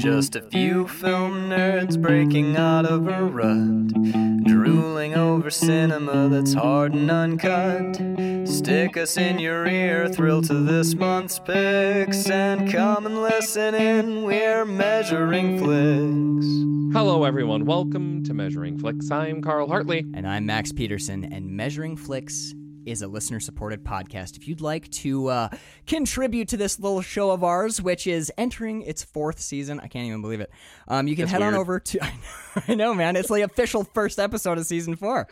Just a few film nerds breaking out of a rut, drooling over cinema that's hard and uncut. Stick us in your ear, thrill to this month's picks, and come and listen in. We're measuring flicks. Hello, everyone. Welcome to Measuring Flicks. I'm Carl Hartley. And I'm Max Peterson, and Measuring Flicks is a listener supported podcast. If you'd like to uh, contribute to this little show of ours, which is entering its fourth season, I can't even believe it. Um, you can That's head on over to, I know, I know, man, it's the official first episode of season four.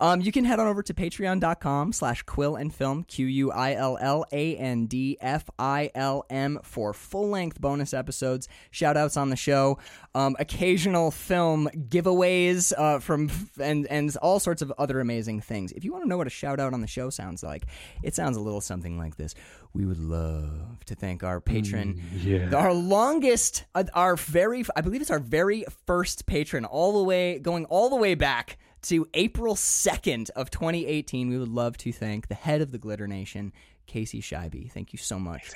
Um, you can head on over to patreon.com slash quill and film, Q U I L L A N D F I L M, for full length bonus episodes, shout outs on the show, um, occasional film giveaways uh, from, and, and all sorts of other amazing things. If you want to know what a shout out on the show sounds like, it sounds a little something like this. We would love to thank our patron, our longest, uh, our very, I believe it's our very first patron, all the way, going all the way back to April 2nd of 2018. We would love to thank the head of the Glitter Nation, Casey Scheibe. Thank you so much.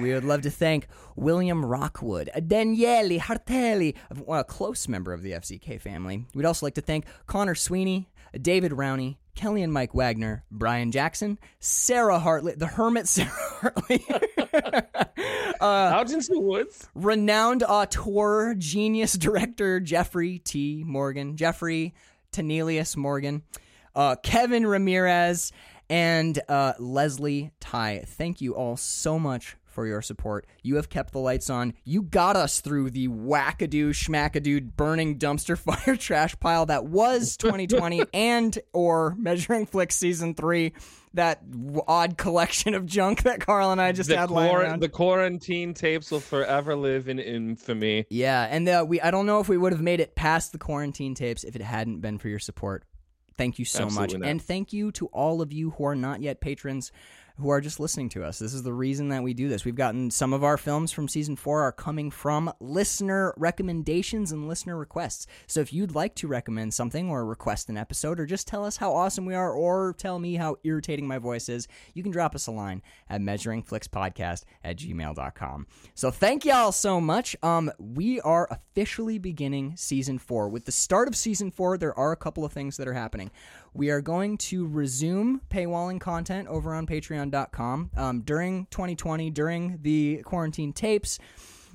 We would love to thank William Rockwood, Daniele Hartelli, a close member of the FCK family. We'd also like to thank Connor Sweeney, David Rowney, Kelly and Mike Wagner, Brian Jackson, Sarah Hartley, the hermit Sarah Hartley, uh, Out into the woods. renowned auteur, genius director Jeffrey T. Morgan, Jeffrey Tenelius Morgan, uh, Kevin Ramirez, and uh, Leslie Ty. Thank you all so much for your support. You have kept the lights on. You got us through the wackadoo schmackadoo burning dumpster fire trash pile that was 2020 and or Measuring Flicks season three. That odd collection of junk that Carl and I just The, had lying around. the quarantine tapes will forever live in infamy. Yeah, and uh, we I don't know if we would have made it past the quarantine tapes if it hadn't been for your support. Thank you so Absolutely much. not. And thank you to all of you who are not yet patrons who are just listening to us. This is the reason that we do this. We've gotten some of our films from season 4 are coming from listener recommendations and listener requests. So if you'd like to recommend something or request an episode or just tell us how awesome we are or tell me how irritating my voice is, you can drop us a line at measuringflixpodcast at gmail.com. So thank y'all so much. Um, we are officially beginning season four. With the start of season four, there are a couple of things that are happening. We are going to resume paywalling content over on patreon.com. Um, during 2020, during the quarantine tapes,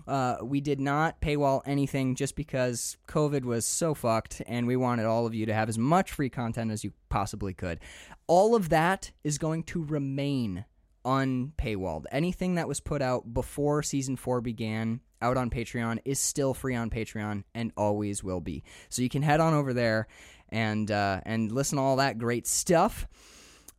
uh, we did not paywall anything just because COVID was so fucked, and we wanted all of you to have as much free content as you possibly could. All of that is going to remain unpaywalled. Anything that was put out before season four began out on Patreon is still free on Patreon and always will be. So you can head on over there and uh, and listen to all that great stuff.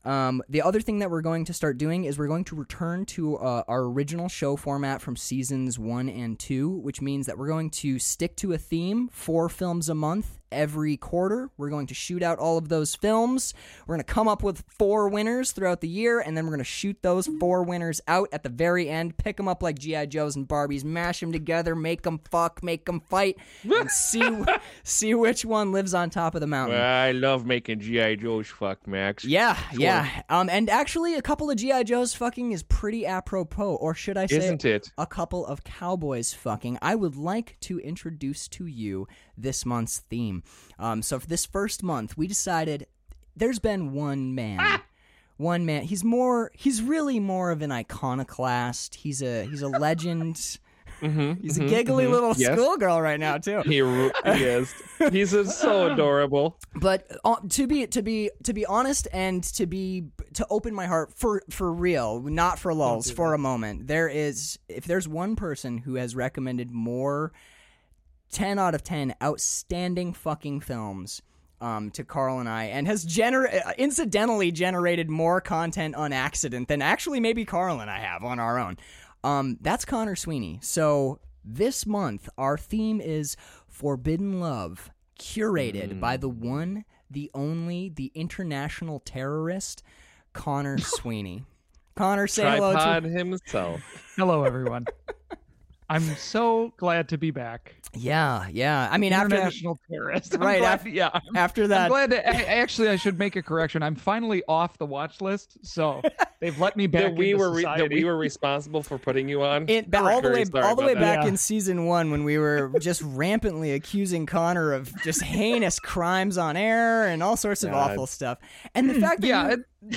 Um, the other thing that we're going to start doing is we're going to return to uh, our original show format from seasons one and two, which means that we're going to stick to a theme, four films a month every quarter. We're going to shoot out all of those films. We're going to come up with four winners throughout the year, and then we're going to shoot those four winners out at the very end, pick them up like G.I. Joes and Barbies, mash them together, make them fuck, make them fight, and see, see which one lives on top of the mountain. I love making G.I. Joe's fuck, Max. Yeah, yeah. Um, and actually, a couple of GI Joes fucking is pretty apropos, or should I say, Isn't it? a couple of cowboys fucking. I would like to introduce to you this month's theme. Um, so for this first month, we decided there's been one man. Ah! One man. He's more. He's really more of an iconoclast. He's a. He's a legend. Mm-hmm, He's a giggly little Yes. schoolgirl right now too. He, he is. He's so adorable. but uh, to be to be to be honest and to be to open my heart for for real not for lulls for a moment there is if there's one person who has recommended more 10 out of 10 outstanding fucking films um, to Carl and I, and has gener- uh, incidentally generated more content on accident than actually maybe Carl and I have on our own. Um, that's Connor Sweeney. So this month, our theme is Forbidden Love, curated by the one, the only, the international terrorist, Connor Sweeney. Connor, say hello Tripod to. himself. Hello, everyone. I'm so glad to be back. Yeah, yeah. I mean, after International terrorist. I'm Right, glad- af- yeah. I'm, after I'm glad to, a- actually, I should make a correction. I'm finally off the watch list, so They've let me back that we into were re- that we were responsible for putting you on. In, ba- all the way, all the way that. back Yeah. in season one, when we were just rampantly accusing Connor of just heinous crimes on air and all sorts of God. awful stuff, and the fact that Yeah, you, the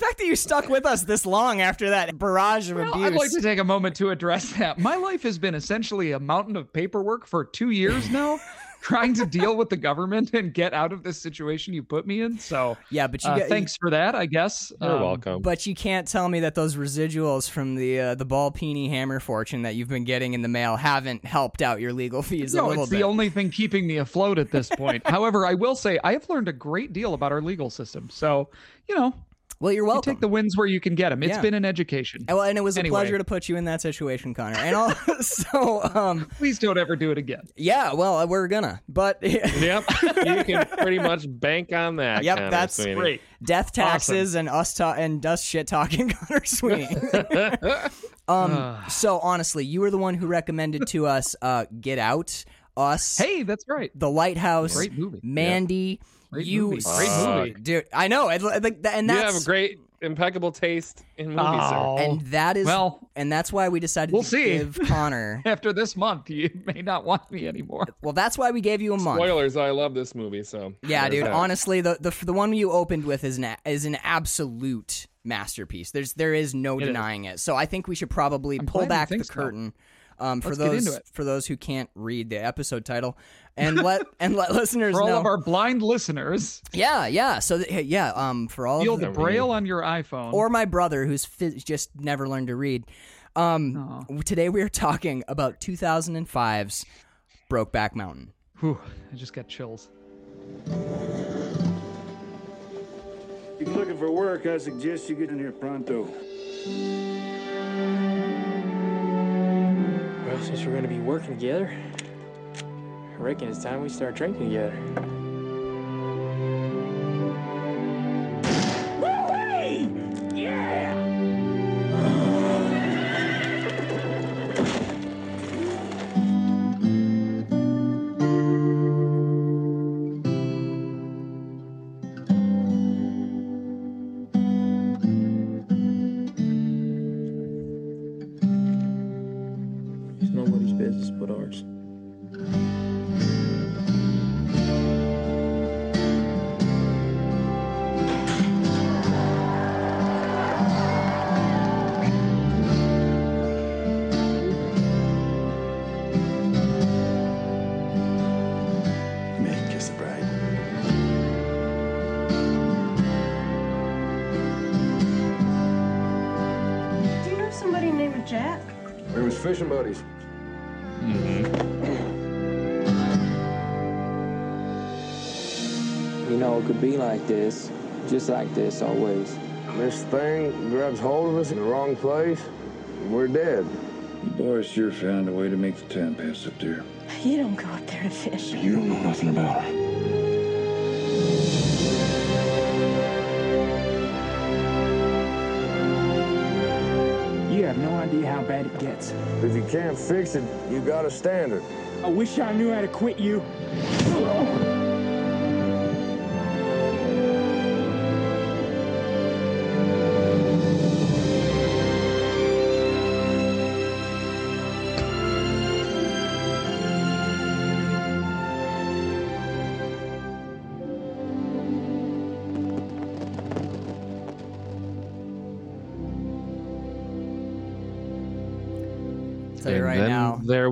fact that you stuck with us this long after that barrage of Well, abuse. I'd like to take a moment to address that. My life has been essentially a mountain of paperwork for two years now, trying to deal with the government and get out of this situation you put me in. So, yeah, but you uh, get, thanks for that. I guess You're Um, welcome. But you can't tell me that those residuals from the uh, the ball peony hammer fortune that you've been getting in the mail haven't helped out your legal fees a No, little it's bit. the only thing keeping me afloat at this point. However, I will say I have learned a great deal about our legal system. So, you know, well, you're welcome. you welcome. take the wins where you can get them. It's Yeah. been an education. And, well, and it was a pleasure to put you in that situation, Connor. And also, um, Please don't ever do it again. yeah, well, we're gonna. But yep, you can pretty much bank on that. Yep, Connor that's Sweeney. Great. death taxes and us ta- and us shit talking Connor Sweeney. um, so honestly, you were the one who recommended to us uh, Get Out, Us, Hey, that's right. The Lighthouse, Great movie. Mandy. Great you, movie. Great movie. dude. I know, and like, that- You have a great, impeccable taste in movies, Oh. and that is Well, and that's why we decided we'll to see. give Connor. After this month, you may not want me anymore. well, that's why we gave you a month. Spoilers, I love this movie, so Yeah, dude. that. Honestly, the, the the one you opened with is an is an absolute masterpiece. There's there is no It is. denying it. So I think we should probably I'm pull back the curtain. so. Curtain. Um, for Let's those for those who can't read the episode title, and let and let listeners For all know. of our blind listeners, yeah, yeah. So th- yeah, um, for all feel of the the, braille on your iPhone. or my brother who's phys- just never learned to read. Um, today we are talking about 2005's Brokeback Mountain. Whew, I just got chills. If you're looking for work, I suggest you get in here pronto. Well, since we're gonna be working together, I reckon it's time we start drinking together. Jack? We was fishing buddies. Mm-hmm. You know, it could be like this, just like this always. This thing grabs hold of us in the wrong place, and we're dead. You boys sure found a way to make the time pass up there. You don't go up there to fish. You don't know nothing about her. Idea how bad it gets. If you can't fix it, you got a standard. I wish I knew how to quit you.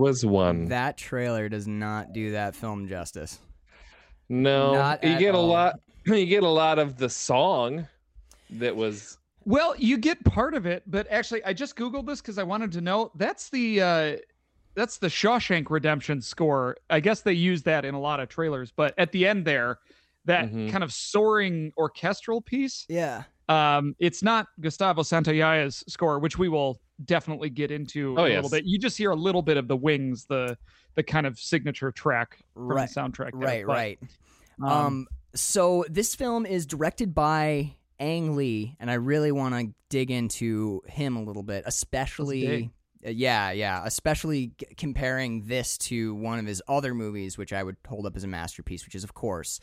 Was one. that trailer does not do that film justice. no, Not you at get a lot. You get a lot of the song that was. Well, you get part of it, but actually, I just googled this because I wanted to know. That's the uh, that's the Shawshank Redemption score. I guess they use that in a lot of trailers, but at the end there, that Mhm. kind of soaring orchestral piece. Yeah. Um, it's not Gustavo Santaolalla's score, which we will definitely get into Oh, a yes. little bit. You just hear a little bit of the wings, the the kind of signature track from Right, the soundtrack. there. Right, But, right. Um, Um, so this film is directed by Ang Lee, and I really want to dig into him a little bit, especially. uh, Yeah, yeah, especially g- comparing this to one of his other movies, which I would hold up as a masterpiece, which is, of course,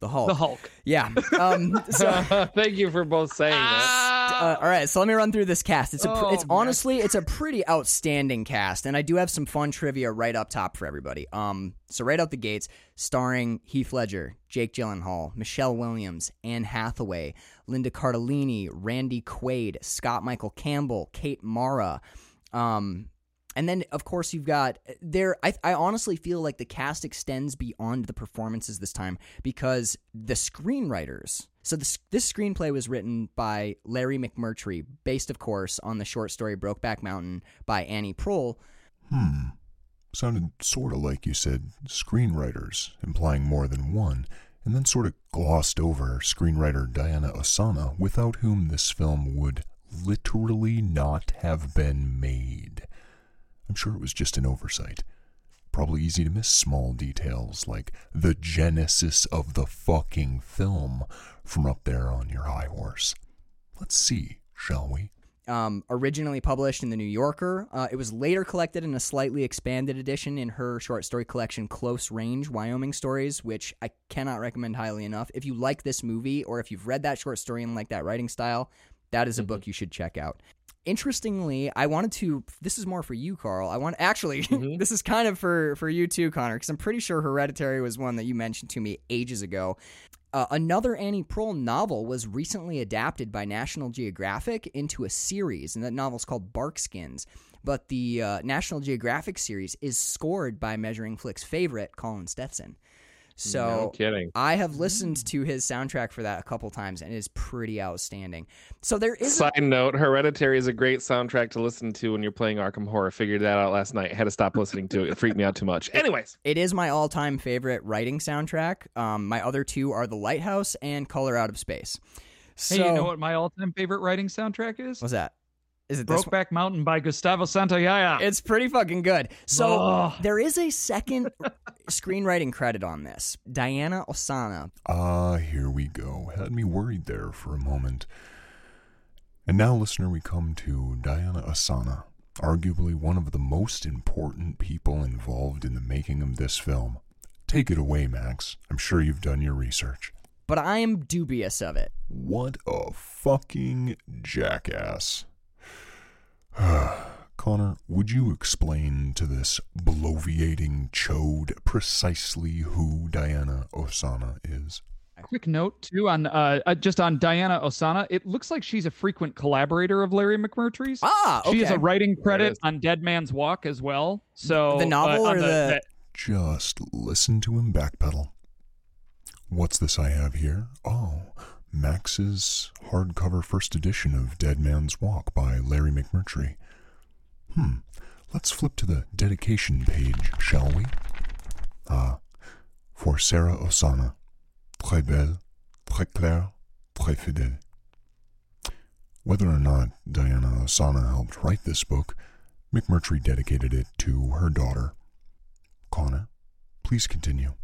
The Hulk. The Hulk. Yeah. Um, so, Thank you for both saying that. uh, all right, so let me run through this cast. It's a, pr- Oh, it's honestly, it's a pretty outstanding cast, and I do have some fun trivia right up top for everybody. Um, so right out the gates, starring Heath Ledger, Jake Gyllenhaal, Michelle Williams, Anne Hathaway, Linda Cardellini, Randy Quaid, Scott Michael Campbell, Kate Mara, um, and then of course you've got there. I, I honestly feel like the cast extends beyond the performances this time because the screenwriters. So this this screenplay was written by Larry McMurtry, based of course on the short story Brokeback Mountain by Annie Proulx. Hmm. Sounded sort of like you said screenwriters, implying more than one, and then sort of glossed over screenwriter Diana Ossana, without whom this film would literally not have been made. I'm sure it was just an oversight. Probably easy to miss small details like the genesis of the fucking film from up there on your high horse. Let's see, shall we? Um, originally published in the New Yorker, uh, it was later collected in a slightly expanded edition in her short story collection, Close Range Wyoming Stories, which I cannot recommend highly enough. If you like this movie or if you've read that short story and like that writing style, that is a book you should check out. Interestingly, I wanted to. This is more for you, Carl. I want actually. this is kind of for for you too, Connor, because I'm pretty sure Hereditary was one that you mentioned to me ages ago. Uh, another Annie Proulx novel was recently adapted by National Geographic into a series, and that novel's called Barkskins. But the uh, National Geographic series is scored by Measuring Flick's favorite, Colin Stetson. So No kidding. I have listened to his soundtrack for that a couple times, and it is pretty outstanding. So there is a- Side note: Hereditary is a great soundtrack to listen to when you're playing Arkham Horror. Figured that out last night. Had to stop listening to it. It freaked me out too much. Anyways, It is my all-time favorite writing soundtrack. Um, my other two are The Lighthouse and Color Out of Space. So, hey, you know what my all-time favorite writing soundtrack is? What's that? Is it? Brokeback Mountain by Gustavo Santaolalla. It's pretty fucking good. So Oh. there is a second screenwriting credit on this. Diana Ossana. Ah, here we go. Had me worried there for a moment. And now, listener, we come to Diana Ossana, arguably one of the most important people involved in the making of this film. Take it away, Max. I'm sure you've done your research. But I am dubious of it. What a fucking jackass. Connor, would you explain to this bloviating chode precisely who Diana Ossana is? Quick note too on uh, uh, just on Diana Ossana. It looks like she's a frequent collaborator of Larry McMurtry's. Ah, She has a writing credit on Dead Man's Walk as well. So The novel uh, on or the- Just listen to him backpedal. What's this I have here? Oh, Max's hardcover first edition of Dead Man's Walk by Larry McMurtry. Hmm, let's flip to the dedication page, shall we? Ah, for Sarah Ossana. Très belle, très claire, très fidèle. Whether or not Diana Ossana helped write this book, McMurtry dedicated it to her daughter. Connor, please continue.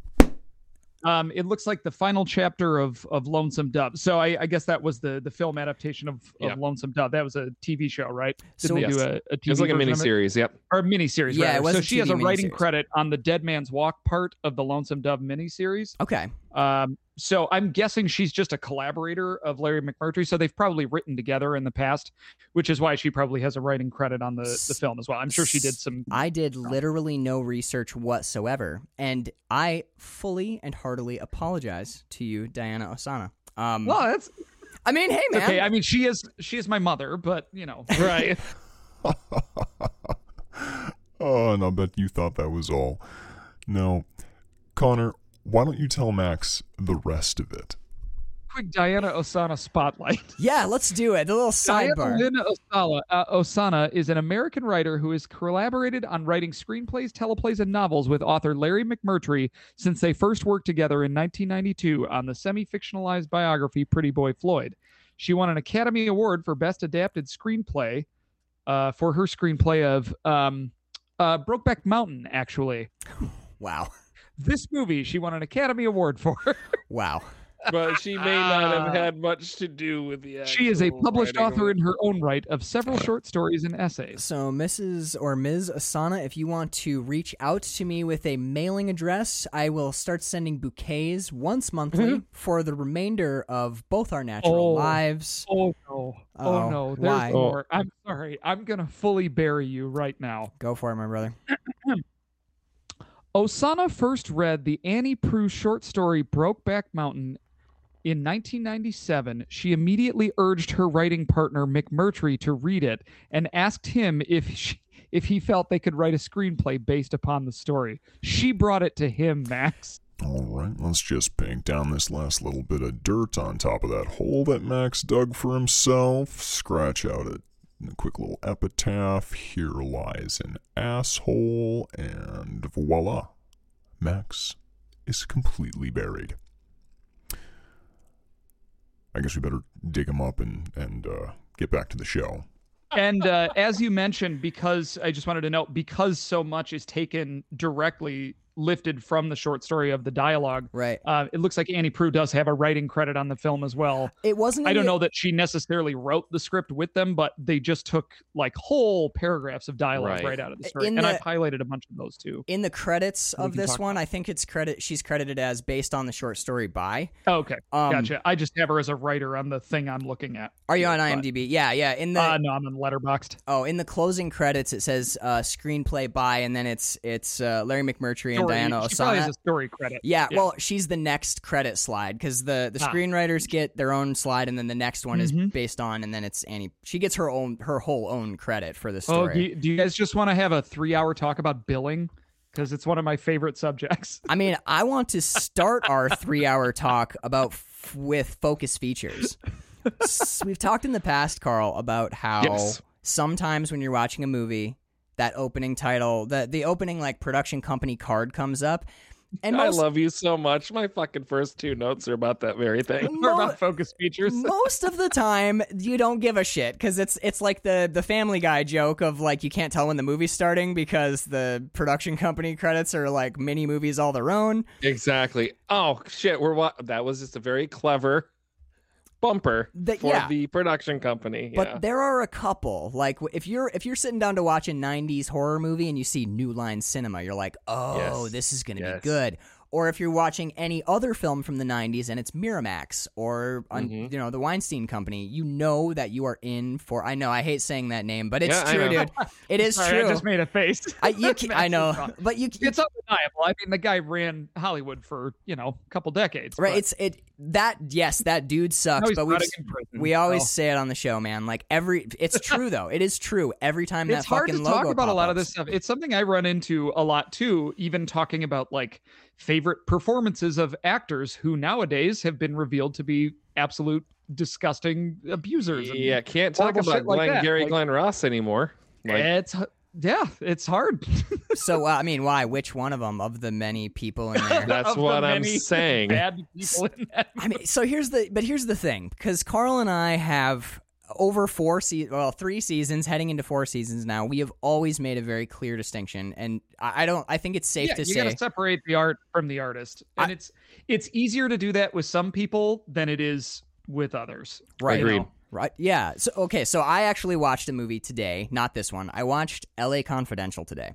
Um, it looks like the final chapter of of Lonesome Dove. So I, I guess that was the the film adaptation of, of Yeah. Lonesome Dove. That was a TV show, right? Didn't So- they do a, a TV it was like a mini series. Yep. or a mini series. Yeah, it was so a she has a writing miniseries. credit on the Dead Man's Walk part of the Lonesome Dove miniseries. Okay. Um, so I'm guessing she's just a collaborator of Larry McMurtry. So they've probably written together in the past, which is why she probably has a writing credit on the, the film as well. I'm sure she did some. I did literally no research whatsoever, and I fully and heartily apologize to you, Diana Ossana. Um, Well, that's I mean, hey man, okay. I mean, she is she is my mother, but you know, Right. oh, and I'll bet you thought that was all. No. Connor, why don't you tell Max the rest of it? quick Diana Ossana spotlight. yeah, let's do it. The little sidebar. Lynn Osala, uh, Ossana is an American writer who has collaborated on writing screenplays, teleplays, and novels with author Larry McMurtry since they first worked together in 1992 on the semi fictionalized biography Pretty Boy Floyd. She won an Academy Award for Best Adapted Screenplay uh, for her screenplay of um, uh, Brokeback Mountain, actually. Wow, This movie she won an Academy Award for. wow. but she may not have ah. had much to do with the. She is a published writing author in her own right of several short stories and essays. So, Mrs. or Ms. Asana, if you want to reach out to me with a mailing address, I will start sending bouquets once monthly mm-hmm. for the remainder of both our natural Oh. lives. Oh no! Oh, Uh-oh. no! There's Why? more. I'm sorry. I'm gonna fully bury you right now. Go for it, my brother. Ossana first read the Annie Proulx short story Brokeback Mountain in 1997. She immediately urged her writing partner McMurtry to read it and asked him if she, if he felt they could write a screenplay based upon the story. She brought it to him, Max. All right, let's just paint down this last little bit of dirt on top of that hole that Max dug for himself. Scratch out a, a quick little epitaph. Here lies an asshole, and voila, Max is completely buried. I guess we better dig him up and and uh, get back to the show. and uh, as you mentioned, because I just wanted to note, because so much is taken directly lifted from the short story of the dialogue, Right. uh, it looks like Annie Proulx does have a writing credit on the film as well. It wasn't. I don't know that she necessarily wrote the script with them, but they just took like whole paragraphs of dialogue Right. right, out of the story, In and the- I've highlighted a bunch of those too. In the credits of this talk one, I think it's credit. She's credited as based on the short story by. Oh, okay, Um, gotcha. I just have her as a writer on the thing I'm looking at. Are you on But- IMDb? Yeah, yeah. In the Uh, no, I'm in Letterboxd. oh, in the closing credits, it says uh, screenplay by, and then it's it's uh, Larry McMurtry and Story- Diana she probably has a story credit. Yeah, well, she's the next credit slide because the the Ah. screenwriters get their own slide, and then the next one is Mhm. based on, and then it's Annie. She gets her own her whole own credit for the Oh, story. do you, do you guys just want to have a three hour talk about billing? Because it's one of my favorite subjects. I mean, I want to start our three hour talk about f- with focus features. S- We've talked in the past, Carl, about how Yes. sometimes when you're watching a movie, that opening title, the the opening like production company card comes up, and I love you so much. My fucking first two notes are about that very thing. Or about focus features. most of the time you don't give a shit because it's it's like the the Family Guy joke of like you can't tell when the movie's starting because the production company credits are like mini movies all their own. Exactly. Oh shit, we're wa- that was just a very clever bumper The- for yeah. the production company. But yeah. there are a couple like if you're if you're sitting down to watch a 90s horror movie and you see New Line Cinema, you're like, "Oh, Yes. this is going to Yes. be good." Or if you're watching any other film from the 90s and it's Miramax or un- Mhm. you know the Weinstein Company, you know that you are in for. I know I hate saying that name, but it's Yeah, true, dude. It is Sorry, true. I just made a face. I, you can, I know, problem. but you, you It's undeniable. I mean, the guy ran Hollywood for you know a couple decades. right? but It's it that yes, that dude sucks. he's But we rotting in prison, we always so. say it on the show, man. Like every, it's true though. It is true every time that it's hard fucking to talk logo about a lot of this stuff. It's something I run into a lot too, even talking about like favorite performances of actors who nowadays have been revealed to be absolute disgusting abusers. and yeah, can't talk about shit like Glenn. Gary Like, Glen Ross anymore. Like it's yeah, it's hard. So uh, I mean, why? Which one of them of the many people in there? that's of the what I'm saying. Bad people in that. I mean, so here's the but here's the thing because Carl and I have over four se- well three seasons heading into four seasons now. We have always made a very clear distinction, and I, I don't. I think it's safe yeah, to you say gotta separate the art from the artist, and it's it's easier to do that with some people than it is with others. Right. you know? Right. Yeah. So okay. So I actually watched a movie today. Not this one. I watched L.A. Confidential today,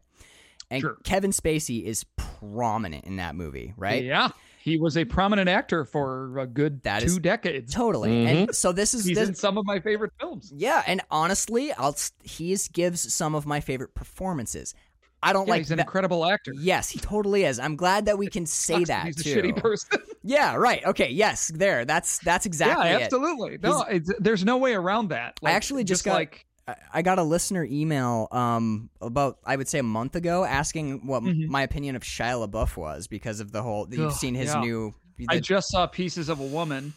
and Sure. Kevin Spacey is prominent in that movie. Right. Yeah, he was a prominent actor for a good That two is decades. Totally. And mm-hmm. so this is He's this, in some of my favorite films. yeah. And honestly, I'll he gives some of my favorite performances. I don't Yeah, like he's an that- incredible actor. Yes, he totally is. I'm glad that we can say that he's too. a shitty person. Yeah. Right. Okay. Yes. There. That's that's exactly yeah, it. absolutely. No, it's, there's no way around that. I actually just, got like I- I got a listener email um about I would say a month ago asking what m- Mhm. my opinion of Shia LaBeouf was because of the whole you've seen his yeah. new I just saw pieces of a woman.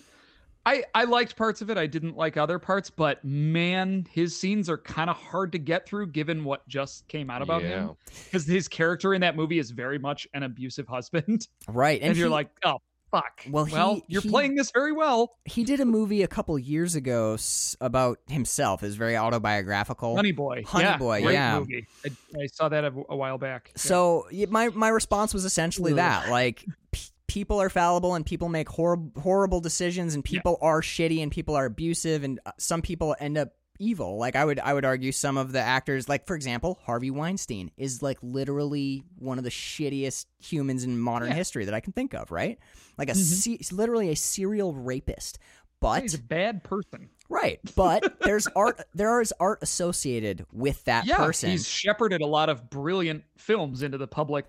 I I liked parts of it. I didn't like other parts, but man, his scenes are kind of hard to get through given what just came out about him. Because his character in that movie is very much an abusive husband, right and, you're like, oh fuck. Well, Well, you're he- playing this very well. he did a movie a couple years ago about himself. It's very autobiographical. Honey Boy. Honey yeah, Boy, great yeah. Movie. I, I saw that a, a while back. Yeah. So y- my my response was essentially Ugh. that like p- people are fallible and people make hor- horrible decisions and people are shitty and people are abusive and uh, some people end up evil. Like I would I would argue some of the actors like for example, Harvey Weinstein is like literally one of the shittiest humans in modern Yeah. history that I can think of, right? Like a Mhm. se- literally a serial rapist. But He's a bad person. right, but there's art there is art associated with that yeah, person. he's shepherded a lot of brilliant films into the public.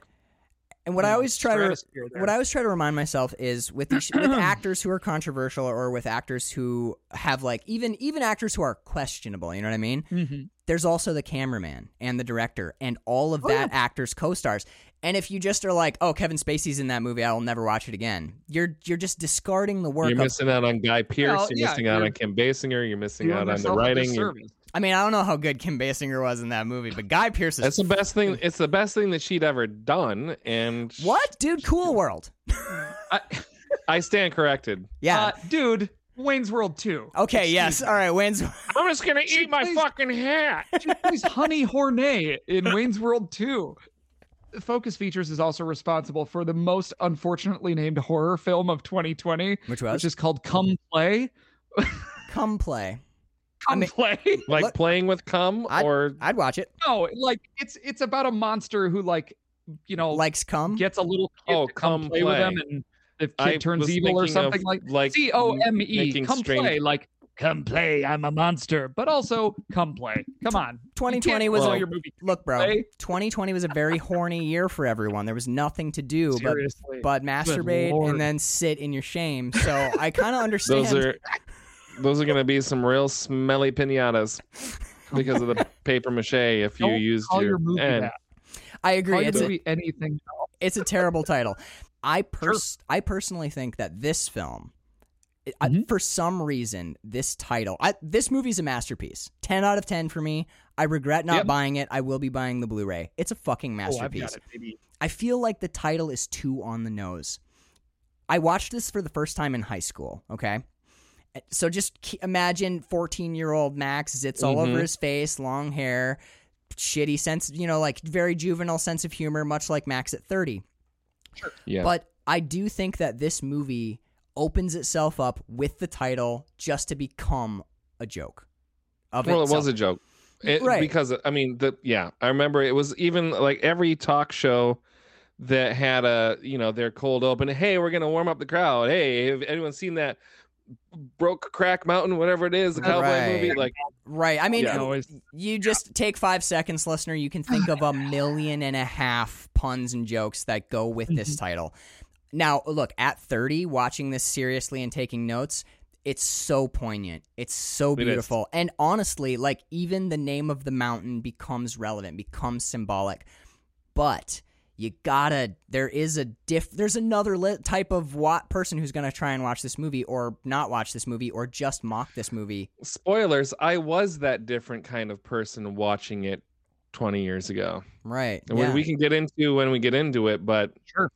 And what you I always try to what I always try to remind myself is with these, with actors who are controversial or with actors who have like even even actors who are questionable, you know what I mean? Mhm. There's also the cameraman and the director and all of Oh, that actor's co-stars. And if you just are like, "Oh, Kevin Spacey's in that movie, I'll never watch it again." You're you're just discarding the work You're of missing out on Guy Pearce. Well, you're yeah, missing out you're- on Kim Basinger. You're missing Doing out on the writing. You're- disservice. I mean, I don't know how good Kim Basinger was in that movie, but Guy Pearce is That's the best thing. It's the best thing that she'd ever done. And What? Dude, Cool World. I, I stand corrected. Yeah. uh, dude, Wayne's World 2. okay, yes. All right, Wayne's I'm just gonna eat my plays- fucking hat. She plays Honey Hornet in Wayne's World 2. Focus Features is also responsible for the most unfortunately named horror film of 2020, Which was? which is called Come Play. Come Play. Come mean- Play. Like Look- playing with cum, I'd- or I'd watch it. No, like it's it's about a monster who like you know Likes cum. gets a little kid Oh, to come come play, with them and the kid I turns evil or thinking of, something like like C O M E. making Come strange- play, like come play. I'm a monster, but also come play. Come on, 2020 was call a- your movie. Look, bro. Play. 2020 was a very horny year for everyone. There was nothing to do but Seriously, but masturbate and then sit in your shame. So I kind of understand. those are those are gonna be some real smelly pinatas because of the paper mache. If you Don't used call your, your movie and that. I Call agree. your It's a, anything. else. it's a terrible title. I pers- I personally think that this film, it- I- mm-hmm. for some reason, this title, I, this movie's a masterpiece. Ten out of ten for me. I regret not Yep. buying it. I will be buying the Blu-ray. It's a fucking Oh, I've masterpiece. got it. I feel like the title is too on the nose. I watched this for the first time in high school, okay? So just imagine 14 year old Max, zits all over Mhm. his face, long hair, shitty sense, you know, like very juvenile sense of humor, much like Max at 30. yeah, But I do think that this movie opens itself up with the title just to become a joke. Of well, it was a joke. It, Right. Because I mean, the yeah, I remember it was even like every talk show that had a you know their cold open. Hey, we're gonna warm up the crowd. Hey, have anyone seen that broke crack mountain, whatever it is, the cowboy Right. movie? Like, Right. I mean, Yeah. you just take five seconds, listener. You can think of a million and a half puns and jokes that go with Mm-hmm. this title. Now, look, at 30, watching this seriously and taking notes, it's so poignant. It's so It is. beautiful. And honestly, like, even the name of the mountain becomes relevant, becomes symbolic. But you gotta, there is a diff, there's another li- type of what person who's gonna try and watch this movie or not watch this movie or just mock this movie. spoilers. I was that different kind of person watching it 20 years ago. Right. And yeah. when we can get into when we get into it, but Sure.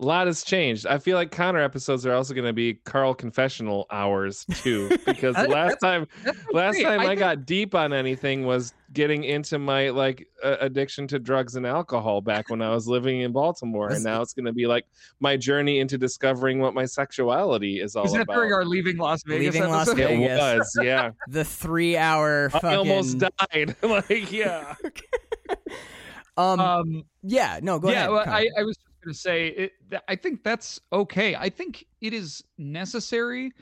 A lot has changed. I feel like Connor episodes are also going to be Carl confessional hours too, because That- last time, That's last okay. time I, think- got deep on anything was getting into my like uh, addiction to drugs and alcohol back when I was living in Baltimore, and now it's going to be like my journey into discovering what my sexuality is all Was that about. during our leaving Las Vegas Leaving Las episode? Vegas. it was, yeah. the three hour fucking I almost died. like, yeah. um, Um, yeah no go yeah, ahead well, I, I was just going to say, it, th- I think that's okay. I think it is necessary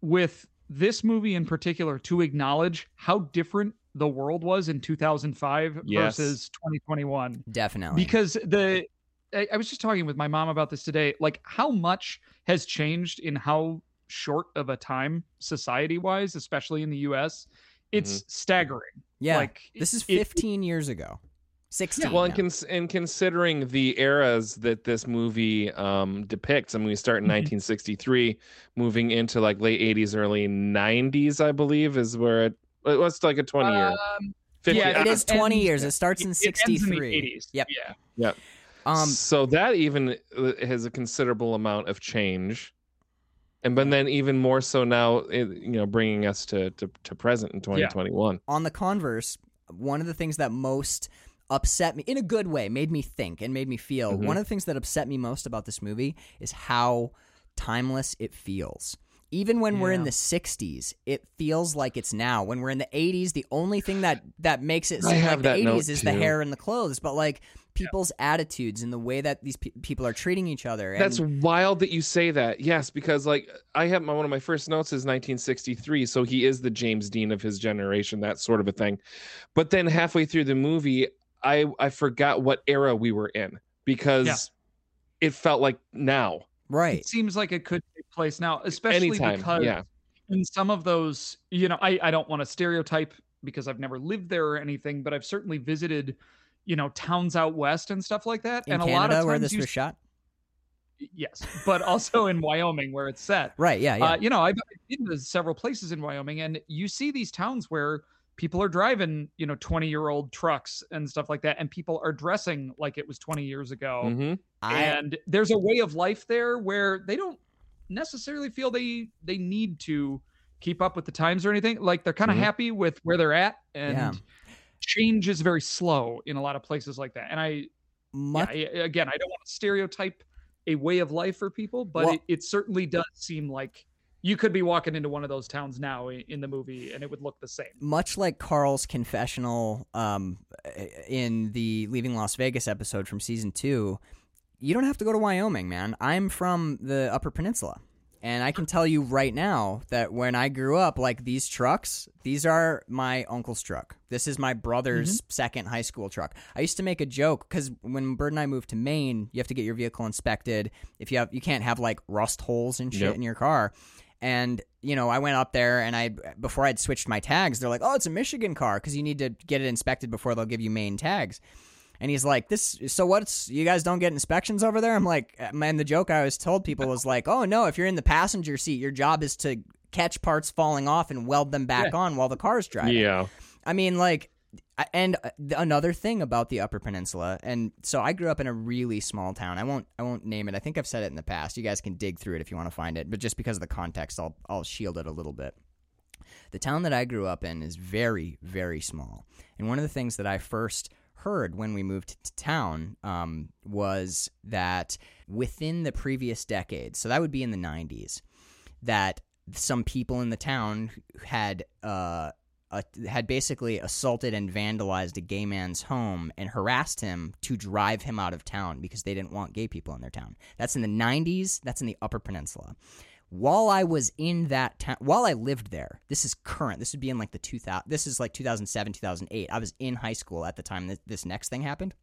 with this movie in particular to acknowledge how different the world was in 2005 Yes. versus 2021. definitely Because the I, I was just talking with my mom about this today, like how much has changed in how short of a time society wise, especially in the US. It's mm-hmm. staggering. yeah like this is it- 15 years ago 16 Well, and, cons- and considering the eras that this movie um, depicts, I mean, we start in Mhm. 1963, moving into like late 80s, early 90s, I believe, is where it. It was like a 20 year. Um, 50, yeah, it is ends- 20 years it starts in it ends in the 63 80s. Yep. Yeah. um so that even uh, has a considerable amount of change, and but then even more so now, it, you know, bringing us to to, to present in 2021. on the converse one of the things that most upset me in a good way, made me think and made me feel. Mhm. One of the things that upset me most about this movie is how timeless it feels. Even when we're in the 60s, it feels like it's now. When we're in the 80s, the only thing that that makes it seem like the 80s note is the hair and the clothes, but like people's attitudes and the way that these pe- people are treating each other. And That's wild that you say that. Yes, because like I have my one of my first notes is 1963, so he is the James Dean of his generation, that sort of a thing. But then halfway through the movie, I I forgot what era we were in because Yeah. it felt like now. right. It seems like it could take place now, especially Anytime. because Yeah. in some of those, you know, I, I don't want to stereotype because I've never lived there or anything, but I've certainly visited, you know, towns out west and stuff like that. In and a lot of times where this you was shot. yes, but also in Wyoming where it's set. Right. Yeah. Yeah. Uh, you know, I've been to several places in Wyoming, and you see these towns where people are driving, you know, 20 year old trucks and stuff like that, and people are dressing like it was 20 years ago. hmm I, And there's a way of life there where they don't necessarily feel they they need to keep up with the times or anything. Like they're kind of Mhm. happy with where they're at, and Yeah. change is very slow in a lot of places like that. And I much, yeah, I- again, I don't want to stereotype a way of life for people, but Well- it, it certainly does seem like you could be walking into one of those towns now in the movie and it would look the same. much like Carl's confessional um, in the Leaving Las Vegas episode from season two, you don't have to go to Wyoming, man. I'm from the Upper Peninsula. And I can tell you right now that when I grew up, like these trucks, these are my uncle's truck. This is my brother's second high school truck. I used to make a joke because when Bird and I moved to Maine, you have to get your vehicle inspected. If you have, you can't have like rust holes and shit Yep. in your car. And you know, I went up there and I before I'd switched my tags, they're like, "Oh, it's a Michigan car because you need to get it inspected before they'll give you Maine tags." And he's like, "This, so what's you guys don't get inspections over there?" I'm like, uh, man, the joke I was told people was like, "Oh no, if you're in the passenger seat, your job is to catch parts falling off and weld them back on while the car's driving." Yeah. I mean, like, and uh, another thing about the Upper Peninsula, and so I grew up in a really small town. I won't, I won't name it. I think I've said it in the past. You guys can dig through it if you want to find it, but just because of the context, I'll, I'll shield it a little bit. The town that I grew up in is very, very small, and one of the things that I first heard when we moved to town um, was that within the previous decade, so that would be in the '90s, that some people in the town had uh, uh, had basically assaulted and vandalized a gay man's home and harassed him to drive him out of town because they didn't want gay people in their town. That's in the 90s. That's in the Upper Peninsula. While I was in that town, while I lived there, this is current. This would be in like the 2000. This is like 2007, 2008. I was in high school at the time that this next thing happened.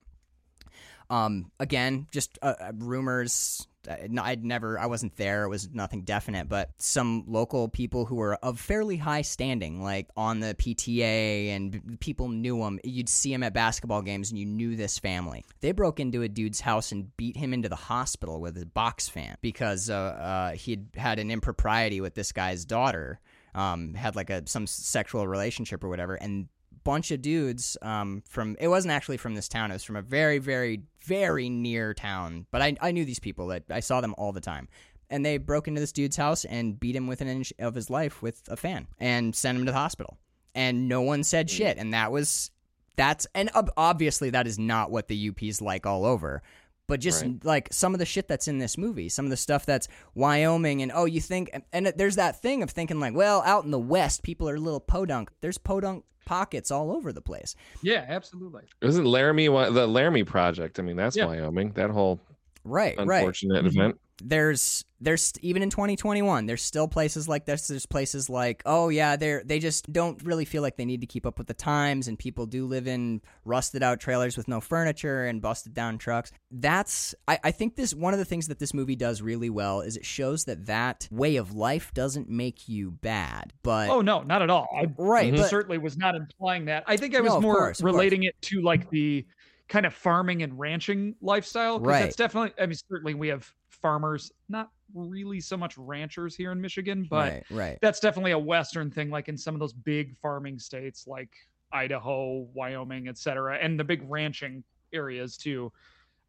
Um, again, just uh, uh, rumors. I'd never, I wasn't there. It was nothing definite, but some local people who were of fairly high standing, like on the PTA, and people knew him. You'd see him at basketball games, and you knew this family. They broke into a dude's house and beat him into the hospital with a box fan because uh, uh, he'd had an impropriety with this guy's daughter. Um, had like a some sexual relationship or whatever, and bunch of dudes um, from it wasn't actually from this town it was from a very very very near town but I, I knew these people that i saw them all the time. And they broke into this dude's house and beat him within an inch of his life with a fan and sent him to the hospital. And no one said shit. And that was that's and obviously that is not what the up's like all over but just Right. like some of the shit that's in this movie, some of the stuff that's Wyoming, and oh, you think, and, and there's that thing of thinking like, well, out in the West, people are a little podunk. There's podunk pockets all over the place. Yeah, absolutely. Isn't Laramie the Laramie Project? I mean, that's Yeah. Wyoming. That whole Right, right. unfortunate mm-hmm. event. There's there's even in 2021, there's still places like this. There's places like, oh yeah, they're they just don't really feel like they need to keep up with the times, and people do live in rusted out trailers with no furniture and busted down trucks. That's I, I think this one of the things that this movie does really well is it shows that that way of life doesn't make you bad, but Oh no, not at all. I right, but certainly was not implying that. I think I was of more course, relating it to like the kind of farming and ranching lifestyle. Right. That's definitely. I mean, certainly we have farmers, not really so much ranchers here in Michigan, but right, right. that's definitely a Western thing. Like in some of those big farming states, like Idaho, Wyoming, etc., and the big ranching areas too.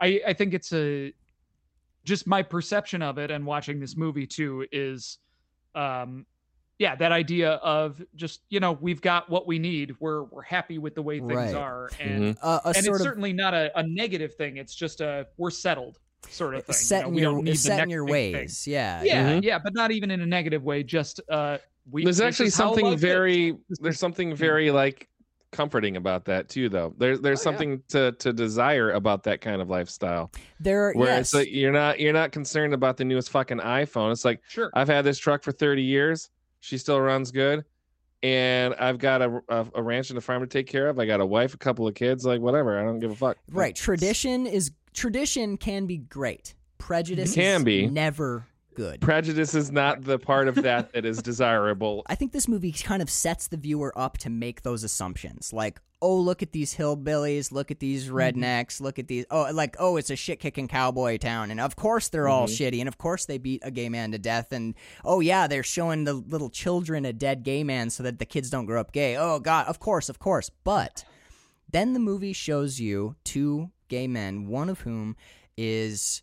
I I think it's a just my perception of it and watching this movie too is um yeah, that idea of just you know we've got what we need. We're we're happy with the way things Right. are, and Uh, and it's of certainly not a, a negative thing. It's just a we're settled sort of thing. you set know, in we your don't need the set in your big thing. ways. Yeah. Yeah, Mhm. yeah, but not even in a negative way. Just uh, we. There's actually something life is. very there's something very like comforting about that too though. There's there's Oh, yeah. something to to desire about that kind of lifestyle. There. Where yes. it's like you're not you're not concerned about the newest fucking iPhone. It's like Sure. I've had this truck for 30 years. She still runs good. And I've got a, a, a ranch and a farm to take care of. I got a wife, a couple of kids. Like whatever, I don't give a fuck. Right. Tradition is tradition can be great. Prejudice Can is be. never good. Prejudice is not the part of that that is desirable. I think this movie kind of sets the viewer up to make those assumptions. Like, oh, look at these hillbillies, look at these mm-hmm. rednecks, look at these. Oh, like, oh, it's a shit kicking cowboy town. And of course they're all mm-hmm. shitty. And of course they beat a gay man to death. And oh, yeah, they're showing the little children a dead gay man so that the kids don't grow up gay. Oh, God, of course, of course. But then the movie shows you two gay men, one of whom is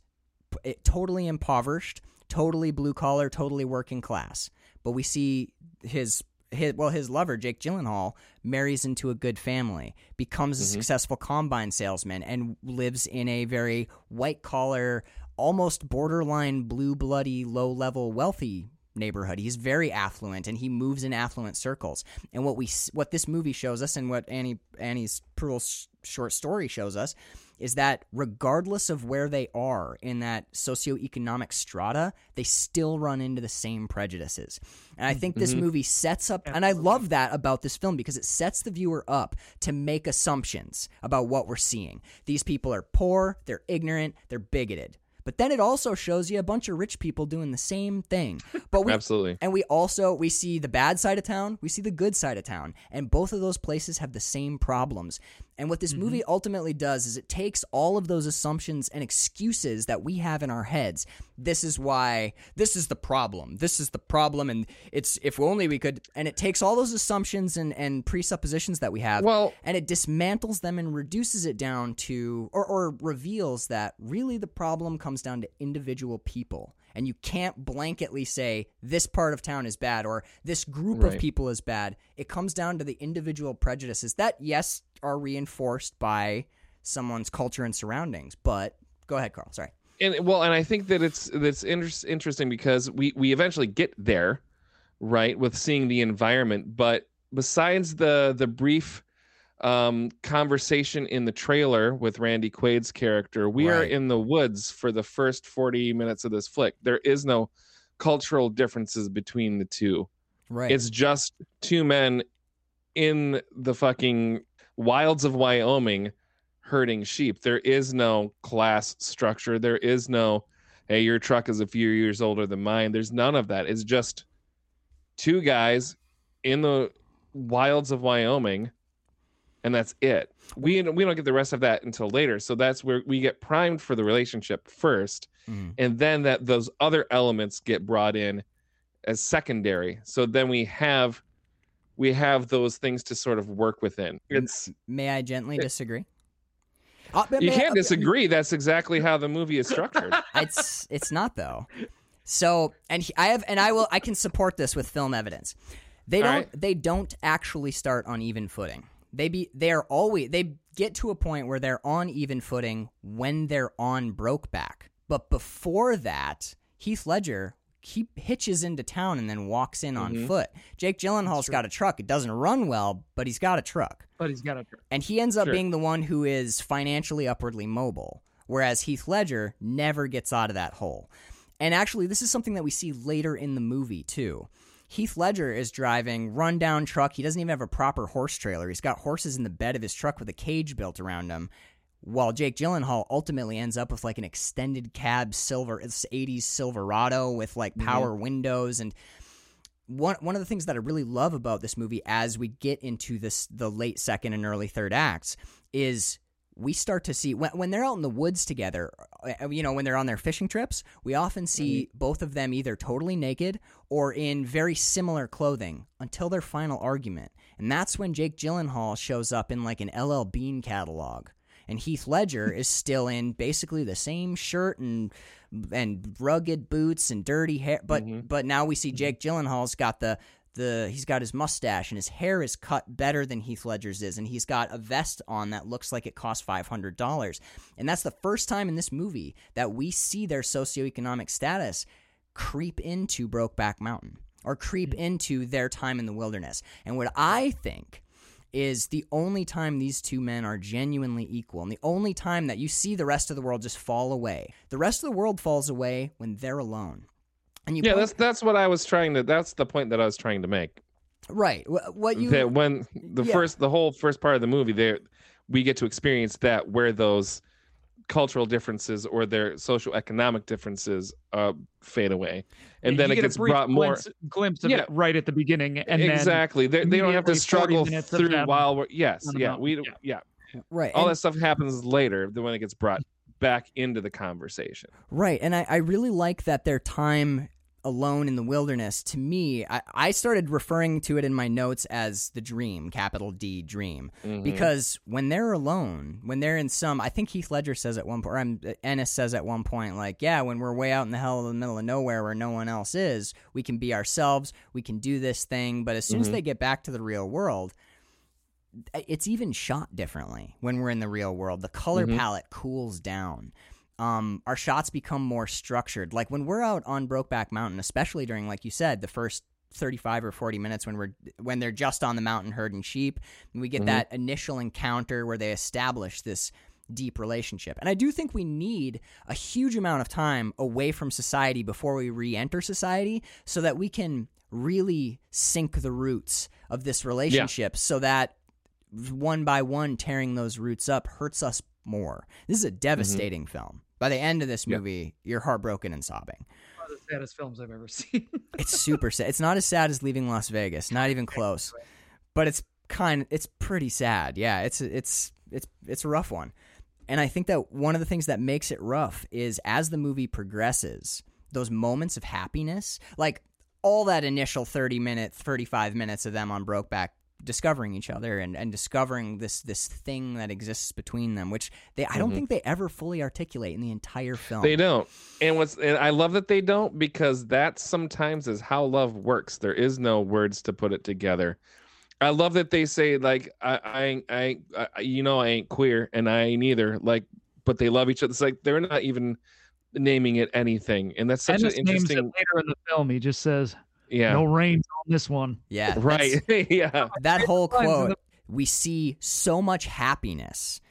p- eh, totally impoverished, totally blue collar, totally working class. But we see his his well his lover Jake Gyllenhaal marries into a good family, becomes a successful combine salesman, and lives in a very white collar, almost borderline blue bloody, low level wealthy neighborhood. He's very affluent and he moves in affluent circles. And what we what this movie shows us and what Annie Annie's Proulx's short story shows us is that regardless of where they are in that socioeconomic strata, they still run into the same prejudices. And I think this mm-hmm. movie sets up, and I love that about this film because it sets the viewer up to make assumptions about what we're seeing. These people are poor, they're ignorant, they're bigoted. But then it also shows you a bunch of rich people doing the same thing. But we Absolutely. and we also we see the bad side of town, we see the good side of town, and both of those places have the same problems. And what this mm-hmm. movie ultimately does is it takes all of those assumptions and excuses that we have in our heads. This is why this is the problem. This is the problem and it's if only we could and it takes all those assumptions and and presuppositions that we have Well- and it dismantles them and reduces it down to or or reveals that really the problem comes down to individual people and you can't blanketly say this part of town is bad or this group of people is bad. It comes down to the individual prejudices that, yes, are reinforced by someone's culture and surroundings. But go ahead, Carl. Sorry. and well and i think that it's that's inter- interesting because we we eventually get there right with seeing the environment but besides the the brief um conversation in the trailer with randy quaid's character we are in the woods for the first 40 minutes of this flick there is no cultural differences between the two Right. it's just two men in the fucking wilds of wyoming herding sheep. There is no class structure. There is no, hey, your truck is a few years older than mine. There's none of that. It's just two guys in the wilds of Wyoming, and that's it. We we don't get the rest of that until later. So that's where we get primed for the relationship first, Mhm. and then that those other elements get brought in as secondary. So then we have we have those things to sort of work within. It's May I gently disagree? Uh, you I- can't disagree. That's exactly how the movie is structured. it's it's not though. So and he, I have and I will I can support this with film evidence. They don't right. they don't actually start on even footing. They be they are always they get to a point where they're on even footing when they're on Brokeback. But before that, Heath Ledger he hitches into town and then walks in on Mhm. foot. Jake Gyllenhaal's got a truck. It doesn't run well, but he's got a truck. but he's got a. truck. And he ends up Sure. being the one who is financially upwardly mobile, whereas Heath Ledger never gets out of that hole. And actually, this is something that we see later in the movie, too. Heath Ledger is driving rundown truck. He doesn't even have a proper horse trailer. He's got horses in the bed of his truck with a cage built around him. While Jake Gyllenhaal ultimately ends up with like an extended cab silver, it's 80s Silverado with like power windows. And one one of the things that I really love about this movie as we get into this the late second and early third acts is we start to see when, when they're out in the woods together uh, you know when they're on their fishing trips we often see both of them either totally naked or in very similar clothing until their final argument. And that's when Jake Gyllenhaal shows up in like an LL Bean catalog and Heath Ledger is still in basically the same shirt and and rugged boots and dirty hair. But mm-hmm. but now we see mm-hmm. Jake Gyllenhaal's got the the he's got his mustache and his hair is cut better than Heath Ledger's is and he's got a vest on that looks like it costs $500 and that's the first time in this movie that we see their socioeconomic status creep into Brokeback Mountain or creep mm. into their time in the wilderness. And what I think is the only time these two men are genuinely equal and the only time that you see the rest of the world just fall away the rest of the world falls away when they're alone and you yeah, point- that's that's what I was trying to. That's the point that I was trying to make. right what you that when the yeah. first, the whole first part of the movie, there we get to experience that where those cultural differences or their social economic differences uh, fade away, and You then it get a gets brief brought more. glimpse, glimpse of Yeah. it right at the beginning, and exactly, they, they don't have to struggle through them while we're yes, yeah, we Yeah. yeah, right all and- that stuff happens later than when it gets brought back into the conversation. Right. And I, I really like that their time alone in the wilderness, to me, I, I started referring to it in my notes as the dream, capital D dream. Mhm. Because when they're alone, when they're in some, I think Heath Ledger says at one point, or I'm, Ennis says at one point, like, yeah, when we're way out in the hell of the middle of nowhere where no one else is, we can be ourselves, we can do this thing. But as soon as Mhm. they get back to the real world, it's even shot differently when we're in the real world. The color Mhm. palette cools down. Um, our shots become more structured. Like when we're out on Brokeback Mountain, especially during, like you said, the first 35 or 40 minutes when we're when they're just on the mountain herding sheep, and we get Mhm. that initial encounter where they establish this deep relationship. And I do think we need a huge amount of time away from society before we re-enter society so that we can really sink the roots of this relationship so that one by one tearing those roots up hurts us more. This is a devastating film. By the end of this Yeah. movie, you're heartbroken and sobbing. one of the saddest films I've ever seen. It's super sad. It's not as sad as leaving Las Vegas, not even close. But it's kind it's pretty sad. Yeah, it's it's it's it's a rough one. And I think that one of the things that makes it rough is as the movie progresses, those moments of happiness, like all that initial 30 minute, 35 minutes of them on Brokeback discovering each other and, and discovering this this thing that exists between them, which they I don't Mhm. think they ever fully articulate in the entire film. They don't. And what's and I love that they don't because that sometimes is how love works. There is no words to put it together. I love that they say like I I I, I you know I ain't queer and I ain't either like but they love each other. It's like they're not even naming it anything. And that's such Ennis an names it interesting later in the film. He just says, yeah. "No rains on this one." Yeah. right. yeah. that whole quote, we see so much happiness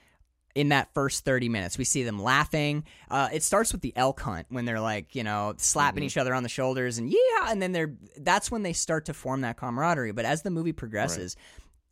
in that first 30 minutes. We see them laughing. Uh, it starts with the elk hunt when they're like, you know, slapping Mhm. each other on the shoulders and yeah, and then they're that's when they start to form that camaraderie. But as the movie progresses,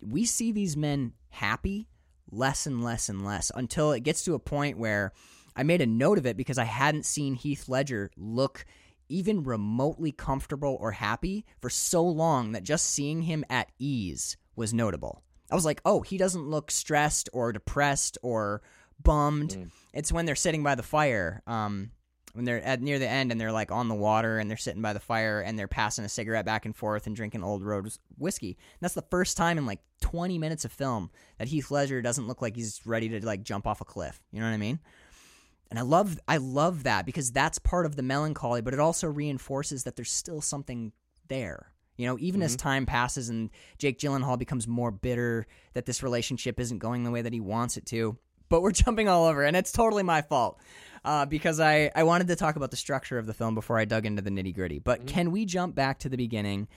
we see these men happy less and less and less until it gets to a point where I made a note of it because I hadn't seen Heath Ledger look even remotely comfortable or happy for so long that just seeing him at ease was notable. I was like, oh, he doesn't look stressed or depressed or bummed. Mm. It's when they're sitting by the fire, um, when they're at near the end and they're like on the water and they're sitting by the fire and they're passing a cigarette back and forth and drinking Old Road whiskey. And that's the first time in like 20 minutes of film that Heath Ledger doesn't look like he's ready to like jump off a cliff. You know what I mean? And I love I love that because that's part of the melancholy, but it also reinforces that there's still something there. You know, even as time passes and Jake Gyllenhaal becomes more bitter that this relationship isn't going the way that he wants it to. But we're jumping all over, and it's totally my fault uh, because I, I wanted to talk about the structure of the film before I dug into the nitty gritty. But can we jump back to the beginning?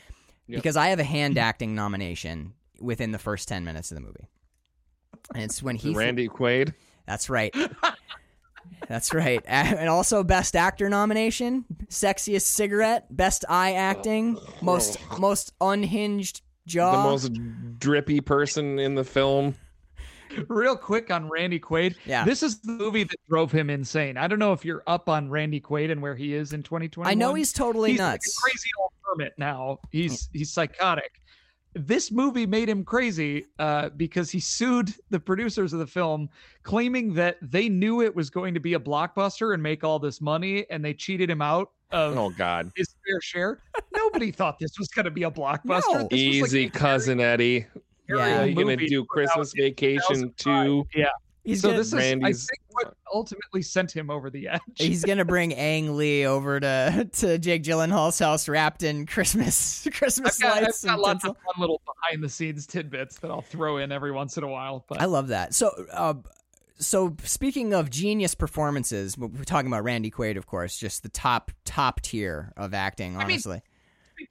Yep. Because I have a hand acting nomination within the first 10 minutes of the movie. And it's when he. Randy Quaid. That's right. That's right. And also best actor nomination, sexiest cigarette, best eye oh, acting, oh. most most unhinged jaw. The most drippy person in the film. Real quick on Randy Quaid. Yeah. This is the movie that drove him insane. I don't know if you're up on Randy Quaid and where he is in 2020. I know he's totally he's nuts. Like a crazy old hermit now. He's he's psychotic. This movie made him crazy uh, because he sued the producers of the film, claiming that they knew it was going to be a blockbuster and make all this money, and they cheated him out of Oh God. his fair share. Nobody thought this was going to be a blockbuster. No. This was like Easy a cousin Eddie. Yeah. you're you gonna do Christmas Vacation 2005. too? Yeah. He's so gonna, this is, I think, what ultimately sent him over the edge. he's gonna bring Ang Lee over to to Jake Gyllenhaal's house wrapped in Christmas Christmas I've got, I've lights got and lots tinsel. of fun little behind the scenes tidbits that I'll throw in every once in a while. But I love that. So, uh, so speaking of genius performances, we're talking about Randy Quaid, of course, just the top top tier of acting. Honestly, to be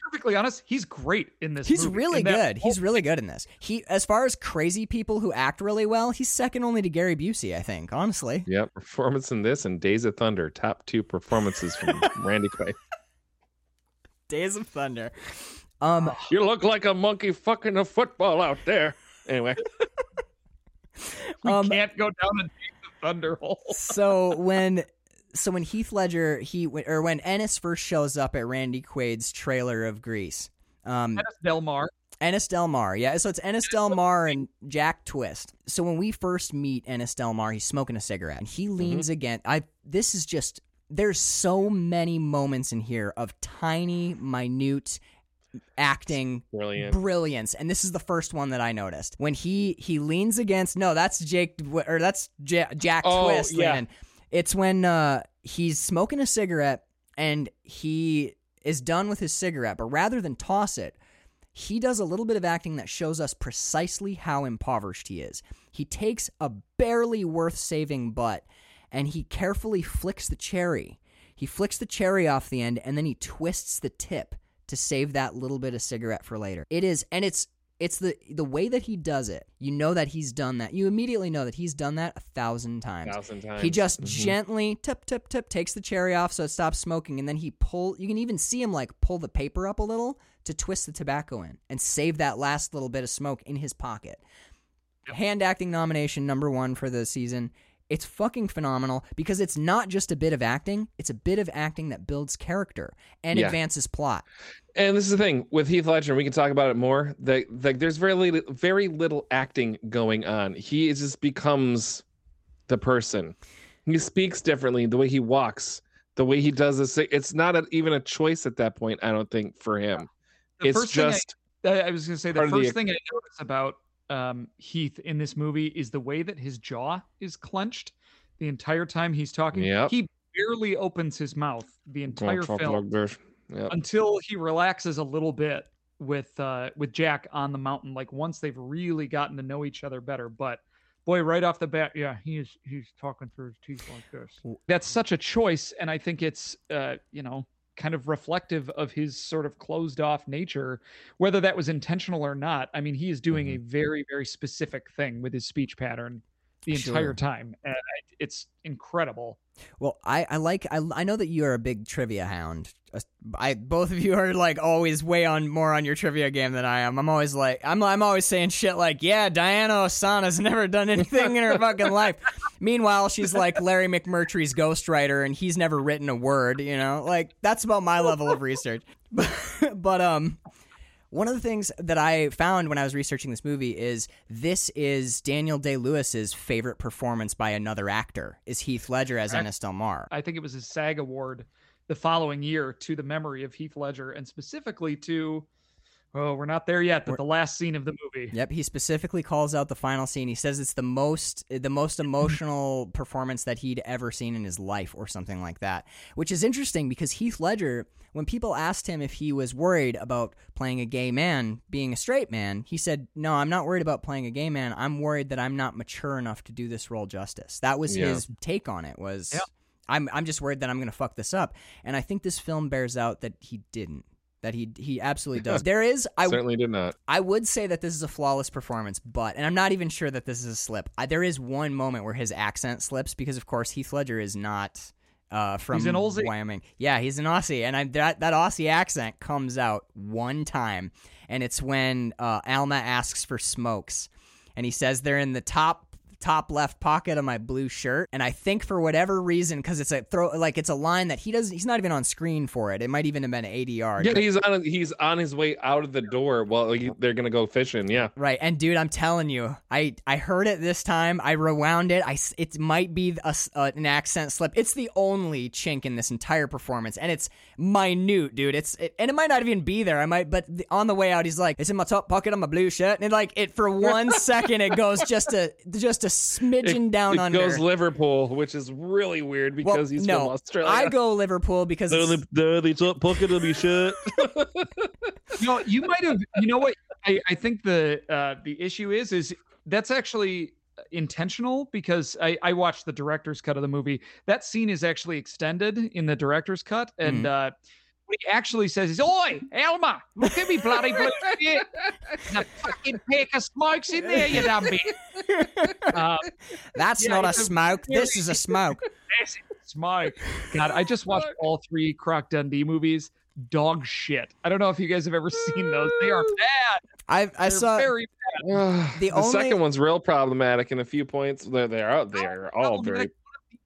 perfectly honest, he's great in this. he's movie. really In that good. He's really good in this. He, as far as crazy people who act really well, he's second only to Gary Busey. I think, honestly. Yep, performance in this and Days of Thunder, top two performances from Randy Quaid. Days of Thunder. Um, You look like a monkey fucking a football out there. Anyway, we um, can't go down a Days of thunder hole. so when so when Heath Ledger he or when Ennis first shows up at Randy Quaid's trailer of Grease, um, Dennis Del Mar. Ennis Del Mar, yeah. So it's Ennis Del Mar and Jack Twist. So when we first meet Ennis Del Mar, he's smoking a cigarette and he leans again. I this is just there's so many moments in here of tiny, minute acting brilliant. brilliance and this is the first one that i noticed when he he leans against no that's jake or that's Ja- jack Oh, twist yeah. leaning. It's when uh he's smoking a cigarette and he is done with his cigarette but rather than toss it he does a little bit of acting that shows us precisely how impoverished he is he takes a barely worth saving butt and he carefully flicks the cherry he flicks the cherry off the end and then he twists the tip to save that little bit of cigarette for later. It is and it's it's the the way that he does it. You know that he's done that. You immediately know that he's done that a thousand times. Thousand times. He just Mhm. gently tip tip tip takes the cherry off so it stops smoking and then he pull you can even see him like pull the paper up a little to twist the tobacco in and save that last little bit of smoke in his pocket. Hand acting nomination number 1 for the season. It's fucking phenomenal because it's not just a bit of acting, it's a bit of acting that builds character and Yeah. advances plot. And this is the thing with Heath Ledger, we can talk about it more. That like there's very little, very little acting going on. He just becomes the person. He speaks differently. The way he walks, the way he does this. It's not a, even a choice at that point. I don't think for him. The it's first thing I- just I, I was going to say the part of the- first thing I noticed about um, Heath in this movie is the way that his jaw is clenched the entire time he's talking. Yep. He barely opens his mouth the entire Talk film like. Yep. until he relaxes a little bit with uh, with Jack on the mountain. Like once they've really gotten to know each other better, but. Boy, right off the bat, yeah, he's he's talking through his teeth like this. That's such a choice, and I think it's uh, you know kind of reflective of his sort of closed off nature, whether that was intentional or not. I mean, he is doing a mm-hmm. very very specific thing with his speech pattern the Sure. entire time, and it's incredible. Well, I, I like I, I know that you are a big trivia hound. Uh, I both of you are like always way on more on your trivia game than I am. I'm always like I'm I'm always saying shit like, yeah, Diana Ossana's never done anything in her fucking life. Meanwhile, she's like Larry McMurtry's ghostwriter and he's never written a word, you know? Like that's about my level of research. But, but um one of the things that I found when I was researching this movie is this is Daniel Day Lewis's favorite performance by another actor is Heath Ledger as Correct. Ennis Del Mar. I think it was his SAG award the following year to the memory of Heath Ledger and specifically to oh, we're not there yet, but the last scene of the movie. Yep, he specifically calls out the final scene. He says it's the most eh, the most emotional performance that he'd ever seen in his life or something like that. Which is interesting because Heath Ledger, when people asked him if he was worried about playing a gay man being a straight man, he said, "No, I'm not worried about playing a gay man. I'm worried that I'm not mature enough to do this role justice." That was Yeah. his take on it was Yeah. I'm I'm just worried that I'm going to fuck this up. And I think this film bears out that he didn't. That he he absolutely does. There is I certainly did not. I would say that this is a flawless performance, but and I'm not even sure that this is a slip. I, there is one moment where his accent slips because, of course, Heath Ledger is not uh, from He's an Aussie. Wyoming. Yeah, he's an Aussie, and I, that that Aussie accent comes out one time, and it's when uh, Alma asks for smokes, and he says they're in the top top left pocket of my blue shirt and i think for whatever reason because it's a throw like it's a line that he doesn't he's not even on screen for it it might even have been adr Yeah, he's on. He's on his way out of the door. Well, he, they're gonna go fishing. Yeah. Right, and dude, I'm telling you, I I heard it this time. I rewound it. I it might be a uh, an accent slip. It's the only chink in this entire performance, and it's minute, dude. It's it, and it might not even be there. I might, but the, on the way out, he's like, "It's in my top pocket of my blue shirt," and it, like it for one second, it goes just a just a smidgen down on it under. goes Liverpool, which is really weird Well, because he's no, from Australia. I go Liverpool because the the top pocket will be shut. no, you might have. You know what? I, I think the uh, the issue is is that's actually intentional because I, I watched the director's cut of the movie. That scene is actually extended in the director's cut, and uh, what he actually says is, "Oi, Elmer, look at me bloody blue shit! The fucking pack of smokes in there, you dumb bitch." Uh, that's yeah, not a it's a smoke. This is a smoke. This is smoke. God, I just watched all three Croc Dundee movies. Dog shit. I don't know if you guys have ever seen those. They are bad. I I saw very bad. the, the only second one's real problematic in a few points. They're they're out there, all very.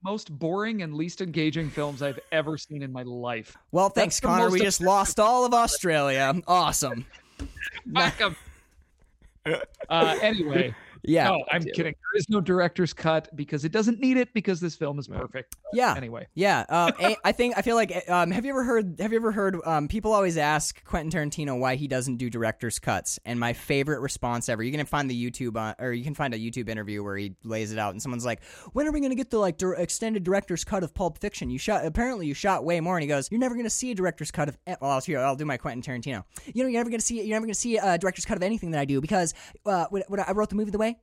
Most boring and least engaging films I've ever seen in my life. well, thanks, Connor. We just lost all of Australia. Awesome. 'em. Uh, anyway, Yeah. no, I'm kidding. There is no director's cut because it doesn't need it because this film is perfect. But Yeah. Anyway, Yeah, uh, I think I feel like. Um, have you ever heard? Have you ever heard? Um, people always ask Quentin Tarantino why he doesn't do director's cuts, and my favorite response ever. You can find the YouTube on, or you can find a YouTube interview where he lays it out, and someone's like, "When are we going to get the like dir- extended director's cut of Pulp Fiction? You shot apparently you shot way more." And he goes, "You're never going to see a director's cut of." Well, I'll, here, I'll do my Quentin Tarantino. You know, you're never going to see. You're never going to see a director's cut of anything that I do because uh, when, when I wrote the movie the way.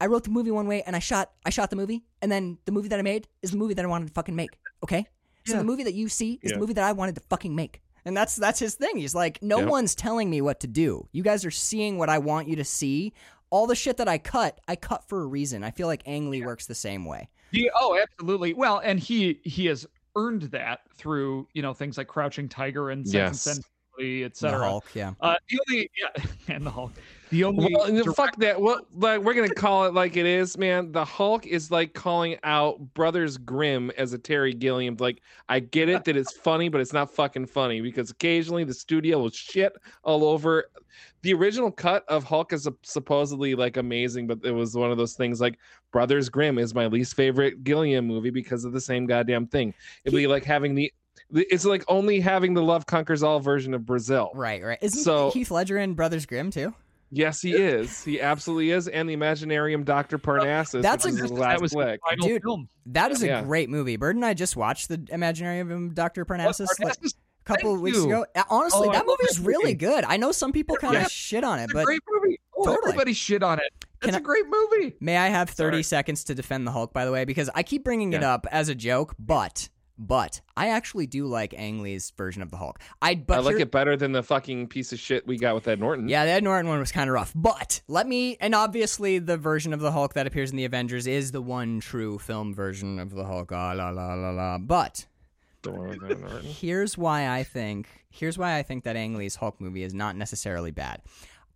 I wrote the movie one way and I shot I shot the movie and then the movie that I made is the movie that I wanted to fucking make. Okay? So Yeah. the movie that you see is Yeah. the movie that I wanted to fucking make. And that's that's his thing. He's like, no Yep. one's telling me what to do. You guys are seeing what I want you to see. All the shit that I cut, I cut for a reason. I feel like Ang Lee works the same way. Yeah, oh, absolutely. Well, and he he has earned that through you know things like Crouching Tiger and Sex and Yes. Sensibility, The etc. Hulk, yeah. Uh, the only yeah, and the Hulk. The only Well, direct- fuck that. Well, like we're gonna call it like it is, man. The Hulk is like calling out Brothers Grimm as a Terry Gilliam. Like, I get it that it's funny, but it's not fucking funny because occasionally the studio will shit all over. The original cut of Hulk is supposedly like amazing, but it was one of those things like Brothers Grimm is my least favorite Gilliam movie because of the same goddamn thing. It'd be like having the. It's like only having the Love Conquers All version of Brazil. Right, right. Isn't So- Heath Ledger in Brothers Grimm too? Yes, he is. He absolutely is. And the Imaginarium Dr. Parnassus. That's which a is his last that was flick. final Dude, film. That is a Yeah. great movie. Bird and I just watched the Imaginarium of Dr. Parnassus like, Parnassus, a couple thank of weeks you. ago. Honestly, Oh, that love movie's that really good. I know some people kind of Yeah. shit on it, It's a but great movie. Oh, Totally. everybody shit on it. Can It's I- a great movie. May I have 30 Sorry. seconds to defend the Hulk, by the way? Because I keep bringing it up as a joke, but but I actually do like Ang Lee's version of the Hulk. I but I like it better than the fucking piece of shit we got with Ed Norton. Yeah, the Ed Norton one was kind of rough. But let me, and obviously the version of the Hulk that appears in the Avengers is the one true film version of the Hulk. Ah, la la la la. But The one with Ed here's why I think here's why I think that Ang Lee's Hulk movie is not necessarily bad.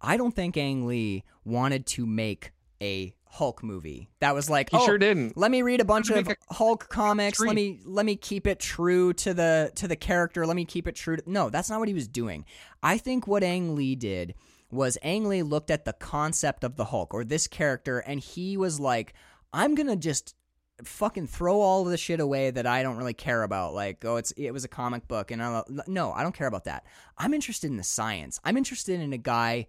I don't think Ang Lee wanted to make a Hulk movie that was like He oh, sure didn't. let me read a bunch of Make Hulk comics. Let me let me keep it true to the to the character. Let me keep it true. To, no, that's not what he was doing. I think what Ang Lee did was Ang Lee looked at the concept of the Hulk or this character, and he was like, "I'm gonna just." fucking throw all of the shit away that I don't really care about like oh it's it was a comic book and I no I don't care about that I'm interested in the science I'm interested in a guy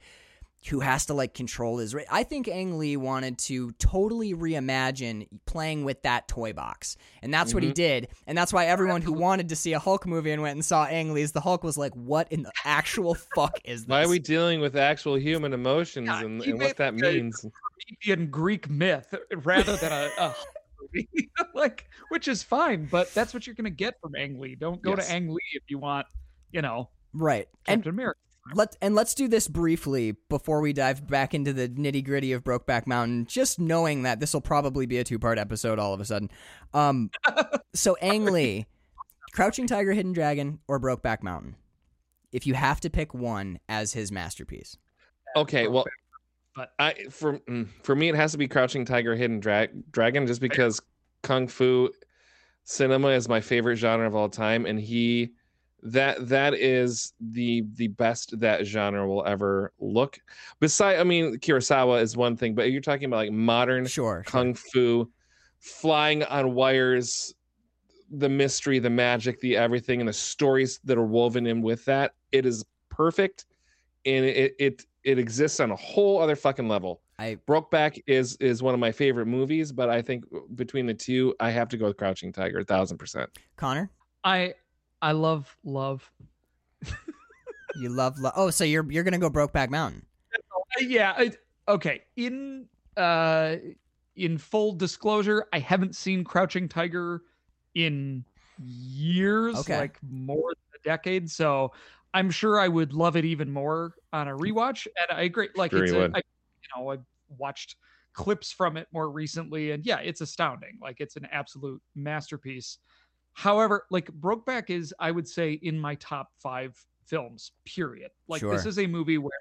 who has to like control his. ra- I think Ang Lee wanted to totally reimagine playing with that toy box, and that's what he Mhm. did. And that's why everyone who wanted to see a Hulk movie and went and saw Ang Lee's The Hulk was like, "What in the actual fuck is this?" Why are we dealing with actual human emotions Yeah, and, and what that means? Promethean Greek myth rather than a, a like, which is fine, but that's what you're gonna get from Ang Lee. Don't go Yes. to Ang Lee if you want, you know, right? And Captain America. Let and let's do this briefly before we dive back into the nitty gritty of Brokeback Mountain. Just knowing that this will probably be a two part episode all of a sudden. Um, so Ang Lee, Crouching Tiger, Hidden Dragon, or Brokeback Mountain. If you have to pick one as his masterpiece, Okay, well, But- I for mm, for me it has to be Crouching Tiger, Hidden Dra- Dragon, just because kung fu cinema is my favorite genre of all time, and he that that is the the best that genre will ever look. Beside, I mean, Kurosawa is one thing, but you're talking about like modern sure. sure. kung fu, flying on wires, the mystery, the magic, the everything, and the stories that are woven in with that. It is perfect, and it it it exists on a whole other fucking level. I Brokeback is is one of my favorite movies, but I think between the two, I have to go with Crouching Tiger, a thousand percent. Connor, I I love love. you love love. Oh, so you're you're gonna go Brokeback Mountain. Uh, yeah. I, okay. In uh, in full disclosure, I haven't seen Crouching Tiger in years, Okay. like more than a decade. So I'm sure I would love it even more on a rewatch. And I agree. Like Sure it's you a, you know, I watched clips from it more recently, and yeah, it's astounding. Like it's an absolute masterpiece. However, like Brokeback is, I would say, in my top five films. Period. Like this is a movie where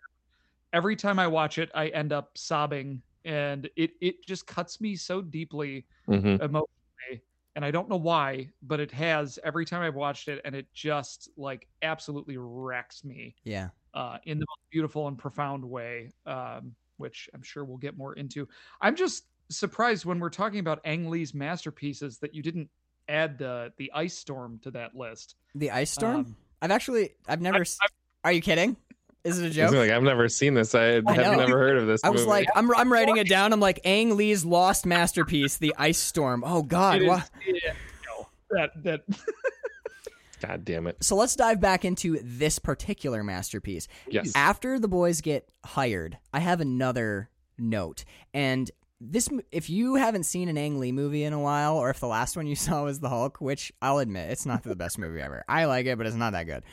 every time I watch it, I end up sobbing, and it it just cuts me so deeply Mm-hmm. emotionally, and I don't know why, but it has every time I've watched it, and it just like absolutely wrecks me Yeah. uh, in the most beautiful and profound way, um, which I'm sure we'll get more into. I'm just surprised when we're talking about Ang Lee's masterpieces that you didn't add the the Ice Storm to that list. The Ice Storm? Um, I've actually I've never s Are you kidding? Is it a joke? Like I've never seen this. I have I know. never heard of this. I was movie. like, I'm, I'm writing it down. I'm like, Ang Lee's lost masterpiece, The Ice Storm. Oh, God. It is- yeah, no, that that God damn it. So let's dive back into this particular masterpiece. Yes. After the boys get hired, I have another note. And this, if you haven't seen an Ang Lee movie in a while, or if the last one you saw was The Hulk, which I'll admit, it's not the best movie ever. I like it, but it's not that good.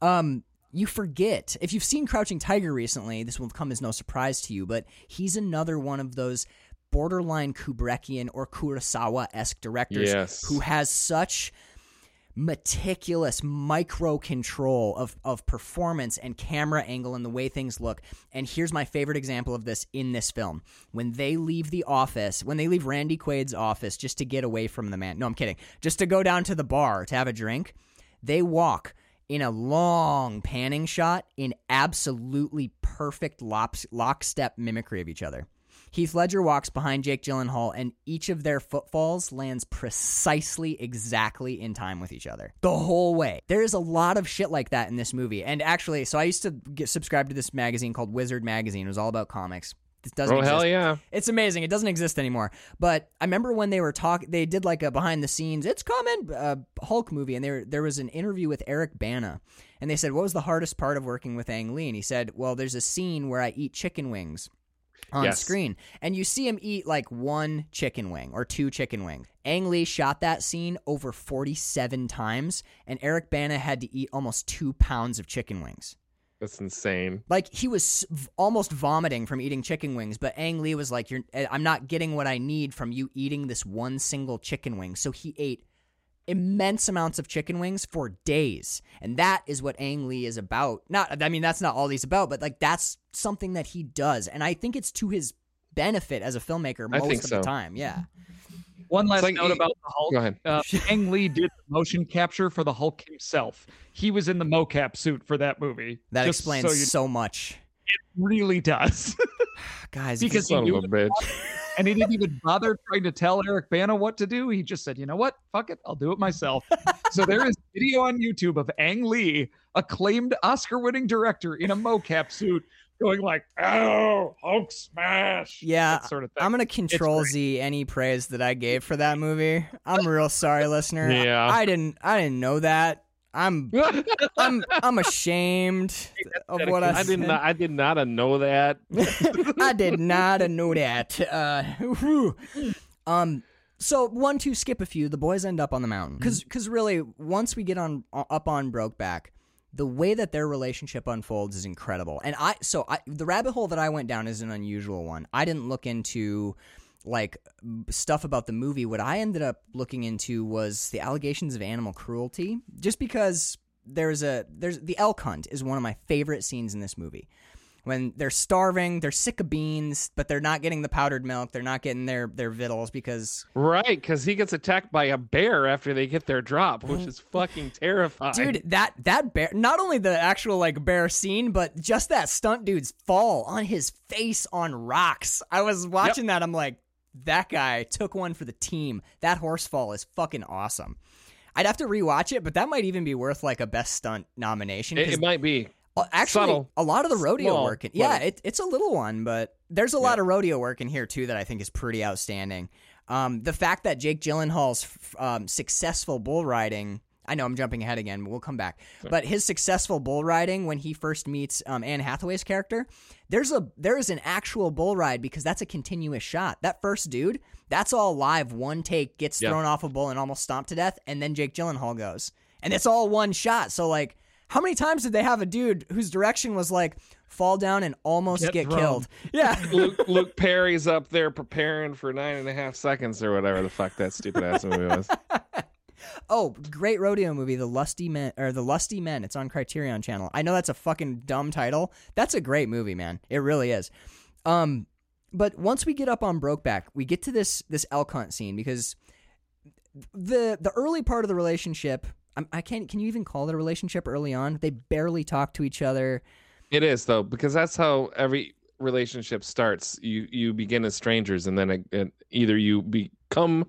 Um, you forget if you've seen Crouching Tiger recently, this will come as no surprise to you, but he's another one of those borderline Kubrickian or Kurosawa esque directors Yes. who has such meticulous micro control of, of performance and camera angle and the way things look. And here's my favorite example of this in this film. When they leave the office, when they leave Randy Quaid's office just to get away from the man. No, I'm kidding. Just to go down to the bar to have a drink, they walk in a long panning shot in absolutely perfect lockstep mimicry of each other. Heath Ledger walks behind Jake Gyllenhaal, and each of their footfalls lands precisely exactly in time with each other the whole way. There is a lot of shit like that in this movie. And actually, so I used to get subscribed to this magazine called Wizard Magazine. It was all about comics. This doesn't Oh hell yeah. It's amazing. It doesn't exist anymore. But I remember when they were talking, they did like a behind the scenes, it's coming, uh, Hulk movie, and there there was an interview with Eric Bana, and they said, "What was the hardest part of working with Ang Lee?" And he said, "Well, there's a scene where I eat chicken wings." On Yes. screen, and you see him eat like one chicken wing or two chicken wings. Ang Lee shot that scene over 47 times, and Eric Bana had to eat almost two pounds of chicken wings. That's insane. Like he was almost vomiting from eating chicken wings, but Ang Lee was like, "You're, eh, I'm not getting what I need from you eating this one single chicken wing." So he ate immense amounts of chicken wings for days, and that is what Ang Lee is about. Not, I mean, that's not all he's about, but like that's something that he does, and I think it's to his benefit as a filmmaker I most think of so. the time. Yeah, One last like note he- about the Hulk. Go ahead. Uh, Ang Lee did motion capture for the Hulk himself. He was in the mocap suit for that movie. that explains so so much, really does. guys. because Son of a bitch. and he didn't even bother trying to tell Eric Bana what to do. He just said, "You know what? Fuck it, I'll do it myself." so there is video on YouTube of Ang Lee, acclaimed Oscar-winning director in a mocap suit, going like, "Oh, Hulk smash!" Yeah, that sort of thing. I'm gonna control. Z any praise that I gave for that movie. I'm real sorry, listener. Yeah. I, I didn't I didn't know that. I'm I'm I'm ashamed of what I, I did not. I did not know that. I did not know that. Uh, um. So one, two, skip a few. The boys end up on the mountain because Mm-hmm. really once we get on up on Brokeback, the way that their relationship unfolds is incredible. And I so I, the rabbit hole that I went down is an unusual one. I didn't look into like stuff about the movie. What I ended up looking into was the allegations of animal cruelty, just because there's a there's the elk hunt is one of my favorite scenes in this movie when they're starving, they're sick of beans, but they're not getting the powdered milk, they're not getting their their victuals because Right, because he gets attacked by a bear after they get their drop, which is fucking terrifying. dude, that that bear not only the actual like bear scene, but just that stunt dude's fall on his face on rocks. I was watching that, I'm like, that guy took one for the team. That horse fall is fucking awesome. I'd have to rewatch it, but that might even be worth like a best stunt nomination. it, it might be. Actually, Subtle. a lot of the rodeo Small, work. In, yeah, it, it's a little one, but there's a lot of rodeo work in here too that I think is pretty outstanding. Um, the fact that Jake Gyllenhaal's um, successful bull riding. I know I'm jumping ahead again, but we'll come back. But his successful bull riding when he first meets um, Anne Hathaway's character, there's a there is an actual bull ride because that's a continuous shot. That first dude, that's all live. One take gets Yeah. thrown off a bull and almost stomped to death, and then Jake Gyllenhaal goes, and it's all one shot. So like, how many times did they have a dude whose direction was like fall down and almost Get get, killed? Yeah. Luke, Luke Perry's up there preparing for nine and a half seconds or whatever the fuck that stupid ass movie was. Oh, great rodeo movie, The Lusty Men or The Lusty Men. It's on Criterion Channel. I know that's a fucking dumb title. That's a great movie, man. It really is. Um, but once we get up on Brokeback, we get to this this elk hunt scene because the the early part of the relationship. I'm, I can't. Can you even call it a relationship early on? They barely talk to each other. It is though, because that's how every relationship starts. You you begin as strangers, and then it, it, either you become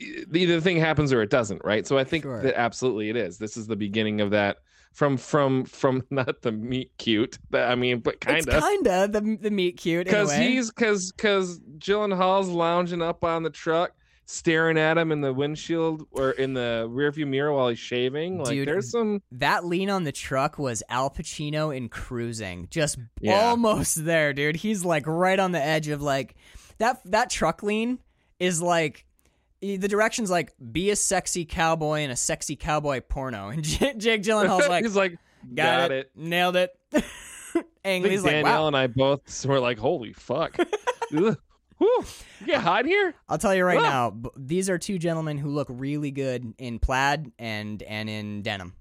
either the thing happens or it doesn't, right? So I think Sure. that absolutely it is. This is the beginning of that. From from from not the meet cute, but I mean, but kind It's of kinda the the meet cute because he's because because Gyllenhaal's lounging up on the truck, staring at him in the windshield or in the rearview mirror while he's shaving. Like Dude, there's some That lean on the truck was Al Pacino in Cruising. Just Yeah. almost there, dude. He's like right on the edge of like that that truck lean is like the direction's like be a sexy cowboy in a sexy cowboy porno. And J- Jake Gyllenhaal's like he's like got, got it, it. nailed it. Ang think like, Danielle wow. and I both were like, "Holy fuck!" Whew. You get hot here. I'll tell you right now, b- these are two gentlemen who look really good in plaid and and in denim.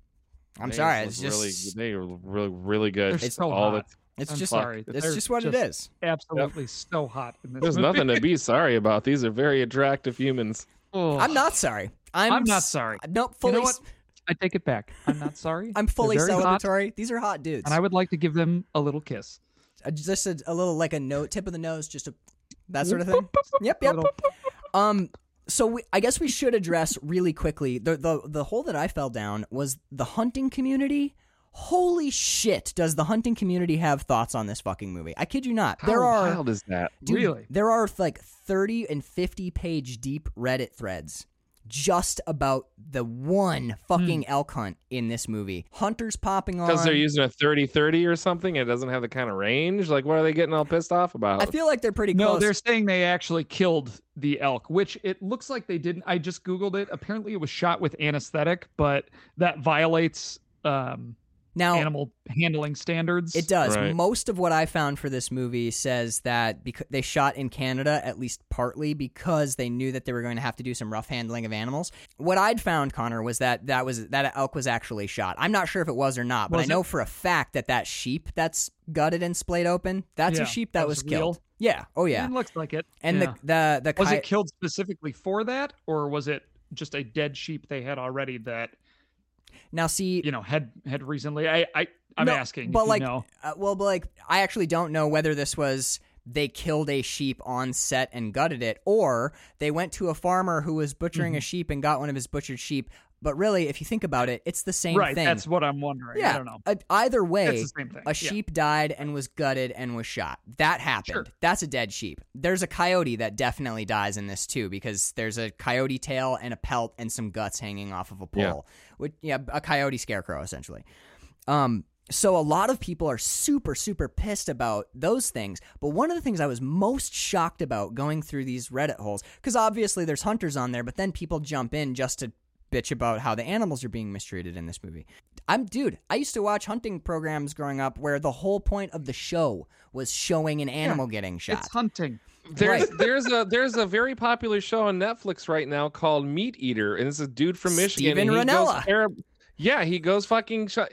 I'm They sorry, it's just really, they are really, really good. They're so all hot. It's I'm just sorry. it's They're just what it is. Absolutely so hot in this There's movie. nothing to be sorry about. These are very attractive humans. Oh, I'm not sorry. I'm, I'm not s- sorry. Nope, You know what? s- I take it back. I'm not sorry. I'm fully very hot, celebratory. These are hot dudes. and I would like to give them a little kiss. Uh, just a, a little like a note, tip of the nose, just a that sort of thing. yep, yep. Um, so we, I guess we should address really quickly the the the hole that I fell down was the hunting community. Holy shit! Does the hunting community have thoughts on this fucking movie? I kid you not. How there are wild is that? Dude, Really? There are like 30 and 50 page deep Reddit threads just about the one fucking Hmm. elk hunt in this movie. Hunters popping on. Because they're using a 30-30 or something. It doesn't have the kind of range. Like, what are they getting all pissed off about? I feel like they're pretty No, close. they're saying they actually killed the elk, which it looks like they didn't. I just googled it. Apparently, it was shot with anesthetic, but that violates um, now, animal handling standards. It does. Right. Most of what I found for this movie says that because they shot in Canada, at least partly because they knew that they were going to have to do some rough handling of animals. What I'd found, Connor, was that that was that elk was actually shot. I'm not sure if it was or not, but Was I know it? for a fact that that sheep that's gutted and splayed open, that's Yeah, a sheep that, that was, was killed. Yeah. Oh yeah. It looks like it. And Yeah. the the the was coy- it killed specifically for that, or was it just a dead sheep they had already that now see you know had had recently? I I I'm No, asking. but like, uh, well, but like, I actually don't know whether this was they killed a sheep on set and gutted it, or they went to a farmer who was butchering Mm-hmm. a sheep and got one of his butchered sheep. But really, if you think about it, it's the same right. thing. That's what I'm wondering. yeah. I don't know. uh, either way, It's the same thing. a yeah. sheep died and was gutted and was shot. That happened. Sure. That's a dead sheep. There's a coyote that definitely dies in this too because there's a coyote tail and a pelt and some guts hanging off of a Yeah. pole. Which, yeah, a coyote scarecrow essentially. Um, so a lot of people are super, super pissed about those things. But one of the things I was most shocked about going through these Reddit holes, because obviously there's hunters on there, but then people jump in just to bitch about how the animals are being mistreated in this movie. I'm dude, I used to watch hunting programs growing up where the whole point of the show was showing an animal getting shot. It's hunting. There's Right. there's a there's a very popular show on Netflix right now called Meat Eater, and it's a dude from Michigan. Steven and he goes Rinella. carib- yeah, he goes fucking shot,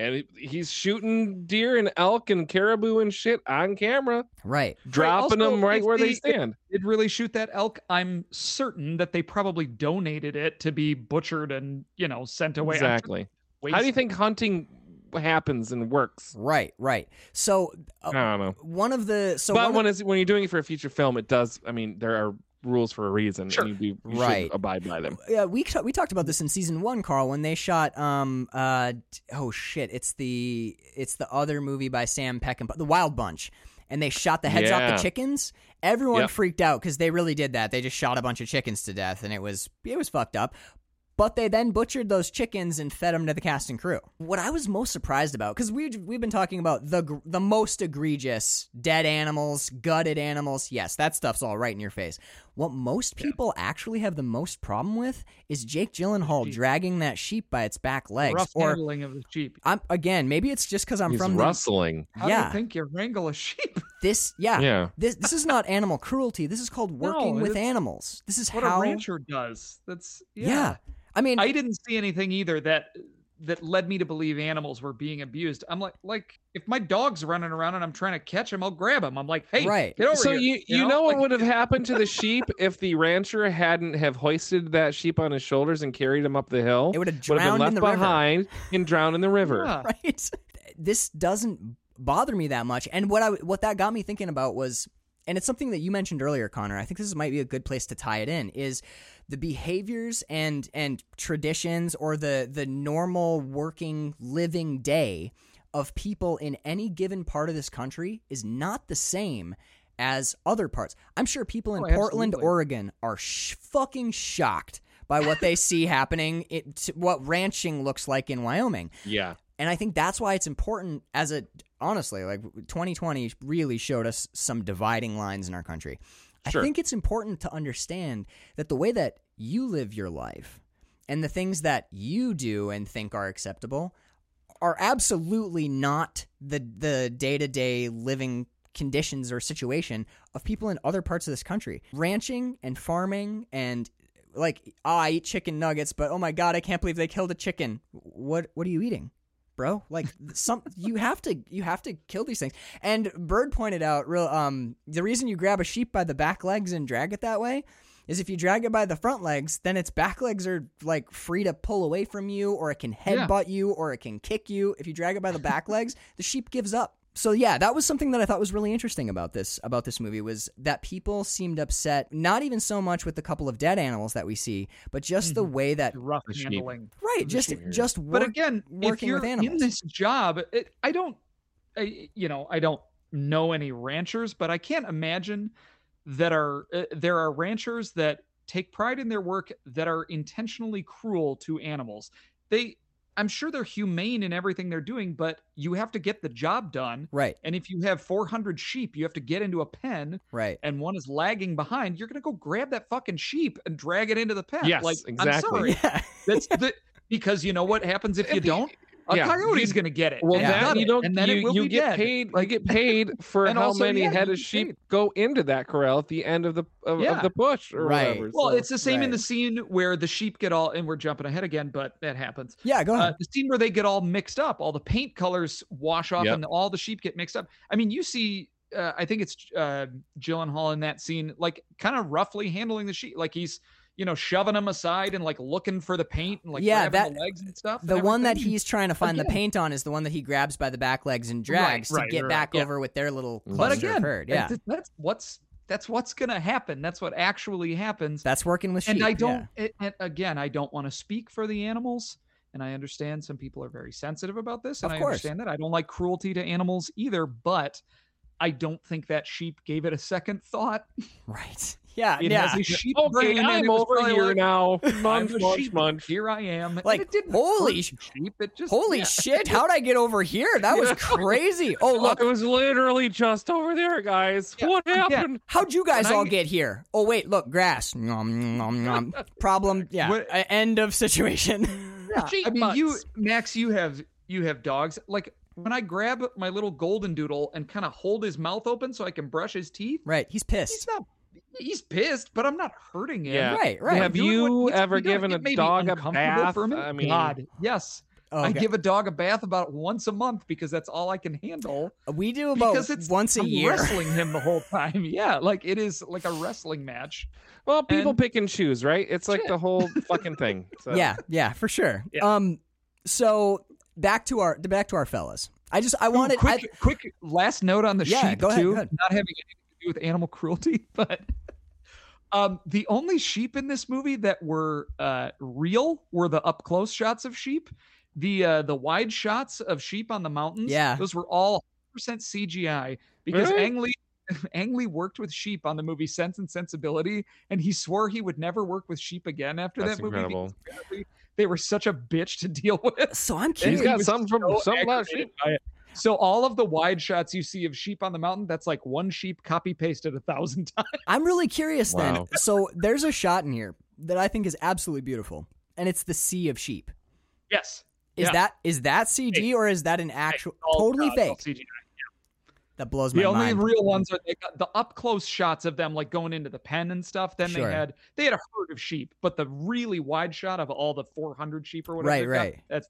and he's shooting deer and elk and caribou and shit on camera, right. dropping Also, them right where they they- stand. Did really shoot that elk? I'm certain that they probably donated it to be butchered and you know sent away. Exactly. How do you think hunting happens and works? Right, right. So uh, I don't know. one of the so but one of- when it's when you're doing it for a feature film, it does. I mean, there are rules for a reason, Sure. and you, you Right. should abide by them. yeah, we ta- we talked about this in season one, Carl, when they shot um uh oh shit, it's the it's the other movie by Sam Peckinpah, The Wild Bunch, and they shot the heads off the chickens. Everyone Yep. freaked out because they really did that. They just shot a bunch of chickens to death, and it was it was fucked up. But they then butchered those chickens and fed them to the cast and crew. What I was most surprised about, because we we've been talking about the the most egregious dead animals, gutted animals. Yes, that stuff's all right in your face. What most people actually have the most problem with is Jake Gyllenhaal Sheep. dragging that sheep by its back legs. Rough or handling of the sheep. I'm again, maybe it's just because I'm He's from the, rustling. How do yeah. you think you wrangle a sheep? this. Yeah, Yeah. This this is not animal cruelty. This is called working No, with animals. This is what how. a rancher does. That's yeah. yeah. I mean, I didn't see anything either that that led me to believe animals were being abused. I'm like, like if my dog's running around and I'm trying to catch him, I'll grab him. I'm like, hey, Right. get over So here. you you know, Like, what would have happened to the sheep if the rancher hadn't have hoisted that sheep on his shoulders and carried him up the hill? it would have would have drowned been left in the river. behind and drowned in the river. Yeah. right? This doesn't bother me that much. And what I what that got me thinking about was, and it's something that you mentioned earlier, Connor. I think this might be a good place to tie it in. Is the behaviors and and traditions or the the normal working living day of people in any given part of this country is not the same as other parts. I'm sure people in Oh, Portland, absolutely. Oregon are sh- fucking shocked by what they see happening, it, what ranching looks like in Wyoming. Yeah. And I think that's why it's important as a honestly, like 2020 really showed us some dividing lines in our country. Sure. I think it's important to understand that the way that you live your life and the things that you do and think are acceptable are absolutely not the the day-to-day living conditions or situation of people in other parts of this country. Ranching and farming and like oh, I eat chicken nuggets, but oh my god, I can't believe they killed a chicken. What what are you eating? Bro, like some you have to you have to kill these things. And Bird pointed out real um the reason you grab a sheep by the back legs and drag it that way is if you drag it by the front legs, then its back legs are like free to pull away from you, or it can Yeah. headbutt you, or it can kick you. If you drag it by the back legs, the sheep gives up. So yeah, that was something that I thought was really interesting about this about this movie was that people seemed upset, not even so much with the couple of dead animals that we see, but just the way that rough The sheep. handling. right, the just sheep. just But work- again, if working you're with animals. in this job, it, I don't, I, you know, I don't know any ranchers, but I can't imagine that are uh, there are ranchers that take pride in their work that are intentionally cruel to animals. They, I'm sure they're humane in everything they're doing, but you have to get the job done. right, And if you have 400 sheep, you have to get into a pen, right. and one is lagging behind. You're gonna go grab that fucking sheep and drag it into the pen. Yes, like exactly. I'm sorry. Yeah. That's the because you know what happens if you If you- don't? A yeah, coyote's gonna get it. Well, and that you don't. and then you it will you be get dead. paid. Like- you get paid for how also, many yeah, head of sheep paid. go into that corral at the end of the of, Yeah. of the push or Right. whatever. Well, so- it's the same in the scene where the sheep get all, and we're jumping ahead again, but that happens. Yeah, go Uh, ahead. the scene where they get all mixed up, all the paint colors wash off, Yep. and all the sheep get mixed up. I mean, you see, uh, I think it's uh, Gyllenhaal in that scene, like kind of roughly handling the sheep, like he's, you know, shoving them aside and like looking for the paint and like Yeah, grabbing that- the legs and stuff. the and one that he's trying to find the paint on is the one that he grabs by the back legs and drags right, to get right, back yeah. over with their little But cluster but again, of herd. Yeah, that's, that's what's that's what's gonna happen. That's what actually happens. that's working with sheep. and I don't. it- and again, I don't want to speak for the animals, and I understand some people are very sensitive about this, and Of I understand that. I don't like cruelty to animals either, but I don't think that sheep gave it a second thought. Right. Yeah. It yeah. has a sheep okay, brain, I'm over here like, now. I'm Munch, munch, sheep. munch. Here I am. Like, it didn't holy hurt sh- the sheep. It just Holy yeah. shit! How'd I get over here? That was crazy. Oh look, it was literally just over there, guys. Yeah, what yeah. happened? how'd you guys And I- all get here? Oh wait, look, grass. Nom, nom, nom. Problem. Yeah. What- uh, End of situation. Yeah, Sheep I mean, you. Max, you have you have dogs. Like when I grab my little golden doodle and kind of hold his mouth open so I can brush his teeth, right. He's he's pissed. not. He's pissed, but I'm not hurting him. Yeah. Right. Right. Have doing what you ever given a dog a bath? for him. I mean, God, yes. Oh, I give a dog a bath about once a month because that's all I can handle. we do about Because it's once a I'm year. wrestling him the whole time. Yeah, like it is like a wrestling match. Well, people And- pick and choose, right? It's like Shit. the whole fucking thing. So. Yeah. Yeah. For sure. Yeah. Um. So back to our back to our fellas. I just I Ooh, wanted. I, quick, quick last note on the Yeah, sheep go ahead, too, go ahead. not having anything to do with animal cruelty, but Um, the only sheep in this movie that were uh, real were the up close shots of sheep. The uh, the wide shots of sheep on the mountains, Yeah. those were all 100% CGI because Really? Ang Lee, Ang Lee worked with sheep on the movie Sense and Sensibility, and he swore he would never work with sheep again after That's that movie. incredible. They were such a bitch to deal with. So I'm And curious. He's got was something from so something about aggravated sheep. By it. So all of the wide shots you see of sheep on the mountain, that's like one sheep copy pasted a thousand times. I'm really curious then. So there's a shot in here that I think is absolutely beautiful, and it's the sea of sheep. Yes. Is Yeah. that is that CG or is that an actual All- totally uh, it's all fake? CGI. That blows my The only mind. real ones are they got the up close shots of them like going into the pen and stuff. Then Sure. they had they had a herd of sheep, but the really wide shot of all the 400 sheep or whatever, Right, they've got, right. That's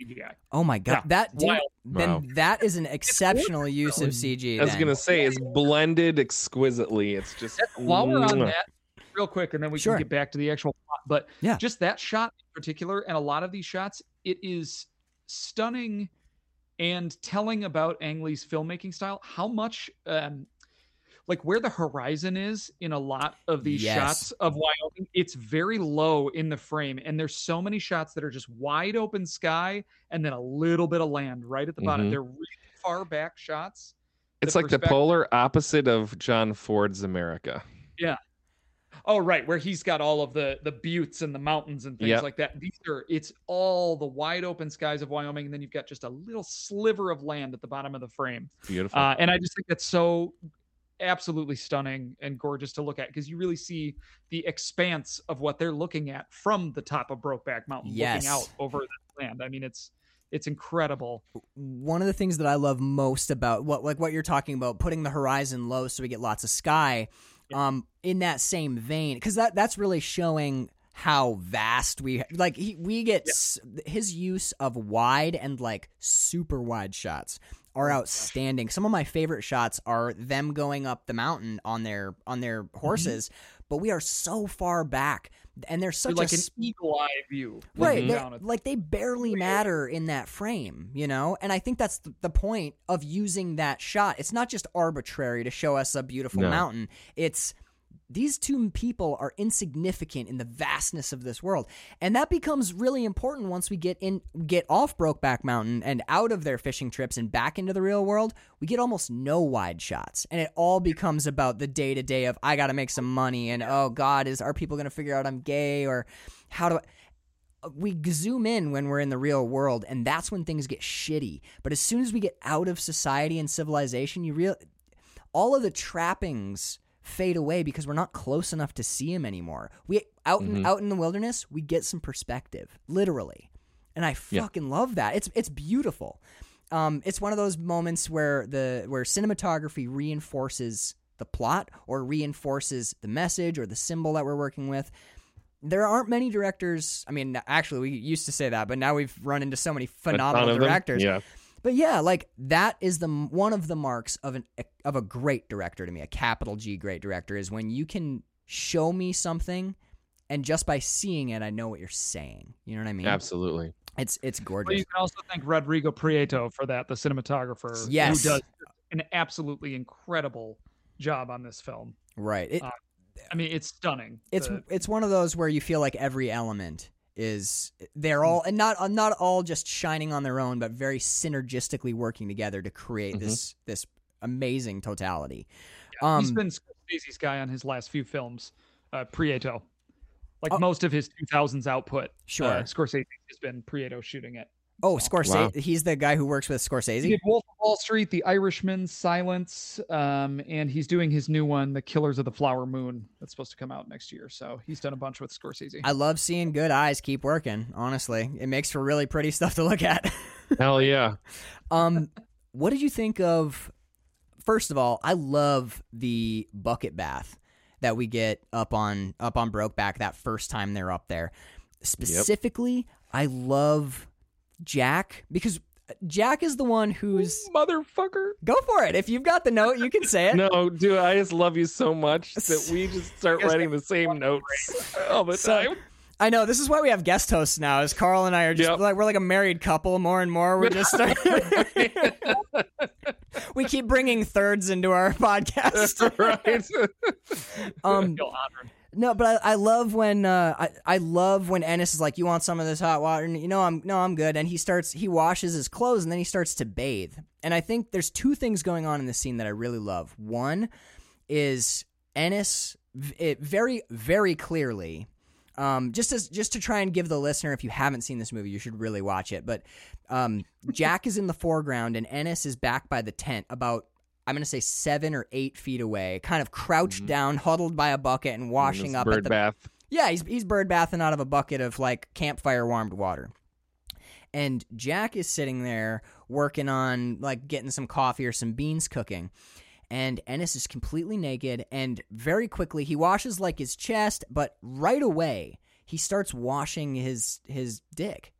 CGI. oh my god, Yeah, that dude, wild. then Wow. that is an exceptional use of CG. I was then. gonna say it's blended exquisitely. It's just While we're on that, real quick, and then we Sure. can get back to the actual plot. But Yeah. just that shot in particular, and a lot of these shots, it is stunning and telling about Ang Lee's filmmaking style. How much, um, like where the horizon is in a lot of these Yes. shots of Wyoming, it's very low in the frame, and there's so many shots that are just wide open sky and then a little bit of land right at the bottom. Mhm. They're really far back shots. it's like the polar opposite of John Ford's America. Yeah. Oh, right, where he's got all of the the buttes and the mountains and things Yep. like that. These are it's all the wide open skies of Wyoming, and then you've got just a little sliver of land at the bottom of the frame. Beautiful. Uh, and I just think that's so absolutely stunning and gorgeous to look at because you really see the expanse of what they're looking at from the top of Brokeback Mountain, Yes. looking out over the land. I mean, it's it's incredible. one of the things that I love most about what like what you're talking about, putting the horizon low so we get lots of sky. Um, in that same vein, because that that's really showing how vast we like. He, we get s his use of wide and like super wide shots are oh, outstanding. Some of my favorite shots are them going up the mountain on their on their mm-hmm. horses, but we are so far back, and there's such They're like a an eagle eye view, right looking they- down at- like they barely matter in that frame you know? And i think that's the point of using that shot. It's not just arbitrary to show us a beautiful No. mountain. It's these two people are insignificant in the vastness of this world. And that becomes really important once we get in get off brokeback mountain and out of their fishing trips and back into the real world we get almost no wide shots. And it all becomes about the day to day of i gotta make some money and oh god is are people gonna figure out i'm gay? or how do I we zoom in when we're in the real world and that's when things get shitty. But as soon as we get out of society and civilization you real all of the trappings fade away because we're not close enough to see him anymore we out in Mhm. out in the wilderness we get some perspective literally and i Yeah. fucking love that it's it's beautiful um it's one of those moments where the where cinematography reinforces the plot or reinforces the message or the symbol that we're working with there aren't many directors. I mean, actually, we used to say that, but now we've run into so many phenomenal directors. Yeah. But yeah, like that is the one of the marks of an of a great director to me. A capital G great director is when you can show me something, and just by seeing it, I know what you're saying. You know what I mean? Absolutely. It's it's But gorgeous. you can also thank Rodrigo Prieto for that, the cinematographer, Yes. who does an absolutely incredible job on this film. Right. It, Uh, I mean, it's stunning. it's The- it's one of those where you feel like every element is they're all and not not all just shining on their own, but very synergistically working together to create Mm-hmm. this this amazing totality. he's Um, he's been Scorsese's guy on his last few films, uh, Prieto. Like Oh. most of his 2000s output, Sure. uh, Scorsese has been Prieto shooting it. oh, Scorsese. Wow. He's the guy who works with He Scorsese. did Wolf of Wall Street, The Irishman, Silence, um, and he's doing his new one, The Killers of the Flower Moon, that's supposed to come out next year. So he's done a bunch with Scorsese. I love seeing good eyes keep working. Honestly, it makes for really pretty stuff to look at. Hell yeah. Um, what did you think of? First of all, I love the bucket bath that we get up on up on Brokeback that first time they're up there. Specifically, I love Jack because Jack is the one who's Motherfucker. go for it. If you've got the note, you can say it. No, dude, I just love you so much that we just start writing the same notes all the So- time. I know this is why we have guest hosts now. Is Carl and I are just Yep. like we're like a married couple more and more. We're just we keep bringing thirds into our podcast. right. Um, Feel honored. No, but I, I love when uh, I I love when Ennis is like, "You want some of this hot water?" And you know, I'm no, I'm good. And he starts he washes his clothes and then he starts to bathe. And I think there's two things going on in this scene that I really love. One is Ennis it very very clearly. Um, just as just to try and give the listener, if you haven't seen this movie, you should really watch it. But um, Jack is in the foreground and Ennis is back by the tent, about I'm going to say seven or eight feet away, kind of crouched mm-hmm. down, huddled by a bucket and washing up bird at the bath. yeah, he's he's bird bathing out of a bucket of like campfire warmed water. And Jack is sitting there working on like getting some coffee or some beans cooking. And Ennis is completely naked and very quickly he washes like his chest, but right away he starts washing his his dick.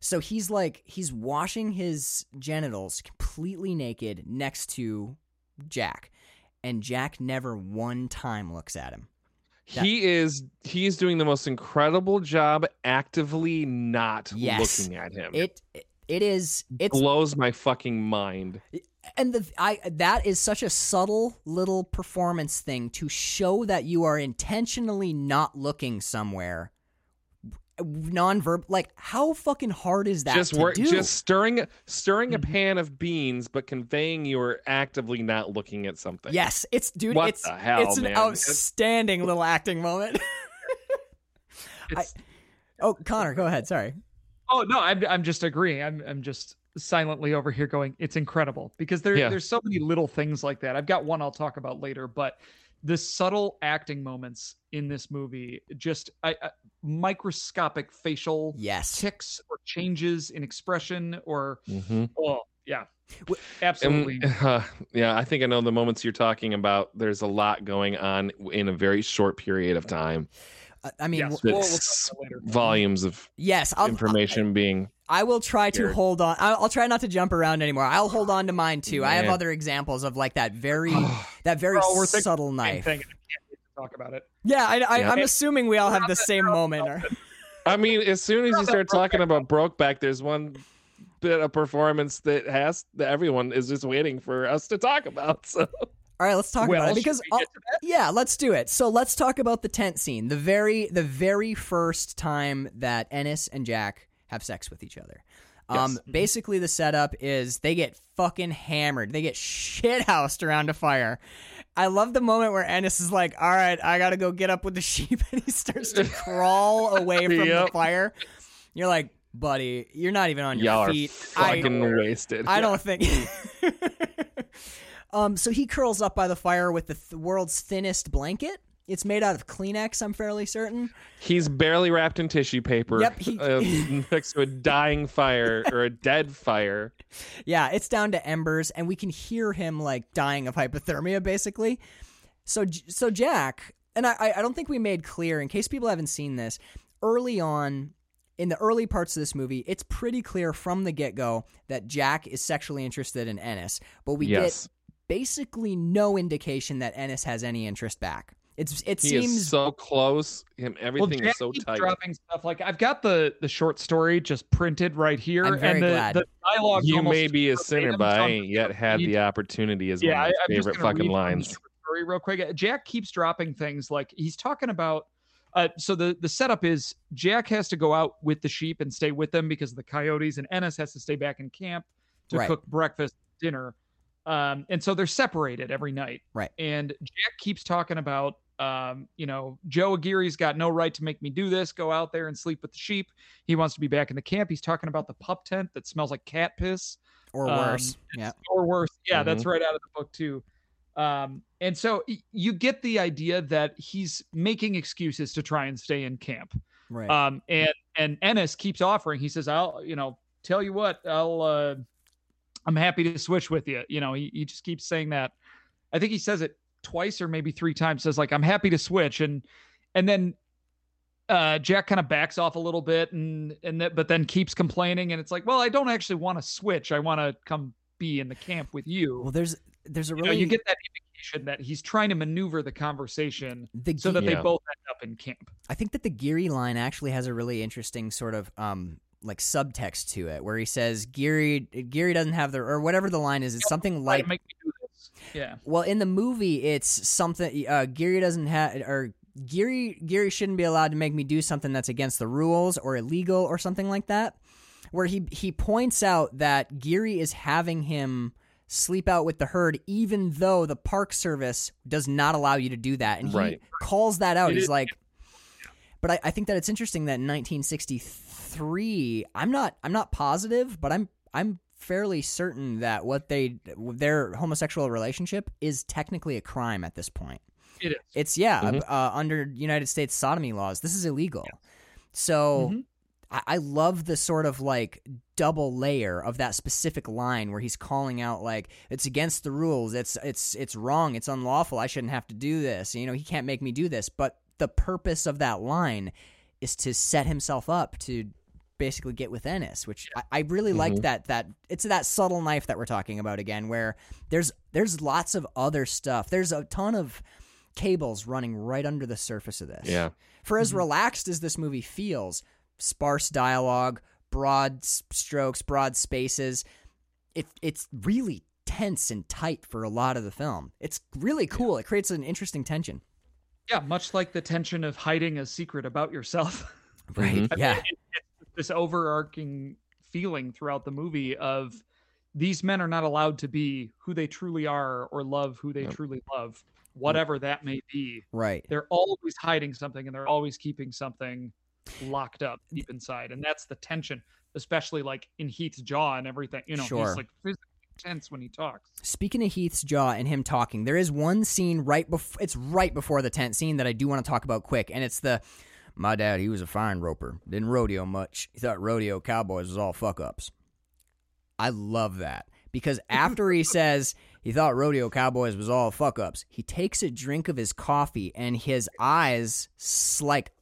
So he's like he's washing his genitals completely naked next to Jack. And Jack never one time looks at him. That- He is he is doing the most incredible job actively not Yes. looking at him. It it is it blows my fucking mind. and the I that is such a subtle little performance thing to show that you are intentionally not looking somewhere non-verb like how fucking hard is that just to work do? just stirring stirring Mm-hmm. a pan of beans but conveying you're actively not looking at something. yes it's dude What it's the hell, it's an man? outstanding little acting moment I, oh connor go ahead sorry Oh no, I'm I'm just agreeing. I'm I'm just silently over here going, it's incredible because there Yeah. there's so many little things like that. I've got one I'll talk about later, but the subtle acting moments in this movie, just I, I, microscopic facial yes ticks or changes in expression, or Mhm. oh yeah, And, absolutely. uh, yeah, I think I know the moments you're talking about. There's a lot going on in a very short period of time. I- i mean Yes, we'll- we'll talk about it later. volumes of yes I'll, information being. I will try to Weird. hold on. I'll, I'll try not to jump around anymore. I'll hold on to mine too. I have other examples of like that very, that very We're we're subtle knife. thing, and I can't to talk about it. Yeah, I, I, Yeah. I'm assuming we all have the same moment. or- I mean, as soon as you start talking about Brokeback, there's one bit of performance that has that everyone is just waiting for us to talk about. So All right, let's talk Well, about it because we get I'll- yeah, let's do it. So let's talk about the tent scene. The very the very first time that Ennis and Jack have sex with each other. Um, basically the setup is they get fucking hammered. They get shithoused around a fire. I love the moment where Ennis is like, "All right, I got to go get up with the sheep," and he starts to crawl away from the fire. You're like, "Buddy, you're not even on your y'all are feet." I- fucking wasted. I don't think. um, so he curls up by the fire with the th- world's thinnest blanket. It's made out of Kleenex, I'm fairly certain. He's barely wrapped in tissue paper. Yep, he- uh, next to a dying fire or a dead fire. Yeah, it's down to embers, and we can hear him like dying of hypothermia, basically. So, so Jack, and I, I- don't think we made clear in case people haven't seen this. Early on, in the early parts of this movie, it's pretty clear from the get go that Jack is sexually interested in Ennis, but we yes, get basically no indication that Ennis has any interest back. It's it he seems is so close. Him, everything Jack is so keeps tight. dropping stuff like I've got the the short story just printed right here, I'm very and the, glad. the dialogue. You may be a sinner, but I ain't yet had You- the opportunity. Is yeah, one I, of I'm my just favorite fucking read lines. Story real quick. Jack keeps dropping things like he's talking about. Uh, so the the setup is Jack has to go out with the sheep and stay with them because of the coyotes, and Ennis has to stay back in camp to Right. cook breakfast, dinner, um, and so they're separated every night. Right. And Jack keeps talking about, um, you know, Joe Aguirre's got no right to make me do this. Go out there and sleep with the sheep. He wants to be back in the camp. He's talking about the pup tent that smells like cat piss or um, worse. yeah. or worse. Yeah, that's Mm-hmm. right out of the book too. Um, and so you get the idea that he's making excuses to try and stay in camp. Right. Um, and and Ennis keeps offering. He says, "I'll, you know, tell you what, I'll, uh, I'm happy to switch with you." You know, he he just keeps saying that. I think he says it twice or maybe three times. Says like, "I'm happy to switch," and and then uh, Jack kind of backs off a little bit, and and that, but then keeps complaining, and it's like, well, I don't actually want to switch. I want to come be in the camp with you. well, there's there's a you really know, you get that indication that he's trying to maneuver the conversation the so Ge- that they both end up in camp. I think that the Geary line actually has a really interesting sort of um like subtext to it, where he says Geary Geary doesn't have the or whatever the line is. It's something like make me do this. Yeah. well in the movie it's something uh Geary doesn't have or Geary Geary shouldn't be allowed to make me do something that's against the rules or illegal or something like that. Where he he points out that Geary is having him sleep out with the herd, even though the Park Service does not allow you to do that, and he Right. calls that out. It He's is- like, but I, I think that it's interesting that in 1963, I'm not I'm not positive, but I'm I'm fairly certain that what they their homosexual relationship is technically a crime at this point. It is. It's yeah, Mhm. uh, under United States sodomy laws, this is illegal. So Mhm. I, I love the sort of like double layer of that specific line where he's calling out like it's against the rules, it's it's it's wrong, it's unlawful. I shouldn't have to do this. You know, he can't make me do this. But the purpose of that line is to set himself up to basically get with Ennis, which I, I really like Mhm. that that it's that subtle knife that we're talking about again, where there's there's lots of other stuff. There's a ton of cables running right under the surface of this. Yeah. For as relaxed as this movie feels, sparse dialogue, broad strokes, broad spaces, it it's really tense and tight for a lot of the film. It's really cool. It creates an interesting tension. Yeah, much like the tension of hiding a secret about yourself. Right. I mean, Yeah. it- it's this overarching feeling throughout the movie of these men are not allowed to be who they truly are or love who they Yep. truly love, whatever that may be. Right. They're always hiding something and they're always keeping something locked up deep inside. And that's the tension, especially like in Heath's jaw and everything. You know, Sure. he's like physically tense when he talks. Speaking of Heath's jaw and him talking, there is one scene right before it's right before the tent scene that I do want to talk about quick, and it's the my dad. He was a fine roper, didn't rodeo much. He thought rodeo cowboys was all fuck ups. I love that because after he says he thought rodeo cowboys was all fuck ups, he takes a drink of his coffee and his eyes like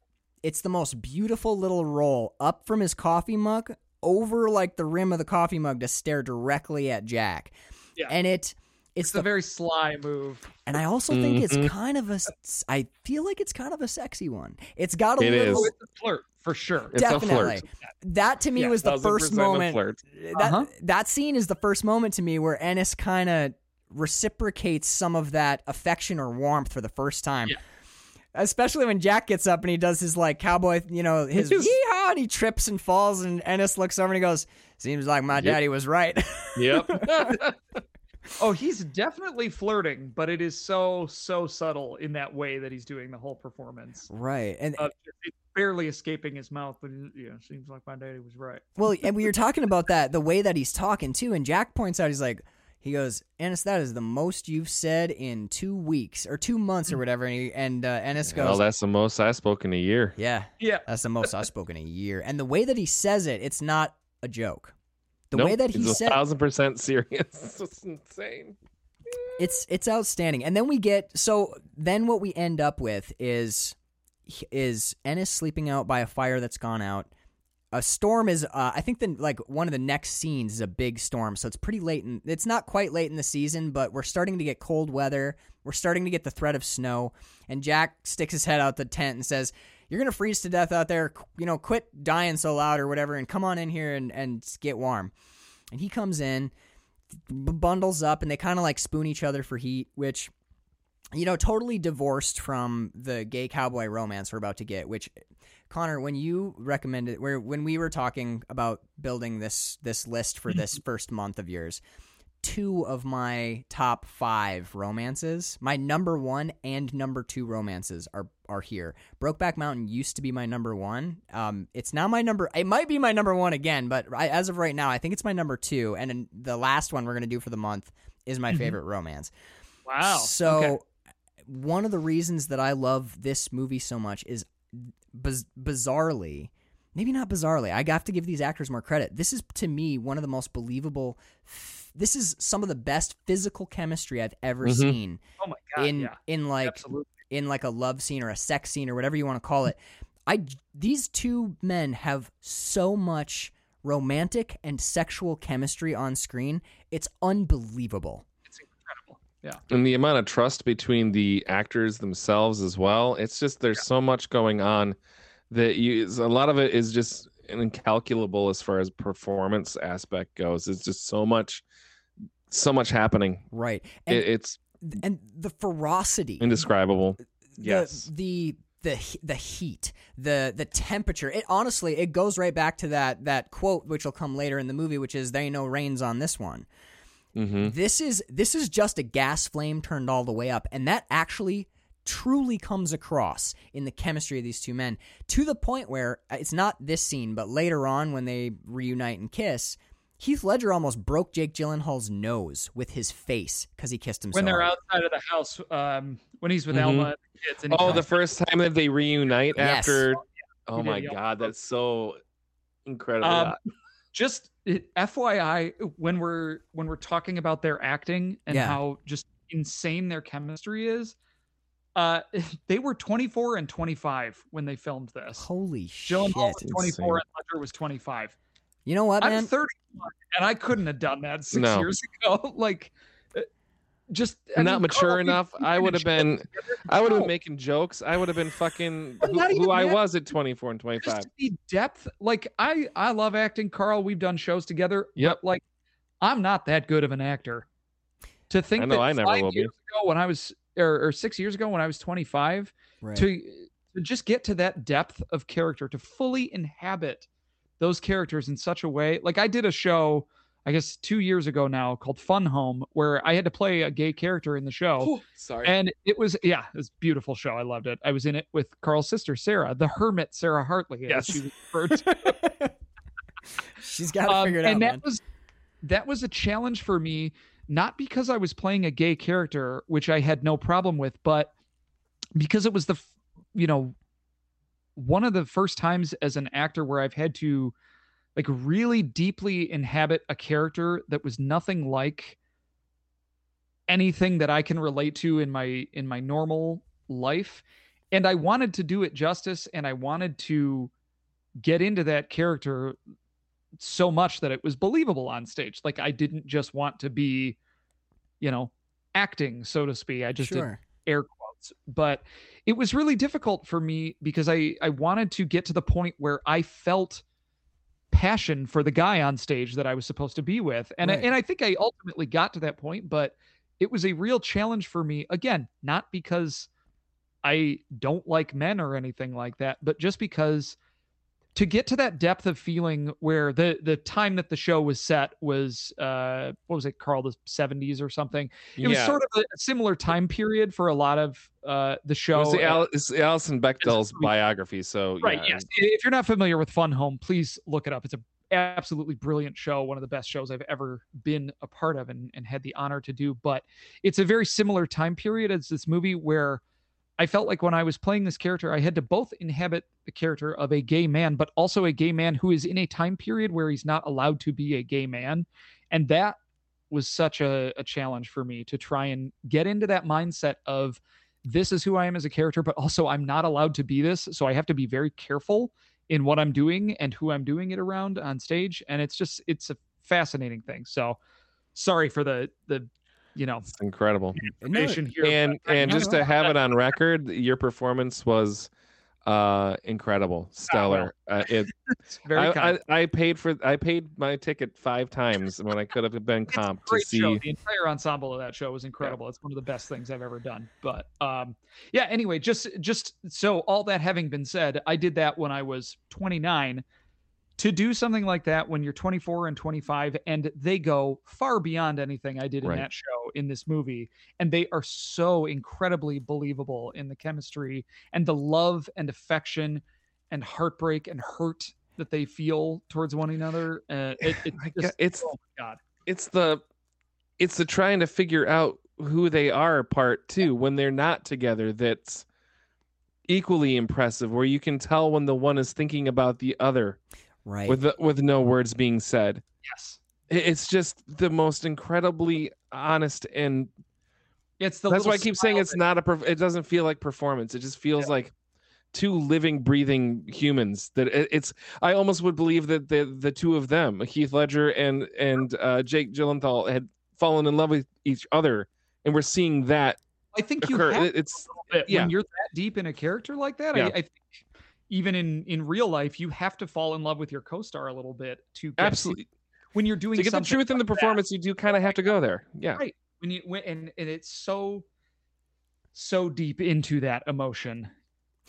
it's the most beautiful little roll up from his coffee mug over like the rim of the coffee mug to stare directly at Jack. Yeah. And it it's It's the a very sly move. and I also think it's Mhm. kind of a. I feel like it's kind of a sexy one. It's got a It little is. It's a flirt for sure. It's a definitely. flirt. That to me Yeah, was the first moment flirt. that Uh-huh. that scene is the first moment to me where Ennis kind of reciprocates some of that affection or warmth for the first time. Yeah. Especially when Jack gets up and he does his like cowboy, you know, his His- yeehaw, and he trips and falls, and Ennis looks over and he goes, "Seems like my Yep. daddy was right." Yep. Oh, he's definitely flirting, but it is so so subtle in that way that he's doing the whole performance. right, and Of just- it's barely escaping his mouth, but it- yeah, seems like my daddy was right. Well, and we were talking about that, the way that he's talking too, and Jack points out, he's like, he goes, Ennis, that is the most you've said in two weeks or two months or whatever. And, he, and uh, Ennis goes, well, that's the most I spoke in a year. yeah, Yeah, that's the most I've spoken in a year. And the way that he says it, it's not a joke. The Nope, way that he said thousand percent serious. it's insane. it's it's outstanding. And then we get so then what we end up with is is Ennis sleeping out by a fire that's gone out. A storm is uh, I think the like one of the next scenes is a big storm, so it's pretty late in it's not quite late in the season, but we're starting to get cold weather. We're starting to get the threat of snow, and Jack sticks his head out the tent and says, "You're gonna freeze to death out there. You know, quit dying so loud or whatever, and come on in here and and get warm." And he comes in, bundles up, and they kind of like spoon each other for heat, which you know, totally divorced from the gay cowboy romance we're about to get. Which, Connor, when you recommended, where when we were talking about building this this list for mm-hmm. this first month of yours, two of my top five romances, my number one and number two romances are are here. Brokeback Mountain used to be my number one. Um, it's now my number. It might be my number one again, but I, as of right now, I think it's my number two. And the last one we're gonna do for the month is my favorite romance. wow. So, Okay. one of the reasons that I love this movie so much is biz- bizarrely, maybe not bizarrely, I have to give these actors more credit. This is, to me, one of the most believable. F- this is some of the best physical chemistry I've ever Mhm. seen oh my god, in yeah, in like absolutely. in like a love scene or a sex scene or whatever you want to call it. I these two men have so much romantic and sexual chemistry on screen. It's unbelievable. It's incredible. Yeah. and the amount of trust between the actors themselves as well it's just there's so much going on that you a lot of it is just incalculable as far as performance aspect goes it's just so much so much happening Right. And it, it's and the ferocity indescribable the, yes the the the heat, the the temperature. It honestly it goes right back to that that quote which will come later in the movie, which is "There ain't no reins on this one." Mm-hmm. This is this is just a gas flame turned all the way up, and that actually truly comes across in the chemistry of these two men to the point where uh, it's not this scene, but later on when they reunite and kiss. Heath Ledger almost broke Jake Gyllenhaal's nose with his face because he kissed him when so they're hard. outside of the house, um, when he's with Mhm. Alma and the kids, and he Oh, the first time that they reunite Yes. after. He Oh my yeah. god, that's so incredible. Um, just FYI, when we're when we're talking about their acting and Yeah. how just insane their chemistry is, uh, they were 24 and 25 when they filmed this. Holy Gyllenhaal shit! was 24 insane. and Ledger was 25. You know what, I'm man? 31 and I couldn't have done that six No. years ago. like, uh, just I not mean, mature enough. I would have been. I would have been making jokes. I would have been fucking who, who I was at 24 and 25. just the depth like i i love acting carl we've done shows together Yep. but like i'm not that good of an actor to think I know that I never five will be. years ago when i was or, or six years ago when i was 25 Right. to to just get to that depth of character to fully inhabit those characters in such a way like i did a show i guess two years ago now called fun home where i had to play a gay character in the show Oh, sorry. and it was yeah, it was a beautiful show. I loved it. I was in it with Carl's sister Sarah, the hermit Sarah Hartley. as Yes. she was referred to. She's got to Um, figure it out, and man. that was that was a challenge for me, not because I was playing a gay character, which I had no problem with, but because it was the you know one of the first times as an actor where I've had to like really deeply inhabit a character that was nothing like anything that I can relate to in my in my normal life. And I wanted to do it justice and I wanted to get into that character so much that it was believable on stage. Like I didn't just want to be you know acting so to speak. I just did sure. air but it was really difficult for me because i i wanted to get to the point where i felt passion for the guy on stage that i was supposed to be with and Right. I, and i think i ultimately got to that point but it was a real challenge for me again not because i don't like men or anything like that but just because to get to that depth of feeling where the the time that the show was set was uh what was it carl the 70s or something? It was sort of a similar time period for a lot of uh the It show was the Al- it's Alison Bechdel's biography. So right yeah, yes. If you're not familiar with fun home please look it up. It's a absolutely brilliant show one of the best shows i've ever been a part of and, and had the honor to do but it's a very similar time period as this movie where i felt like when i was playing this character i had to both inhabit the character of a gay man but also a gay man who is in a time period where he's not allowed to be a gay man and that was such a, a challenge for me to try and get into that mindset of this is who I am as a character, but also I'm not allowed to be this. So I have to be very careful in what I'm doing and who I'm doing it around on stage. And it's just, it's a fascinating thing. So sorry for the, the, you know, it's incredible. information here. And but and just to have it on record, your performance was uh incredible, stellar. Uh, it, it's very I. I, I paid for I paid my ticket five times when I could have been It's a comp to see. show. The entire ensemble of that show was incredible. It's one of the best things I've ever done. But um, yeah. Anyway, just just so all that having been said, I did that when I was 29. To do something like that when you're 24 and 25, and they go far beyond anything I did in Right. that show in this movie, and they are so incredibly believable in the chemistry and the love and affection and heartbreak and hurt that they feel towards one another. Uh, it, it's just, it's oh my god. it's the it's the trying to figure out who they are part too when they're not together that's equally impressive where you can tell when the one is thinking about the other Right. with the, with no words being said Yes. It's just the most incredibly honest and It's the that's why I keep saying it's not a it doesn't feel like performance it just feels like two living breathing humans that it's i almost would believe that the the two of them heath ledger and and uh jake gyllenhaal had fallen in love with each other and we're seeing that I think you occur have it's yeah. when you're that deep in a character like that. Yeah. I, I think even in in real life, you have to fall in love with your co-star a little bit to get absolutely when you're doing to get the something truth in the like that, performance you do kind of have to go there yeah Right. When you when, and and it's so so deep into that emotion.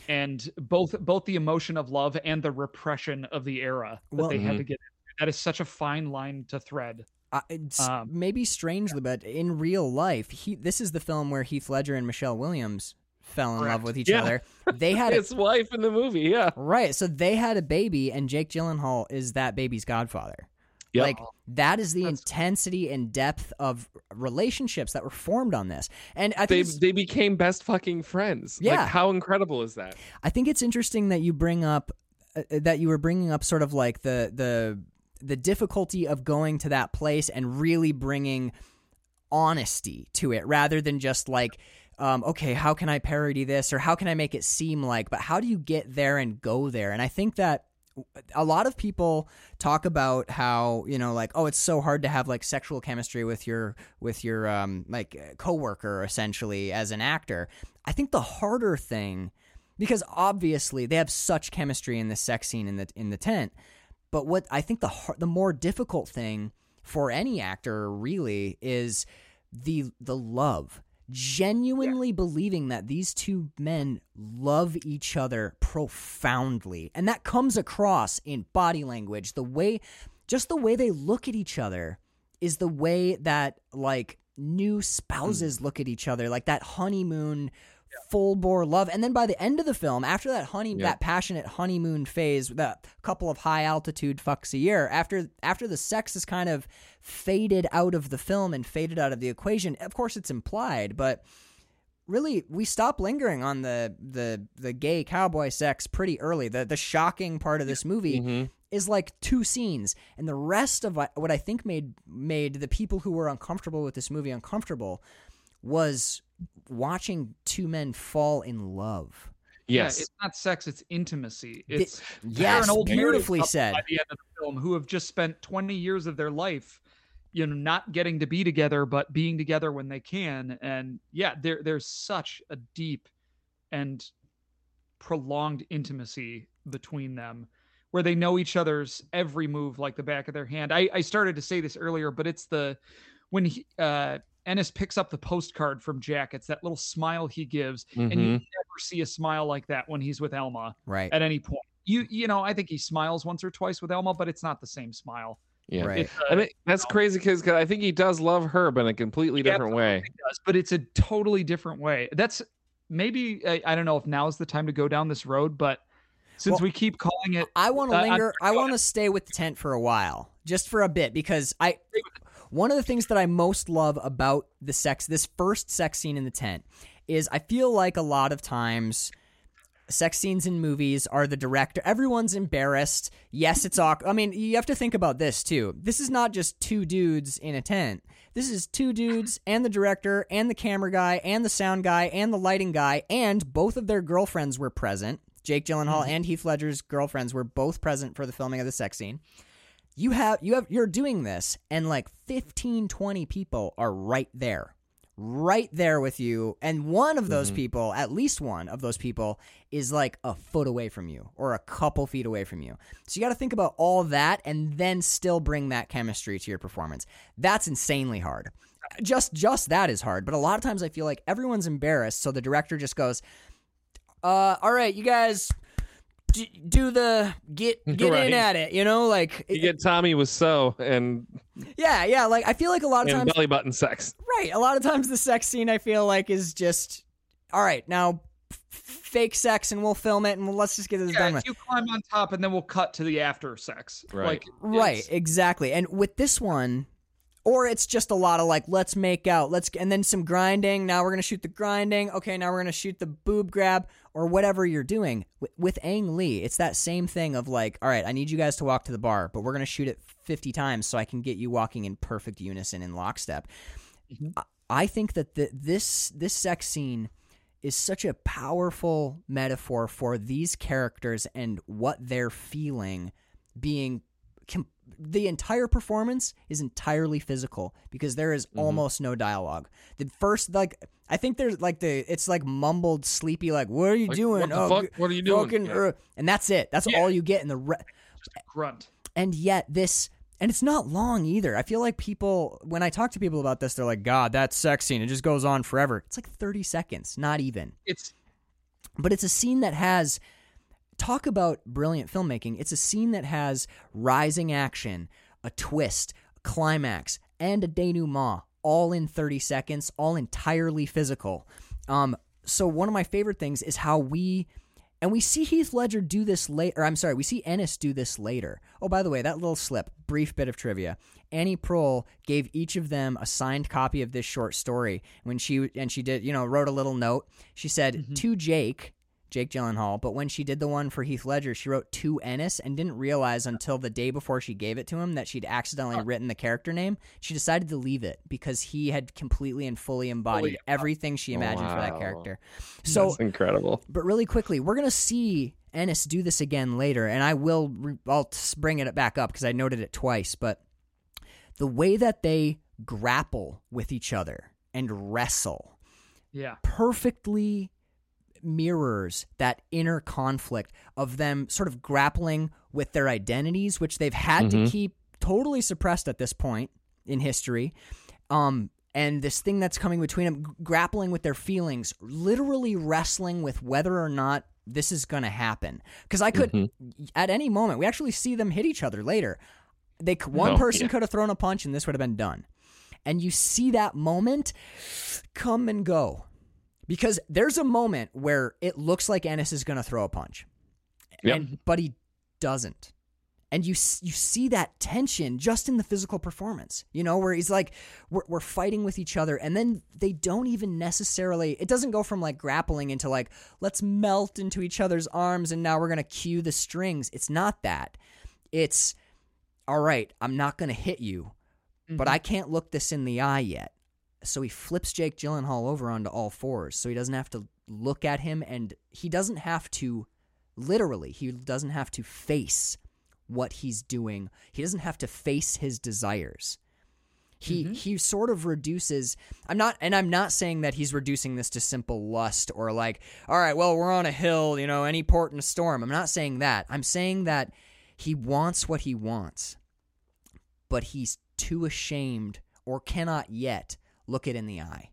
and both both the emotion of love and the repression of the era that Well- they had Mhm. to get. into. That is such a fine line to thread. Uh, it's Um, maybe strangely, but in real life, he this is the film where Heath Ledger and Michelle Williams fell in love with each Yeah. other. They had a, His wife in the movie, yeah. right, so they had a baby, and Jake Gyllenhaal is that baby's godfather. Yep. Like that is the That's- intensity and depth of relationships that were formed on this, and I they think it's- they became best fucking friends. Yeah. Like, how incredible is that? I think it's interesting that you bring up uh, that you were bringing up sort of like the the the difficulty of going to that place and really bringing honesty to it rather than just like um, okay how can i parody this or how can i make it seem like but how do you get there and go there? And i think that a lot of people talk about how you know like oh it's so hard to have like sexual chemistry with your with your um like coworker essentially as an actor. I think the harder thing because obviously they have such chemistry in the sex scene in the in the tent but what i think the the more difficult thing for any actor really is the the love genuinely believing that these two men love each other profoundly. And that comes across in body language. The way just the way they look at each other is the way that like new spouses hmm. look at each other. Like that honeymoon full bore love and then by the end of the film after that honey Yeah. that passionate honeymoon phase that couple of high altitude fucks a year after after the sex is kind of faded out of the film and faded out of the equation of course it's implied but really we stop lingering on the the the gay cowboy sex pretty early the the shocking part of this movie Mhm. is like two scenes and the rest of what what I think made made the people who were uncomfortable with this movie uncomfortable was watching two men fall in love. Yes. Yeah, it's not sex; it's intimacy. It's they're yes, an old beautifully said. By the end of the film, who have just spent twenty years of their life, you know, not getting to be together, but being together when they can. And yeah, there there's such a deep and prolonged intimacy between them, where they know each other's every move like the back of their hand. I I started to say this earlier, but it's the when he, uh, Ennis picks up the postcard from Jack. It's that little smile he gives, and you Mhm. never see a smile like that when he's with Alma Right. at any point. You you know, I think he smiles once or twice with Alma, but it's not the same smile. Yeah. Right. It's, uh, I mean, that's crazy because I think he does love her, but in a completely different way. does, but it's a totally different way. That's maybe I, I don't know if now is the time to go down this road, but since Well, we keep calling it, I want to Uh, linger. I want to stay with the tent for a while, just for a bit, because I. One of the things that I most love about the sex, this first sex scene in the tent, is I feel like a lot of times sex scenes in movies are the director. Everyone's embarrassed. Yes, it's awkward. I mean, you have to think about this too. This is not just two dudes in a tent. This is two dudes and the director and the camera guy and the sound guy and the lighting guy and both of their girlfriends were present. Jake Gyllenhaal mm-hmm. and Heath Ledger's girlfriends were both present for the filming of the sex scene. You have you have you're doing this and like 15 20 people are right there right there with you and one of those people at least one of those people is like a foot away from you or a couple feet away from you. So you got to think about all that and then still bring that chemistry to your performance. That's insanely hard. Just just that is hard but a lot of times i feel like everyone's embarrassed so the director just goes uh all right you guys do the get get Right. in at it you know like You get Tommy with so and yeah yeah like i feel like a lot of times belly button sex. Right. A lot of times the sex scene I feel like is just all right, now f- fake sex and we'll film it and we'll, let's just get this yeah, done with. you climb on top and then we'll cut to the after sex. Right. Like, Right, exactly. And with this one or it's just a lot of like let's make out, let's and then some grinding. Now we're going to shoot the grinding. Okay, now we're going to shoot the boob grab or whatever you're doing. With, with Ang Lee, it's that same thing of like, all right, I need you guys to walk to the bar, but we're going to shoot it 50 times so I can get you walking in perfect unison in lockstep. Mm-hmm. I, I think that the, this this sex scene is such a powerful metaphor for these characters and what they're feeling being com- the entire performance is entirely physical because there is mm-hmm. almost no dialogue. The first like I think there's like the it's like mumbled sleepy like what are you Like, doing? what the oh, fuck? What are you doing? Yeah. uh," and that's it. That's all you get in the re- grunt. and yet this and it's not long either. I feel like people when I talk to people about this, they're like, "God, that sex scene it just goes on forever." It's like thirty seconds, not even. It's but it's a scene that has talk about brilliant filmmaking. It's a scene that has rising action, a twist, a climax, and a denouement all in 30 seconds, all entirely physical. Um, so one of my favorite things is how we and we see Heath Ledger do this later. I'm sorry, we see Ennis do this later. Oh, by the way, that little slip, brief bit of trivia. Annie Proulx gave each of them a signed copy of this short story when she and she did, you know, wrote a little note. She said Mm-hmm. to Jake, Jake Gyllenhaal, but when she did the one for Heath Ledger, she wrote to Ennis and didn't realize until the day before she gave it to him that she'd accidentally written the character name. She decided to leave it because he had completely and fully embodied everything she imagined for that character. So That's incredible. but really quickly, we're gonna see Ennis do this again later, and I will. Re- I'll bring it back up because I noted it twice. But the way that they grapple with each other and wrestle Yeah. perfectly mirrors that inner conflict of them sort of grappling with their identities, which they've had to Mhm. keep totally suppressed at this point in history. Um, and this thing that's coming between them, g- grappling with their feelings, literally wrestling with whether or not this is going to happen. Because I could, at any moment, we actually see them hit each other later. They one Oh, person yeah. could have thrown a punch, and this would have been done. And you see that moment come and go because there's a moment where it looks like Ennis is going to throw a punch, Yep. and but he doesn't. And you you see that tension just in the physical performance, you know, where he's like, we're, we're fighting with each other, and then they don't even necessarily. It doesn't go from like grappling into like let's melt into each other's arms, and now we're gonna cue the strings. It's not that. It's all right. I'm not gonna hit you, but mm-hmm. I can't look this in the eye yet. So he flips Jake Gyllenhaal over onto all fours so he doesn't have to look at him and he doesn't have to literally he doesn't have to face what he's doing. He doesn't have to face his desires. He mm-hmm. he sort of reduces I'm not and I'm not saying that he's reducing this to simple lust or like all right, well, we're on a hill, you know, any port in a storm. I'm not saying that. I'm saying that he wants what he wants but he's too ashamed or cannot yet look it in the eye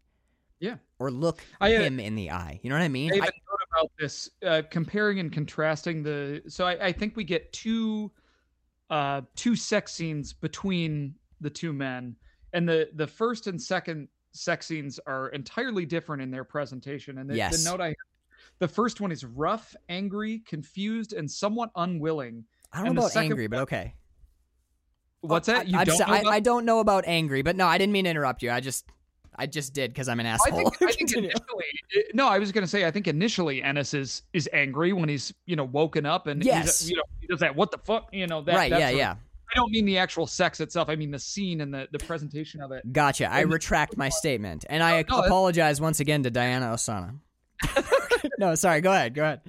Yeah. or look I, uh, him in the eye. You know what I mean? I even I- thought about this, uh, comparing and contrasting the. So I, I think we get two, uh, two sex scenes between the two men, and the the first and second sex scenes are entirely different in their presentation. And the, Yes. the note I, the first one is rough, angry, confused, and somewhat unwilling. I don't and know about angry, but okay. What's that? You I'm don't I, about- I don't know about angry, but no, I didn't mean to interrupt you. I just I just did because I'm an I asshole. think, I think initially, no, I was going to say, I think initially Ennis is is angry when he's you know woken up and Yes. you know he does that. What the fuck, you know that. right? that Yeah, sort of- yeah. I don't mean the actual sex itself. I mean the scene and the the presentation of it. Gotcha. I retract my statement, and I no, apologize once again to Diana Ossana. no, sorry. Go ahead. Go ahead.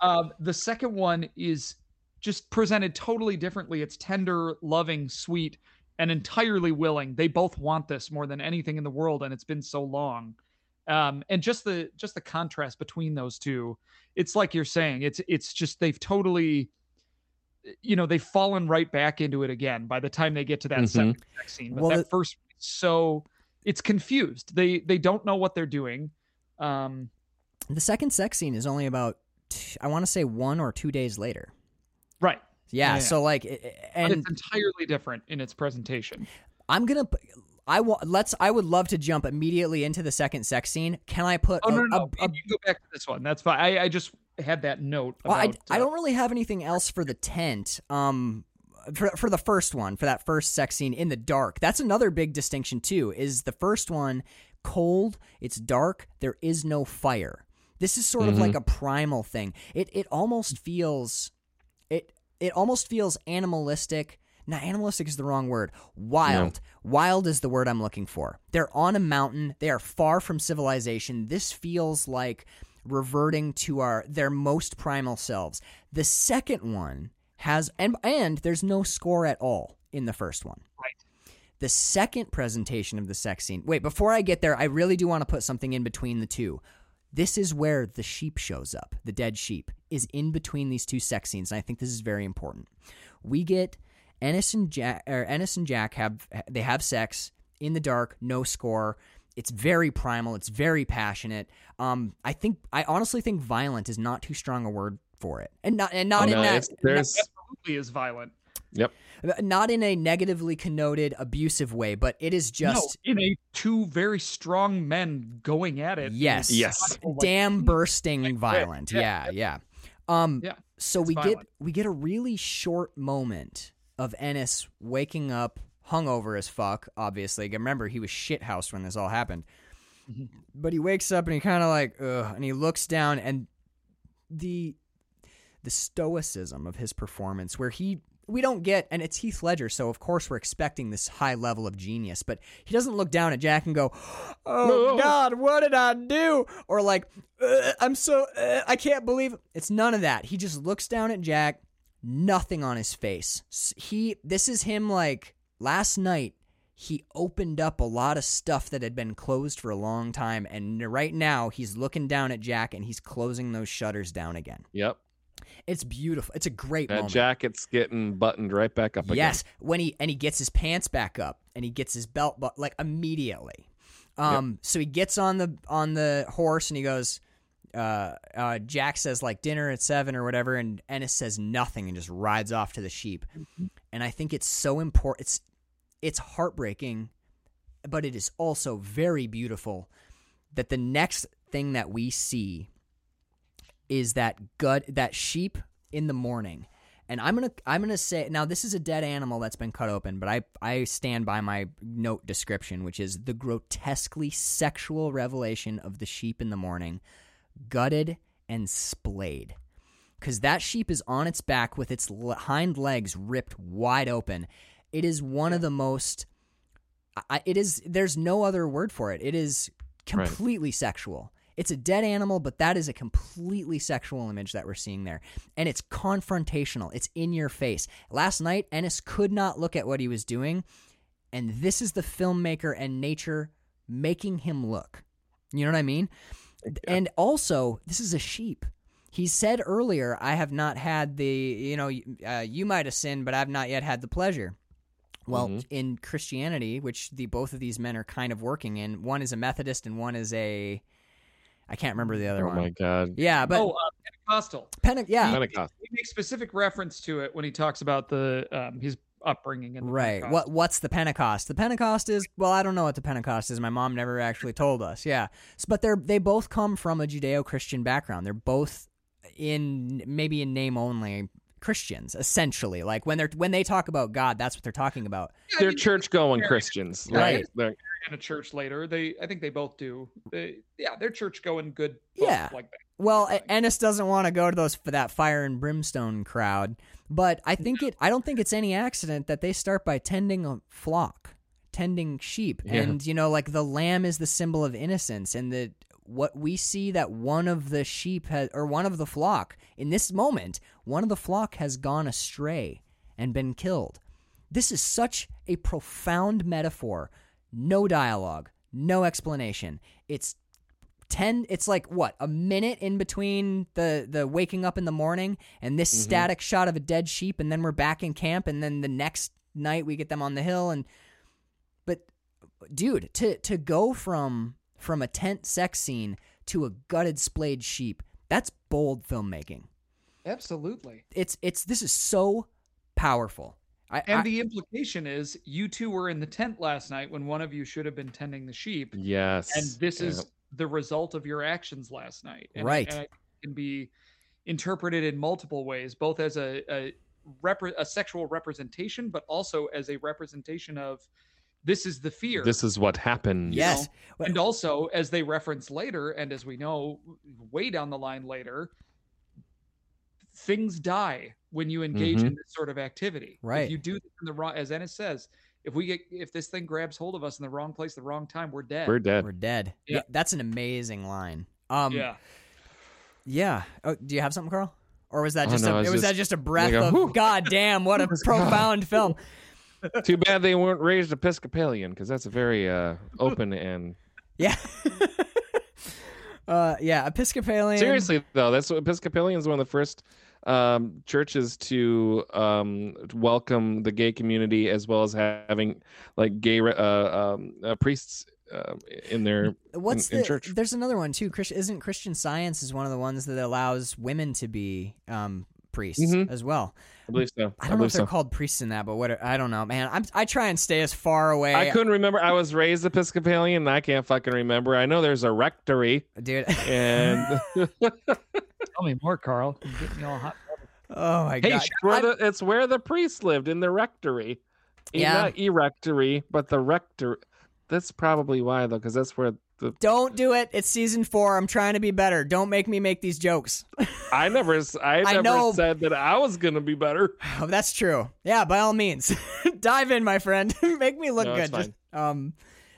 Um, the second one is just presented totally differently. It's tender, loving, sweet, and entirely willing. They both want this more than anything in the world, and it's been so long. Um, and just the just the contrast between those two, it's like you're saying, it's it's just they've totally, you know, they've fallen right back into it again by the time they get to that Mhm. second sex scene. But Well, that it- first, so it's confused. They they don't know what they're doing. Um, The second sex scene is only about t- I want to say one or two days later. right. Yeah. Yeah. So like, i- But and it's entirely different in its presentation. I'm gonna. I want. Let's. I would love to jump immediately into the second sex scene. Can I put? Oh a- no, no, a- no. a- you go back to this one. That's fine. I, I just had that note. well, I, about, I uh, don't really have anything else for the tent. Um, for for the first one, for that first sex scene in the dark. That's another big distinction too. Is the first one cold? It's dark. There is no fire. This is sort of like a primal thing. It it almost feels it almost feels animalistic. Now, animalistic is the wrong word. Wild. Wild is the word I'm looking for. They're on a mountain. They are far from civilization. This feels like reverting to our their most primal selves. The second one has and and there's no score at all in the first one. Right. The second presentation of the sex scene. Wait, before I get there, I really do want to put something in between the two. This is where the sheep shows up. The dead sheep is in between these two sex scenes, and I think this is very important. We get Ennis and Jack, or Ennis and Jack have they have sex in the dark, no score. it's very primal. It's very passionate. Um, I think I honestly think violent is not too strong a word for it, and not and not Oh, in no, that it's- there's Absolutely is violent. yep. not in a negatively connoted abusive way, but it is just no, in a two very strong men going at it. yes, Yes. Damn dam bursting violent. Yeah, yeah. Um, Yeah, so we get we get a really short moment of Ennis waking up hungover as fuck. Obviously, remember he was shithoused when this all happened. Mm-hmm. But he wakes up and he kind of like, ugh, and he looks down and the the stoicism of his performance, where he we don't get, and it's Heath Ledger, so of course we're expecting this high level of genius, but he doesn't look down at Jack and go, "Oh No. God, what did I do?" Or like, "Uh, "I'm so uh, I can't believe." It's none of that. He just looks down at Jack, nothing on his face. He this is him like last night. He opened up a lot of stuff that had been closed for a long time, and right now he's looking down at Jack and he's closing those shutters down again. Yep. It's beautiful. It's a great That moment. jacket's getting buttoned right back up again. Yes, when he and he gets his pants back up and he gets his belt but like immediately. Um so he gets on the on the horse and he goes uh, uh, Jack says like dinner at seven or whatever, and Ennis says nothing and just rides off to the sheep. And I think it's so important. It's it's heartbreaking, but it is also very beautiful that the next thing that we see is that gut that sheep in the morning. And i'm gonna i'm gonna say now this is a dead animal that's been cut open but i i stand by my note description which is the grotesquely sexual revelation of the sheep in the morning gutted and splayed. Because that sheep is on its back with its hind legs ripped wide open. It is one of the most I, it is there's no other word for it. It is Right. completely sexual it's a dead animal but that is a completely sexual image that we're seeing there. And it's confrontational. It's in your face. Last night ennis could not look at what he was doing. And this is the filmmaker and nature making him look. You know what i mean? And also this is a sheep. He said earlier i have not had the you know uh, you might have sinned but i've not yet had the pleasure. Well, Mhm. in Christianity, which the both of these men are kind of working in, one is a Methodist and one is a I can't remember the other Oh one. my god. Yeah, but oh, uh, Pentecostal. Pente- yeah, Pentecost. He makes specific reference to it when he talks about the um, his upbringing and right. What what's the Pentecost? The Pentecost is well, I don't know what the Pentecost is. My mom never actually told us. Yeah, but they're they both come from a Judeo-Christian background. They're both in maybe in name only Christians, essentially. Like when they're when they talk about God, that's what they're talking about. They're church going Christians. Right. Right. They're- in a church later. They, I think they both do. They, yeah, they're church going good. Yeah. like that. Well, Ennis doesn't want to go to those for that fire and brimstone crowd, but I think it. I don't think it's any accident that they start by tending a flock, tending sheep, Yeah. and you know, like the lamb is the symbol of innocence, and the what we see that one of the sheep has, or one of the flock in this moment, one of the flock has gone astray and been killed. This is such a profound metaphor. No dialogue, no explanation. It's 10 it's like what a minute in between the the waking up in the morning and this mm-hmm. static shot of a dead sheep and then we're back in camp and then the next night we get them on the hill and but dude to to go from from a tent sex scene to a gutted splayed sheep that's bold filmmaking Absolutely. it's it's this is so powerful I, And I- the implication is you two were in the tent last night when one of you should have been tending the sheep. yes. And this Yeah. is the result of your actions last night. And, Right. And it can be interpreted in multiple ways, both as a, a, repre- a sexual representation, but also as a representation of this is the fear. This is what happens. yes and also as they reference later and as we know way down the line later things die when you engage Mhm. in this sort of activity Right. if you do this in the wrong as ennis says if we get if this thing grabs hold of us in the wrong place the wrong time we're dead We're dead. we're dead Yeah. yeah that's an amazing line um yeah Yeah. Oh, do you have something, Carl? Or was that Oh, just no, a it's was that just- just a breath go, of "Whew." God damn, what a profound film. Too bad they weren't raised Episcopalian because that's a very uh, open and Yeah. uh yeah, Episcopalian. seriously though that's what Episcopalian is one of the first um, churches to um, welcome the gay community as well as having like gay uh, um, uh, priests um, in their What's in, the? in church. There's another one too. Christ, isn't Christian Science is one of the ones that allows women to be um, priests Mhm. as well. I believe so. I don't know if they're so. called priests in that, but what I don't know, man. I'm, I try and stay as far away. I couldn't remember. I was raised Episcopalian, and I can't fucking remember. I know there's a rectory, dude. and Tell me more, Carl. You're me all hot. oh my Hey, god. sh- where the, it's where the priests lived in the rectory. E- Yeah. Not erectory, but the rector. That's probably why, though, because that's where the. Don't do it. It's season four. I'm trying to be better. Don't make me make these jokes. I never, s- I I never know. said that I was gonna be better. Oh, that's true. Yeah, by all means, dive in, my friend. Make me look No, good. Just, um,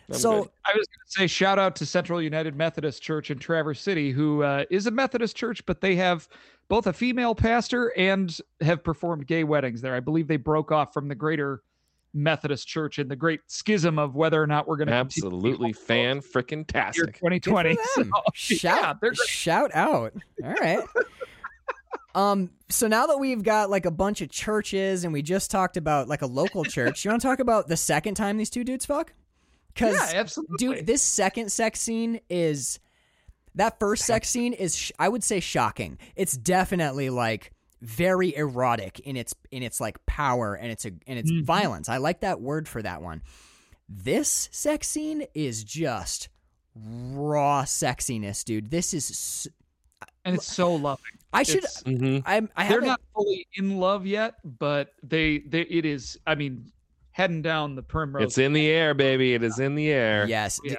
I'm so good. I was going to say shout out to Central United Methodist Church in Traverse City, who uh, is a Methodist church, but they have both a female pastor and have performed gay weddings there. I believe they broke off from the greater Methodist Church in the great schism of whether or not we're going to Absolutely fan freaking year tastic. 2020. Good for them. So, shout yeah, they're shout out. All right. um. So now that we've got like a bunch of churches and we just talked about like a local church, you want to talk about the second time these two dudes fuck? Because Yeah, absolutely. dude, this second sex scene is that first sex scene is sh- I would say shocking. It's definitely like very erotic in its in its like power and its a, and its Mhm. violence. I like that word for that one. This sex scene is just raw sexiness, dude. This is s- and it's so loving. I should It's- Mhm. I'm I they're haven't fully in love yet, but they, they it is. I mean, heading down the primrose. It's in the air, baby. It is in the air. Yes. Yeah.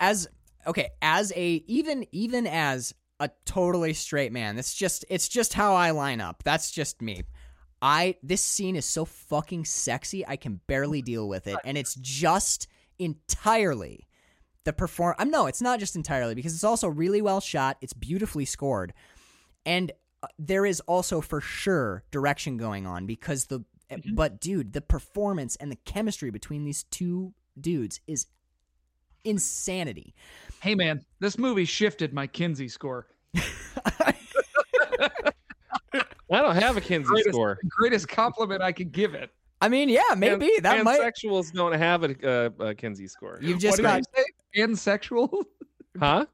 As okay, as a even even as a totally straight man, it's just it's just how I line up. That's just me. I this scene is so fucking sexy. I can barely deal with it, and it's just entirely the perform. I'm no, it's not just entirely because it's also really well shot. It's beautifully scored, and uh, there is also for sure direction going on because the. But dude, the performance and the chemistry between these two dudes is insanity. Hey man, this movie shifted my Kinsey score. I don't have a Kinsey Greatest, score. greatest compliment I could give it. I mean, yeah, maybe Pan- that might. Pansexuals don't have a, uh, a Kinsey score. You've just what got. did you say? Pansexual? Huh?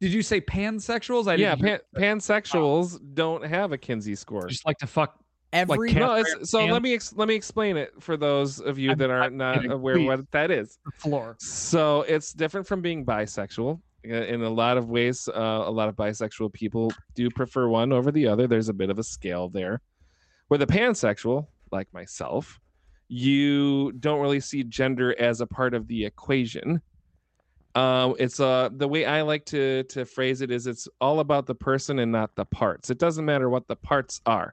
Did you say pansexuals? I Yeah, didn't hear- pan- pansexuals don't have a Kinsey score. just like to fuck. Every cat- No, it's, so pan- let me ex- let me explain it for those of you I'm- that are I'm not kidding, aware please. what that is. the floor. So it's different from being bisexual. Uh, In a lot of ways, uh, a lot of bisexual people do prefer one over the other. There's a bit of a scale there. With a pansexual, like myself, you don't really see gender as a part of the equation. Um, it's uh the way I like to to phrase it is it's all about the person and not the parts. It doesn't matter what the parts are.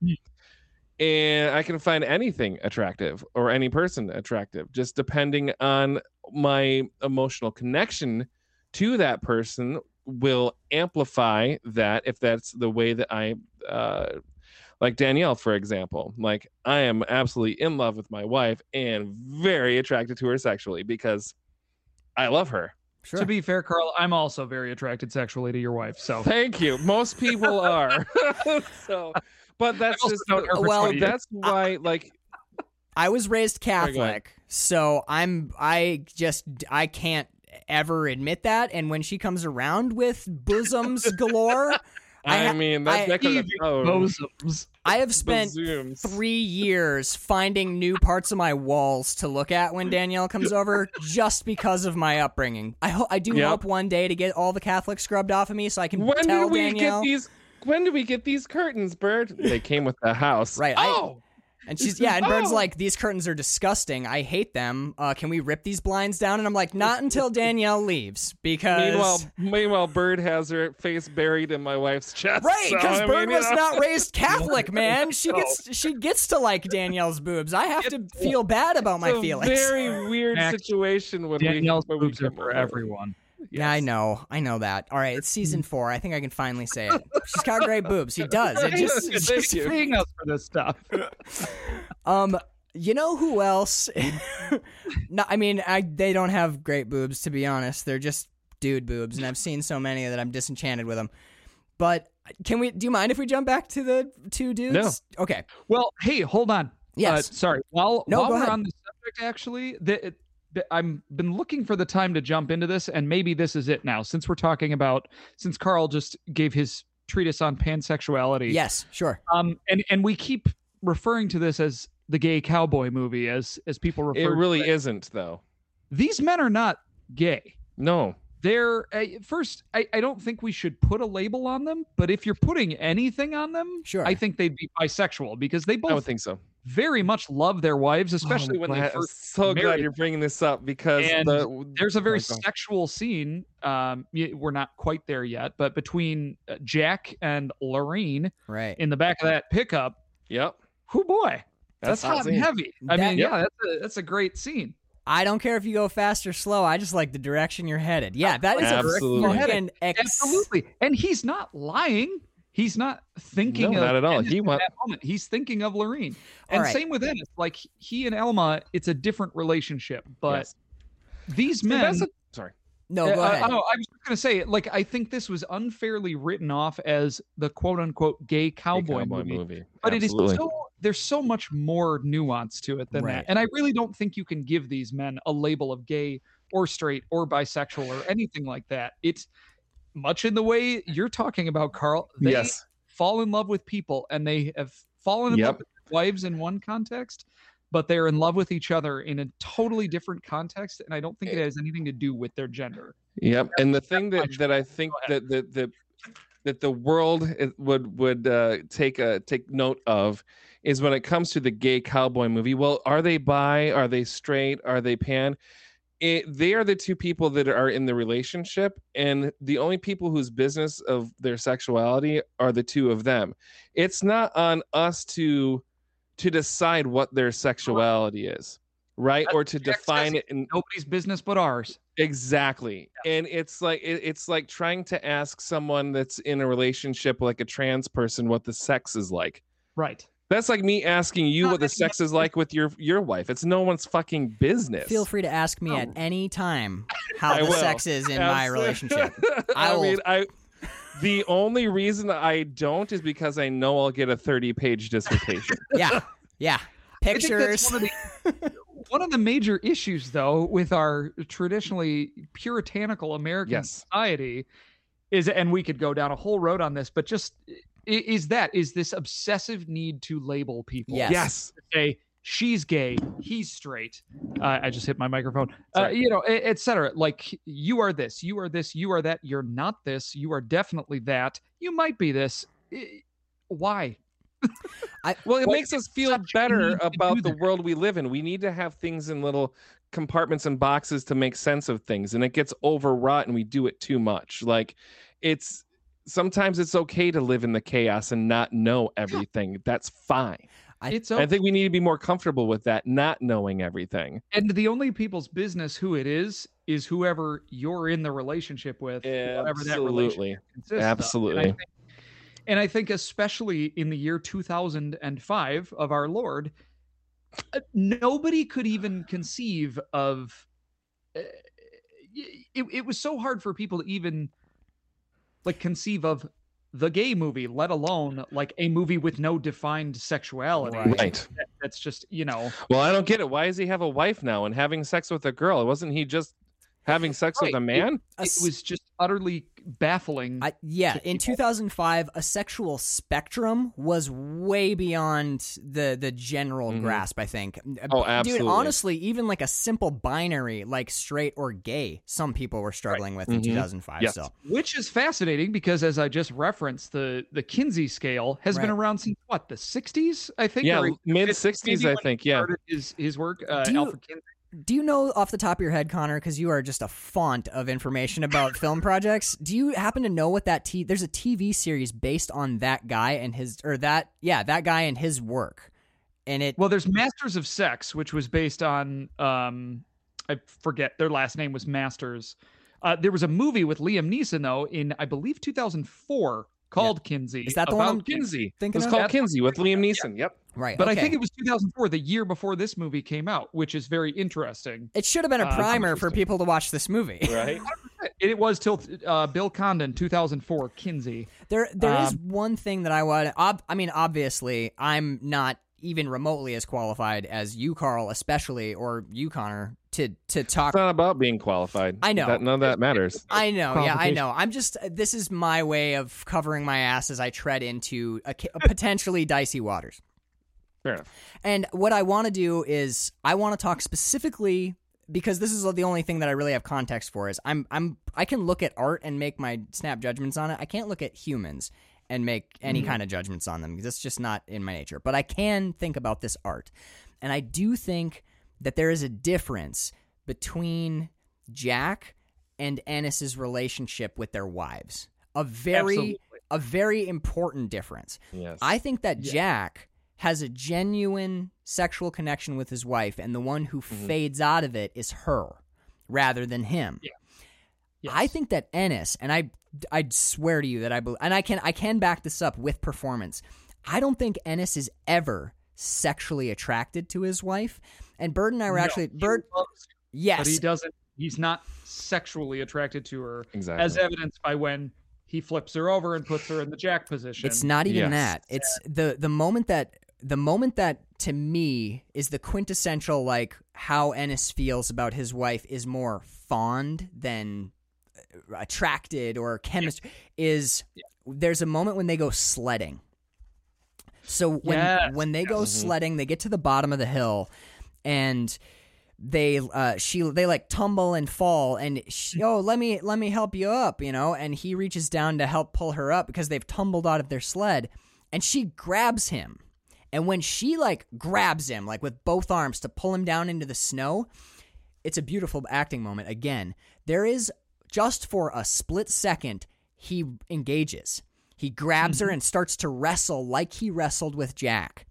And I can find anything attractive or any person attractive, just depending on my emotional connection to that person will amplify that if that's the way that I uh like Danielle, for example. Like I am absolutely in love with my wife and very attracted to her sexually because I love her. Sure. To be fair, Carl, I'm also very attracted sexually to your wife. So Thank you. Most people are. so, but that's just known well, that's why like I was raised Sorry, go ahead. Catholic, so I'm. I just. I can't ever admit that. And when she comes around with bosoms galore, I I, mean that's I- that could oh, bosoms. I have spent bazooms. three years finding new parts of my walls to look at when Danielle comes over, just because of my upbringing. I ho- I do Yep. hope one day to get all the Catholic scrubbed off of me, so I can When tell did we Danielle. get these? When did we get these curtains, Bird? They came with the house. Right, I- Oh, And she's yeah, and Bird's Oh. like, these curtains are disgusting. I hate them. Uh, can we rip these blinds down? And I'm like, not until Danielle leaves, because meanwhile, meanwhile, Bird has her face buried in my wife's chest. right, because I Bird mean, you was know. not raised Catholic, man. She gets she gets to like Danielle's boobs. I have to feel bad about my It's a feelings. Very weird Actually, situation when Danielle's we when we boobs are for over. Everyone. Yeah, I know, I know that. All right, it's season four. I think I can finally say it. She's got great boobs. She does. It just, it Just just paying us for this stuff. Um, you know who else? no, I mean, I they don't have great boobs to be honest. They're just dude boobs, and I've seen so many that I'm disenchanted with them. But can we? Do you mind if we jump back to the two dudes? No. Okay. Well, hey, hold on. Yes. Uh, sorry. While No, while we're ahead. on the subject, actually, the, I'm been looking for the time to jump into this, and maybe this is it now. Since we're talking about, since Carl just gave his treatise on pansexuality, Yes, sure. um, and and we keep referring to this as the gay cowboy movie, as as people refer. It to really isn't, though. These men are not gay. No. They're uh, first. I, I don't think we should put a label on them, but if you're putting anything on them, Sure. I think they'd be bisexual because they both. I would think so. Very much love their wives, especially Oh, when they glad- first. So glad you're bringing this up because And the, There's a very Oh, sexual scene. Um, we're not quite there yet, but between uh, Jack and Lorraine Right. in the back of that pickup, Yep. who boy, that's, That's hot hot and heavy. I That- mean, yeah, that's a, that's a great scene. I don't care if you go fast or slow. I just like the direction you're headed. Yeah, that is Absolutely. a fucking ex- Absolutely, and he's not lying. He's not thinking No, of not at all. Ennis He in want- that moment. He's thinking of Lorraine, All and right. same with Ennis. Like he and Alma, it's a different relationship, but Yes. these See, men. that's a- sorry. No, Uh, go uh, ahead. oh, I was just gonna say, like, I think this was unfairly written off as the quote unquote gay cowboy, cowboy movie. movie. But Absolutely. it is so there's so much more nuance to it than Right. that. And I really don't think you can give these men a label of gay or straight or bisexual or anything like that. It's much in the way you're talking about, Carl. They yes. fall in love with people and they have fallen in Yep. love with their wives in one context, but they're in love with each other in a totally different context. And I don't think it has anything to do with their gender. Yep. And the thing that, that I think that that that that the world would would uh, take a take note of is when it comes to the gay cowboy movie. Well, are they bi? Are they straight? Are they pan? It, they are the two people that are in the relationship, and the only people whose business of their sexuality are the two of them. It's not on us to to decide what their sexuality is, right? That's or to define it in Nobody's business but ours. Exactly. And it's like it, it's like trying to ask someone that's in a relationship like a trans person what the sex is like. Right. That's like me asking you what the sex is like with your your wife. It's no one's fucking business. Feel free to ask me at any time how I the will. sex is in my Abs- relationship. I, I will- mean, I the only reason I don't is because I know I'll get a 30-page dissertation. Yeah, yeah. I think Pictures. one of the one of the major issues though with our traditionally puritanical American Yes. society is and we could go down a whole road on this, but just i- is that is this obsessive need to label people. Yes. yes. Say she's gay, he's straight. Uh, I just hit my microphone. Uh, you know, et cetera. Like you are this, you are this, you are that. You're not this. You are definitely that. You might be this. I- Why? Well, it Like, makes us feel better about the world we live in. We need to have things in little compartments and boxes to make sense of things, and it gets overwrought, and we do it too much. Like, it's sometimes it's okay to live in the chaos and not know everything. That's fine. I- it's I think we need to be more comfortable with that, not knowing everything. And the only people's business who it is is whoever you're in the relationship with, whatever that relationship Absolutely, of. And I absolutely. think, and I think especially in the year 2005 of our Lord, uh, nobody could even conceive of. uh, It, it was so hard for people to even like conceive of the gay movie, let alone like a movie with no defined sexuality. Right. Right. That- That's just you know. Well, I don't get it. Why does he have a wife now and having sex with a girl? Wasn't he just having sex with a man? A It was just utterly baffling. I, yeah, in 2005, a sexual spectrum was way beyond the the general Mhm. grasp. I think. Oh, absolutely. Dude, honestly, even like a simple binary, like straight or gay, some people were struggling with in Mhm. 2005. Yes. So which is fascinating because as i just referenced the the kinsey scale has been around since what the 60s i think Yeah, mid 60s, I think. Yeah. his his work uh, Do you- alfred kinsey Do you know off the top of your head, Connor, because you are just a font of information about film projects? Do you happen to know what that t? There's a TV series based on that guy and his, or that, yeah, that guy and his work, and it. well there's masters of sex which was based on um i forget their last name was masters uh, there was a movie with liam neeson though in i believe 2004 called kinsey Is that the one I'm Kinsey. It was of? called That's- Kinsey with Liam Neeson. Yep. right, but i think it was 2004 the year before this movie came out which is very interesting it should have been a Uh, primer for people to watch this movie. Right. it was till uh, bill condon 2004 kinsey There, there is Um, one thing that I want. Ob- I mean, obviously, I'm not even remotely as qualified as you, Carl, especially, or you, Connor, to to talk It's not about being qualified. I know. That, none of that matters. I know, yeah, I know. I'm just this is my way of covering my ass as I tread into a, ca- potentially dicey waters. Fair enough. And what I want to do is I want to talk specifically because this is the only thing that I really have context for is I'm I'm I can look at art and make my snap judgments on it. I can't look at humans and make any mm-hmm. kind of judgments on them because it's just not in my nature. But I can think about this art. And I do think that there is a difference between Jack and Ennis's relationship with their wives. A very Absolutely. a very important difference. Yes. I think that Jack has a genuine sexual connection with his wife, and the one who mm-hmm. fades out of it is her rather than him. Yeah. I think that Ennis, and I, I swear to you that I believe, and I can, I can back this up with performance. I don't think Ennis is ever sexually attracted to his wife. And Bird and I were No, actually he Bird. Yes, but he doesn't. He's not sexually attracted to her, Exactly. as evidenced by when he flips her over and puts her in the jack position. It's not even Yes. that. It's the the moment that the moment that to me is the quintessential like how Ennis feels about his wife is more fond than uh, attracted or chemistry is there's a moment when they go sledding. So when Yes, when they go sledding, they get to the bottom of the hill and they uh she they like tumble and fall and she, oh let me let me help you up you know and he reaches down to help pull her up because they've tumbled out of their sled and she grabs him. And when she like grabs him like with both arms to pull him down into the snow it's a beautiful acting moment. Again there is just for a split second he engages he grabs her mm-hmm. and starts to wrestle like he wrestled with jack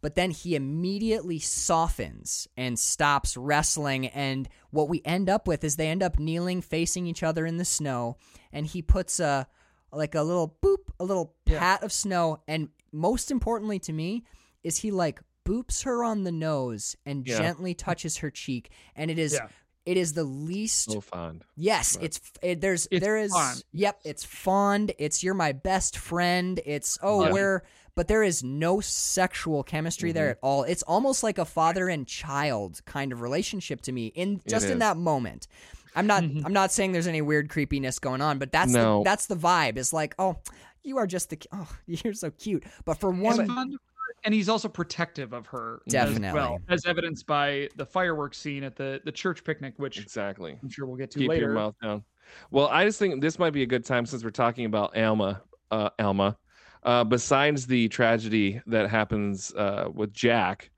but then he immediately softens and stops wrestling and what we end up with is they end up kneeling facing each other in the snow and he puts a like a little boop a little pat of snow and most importantly to me is he like boops her on the nose and Yeah. gently touches her cheek and it is Yeah. It is the least so fond. Yes, it's it, there's It's there is fond. yep, it's fond. It's you're my best friend. It's oh Yeah. we're but there is no sexual chemistry there mm-hmm. at all. It's almost like a father and child kind of relationship to me in just in that moment. I'm not mm-hmm. I'm not saying there's any weird creepiness going on, but that's No. the, that's the vibe. It's like oh you are just the oh you're so cute. But for He's one fond of her, and he's also protective of her. Definitely. As, well, as evidenced by the fireworks scene at the the church picnic, which Exactly. I'm sure we'll get to Keep later. your mouth down. Well, I just think this might be a good time since we're talking about Alma. Uh, Alma. Uh, besides the tragedy that happens uh, with Jack,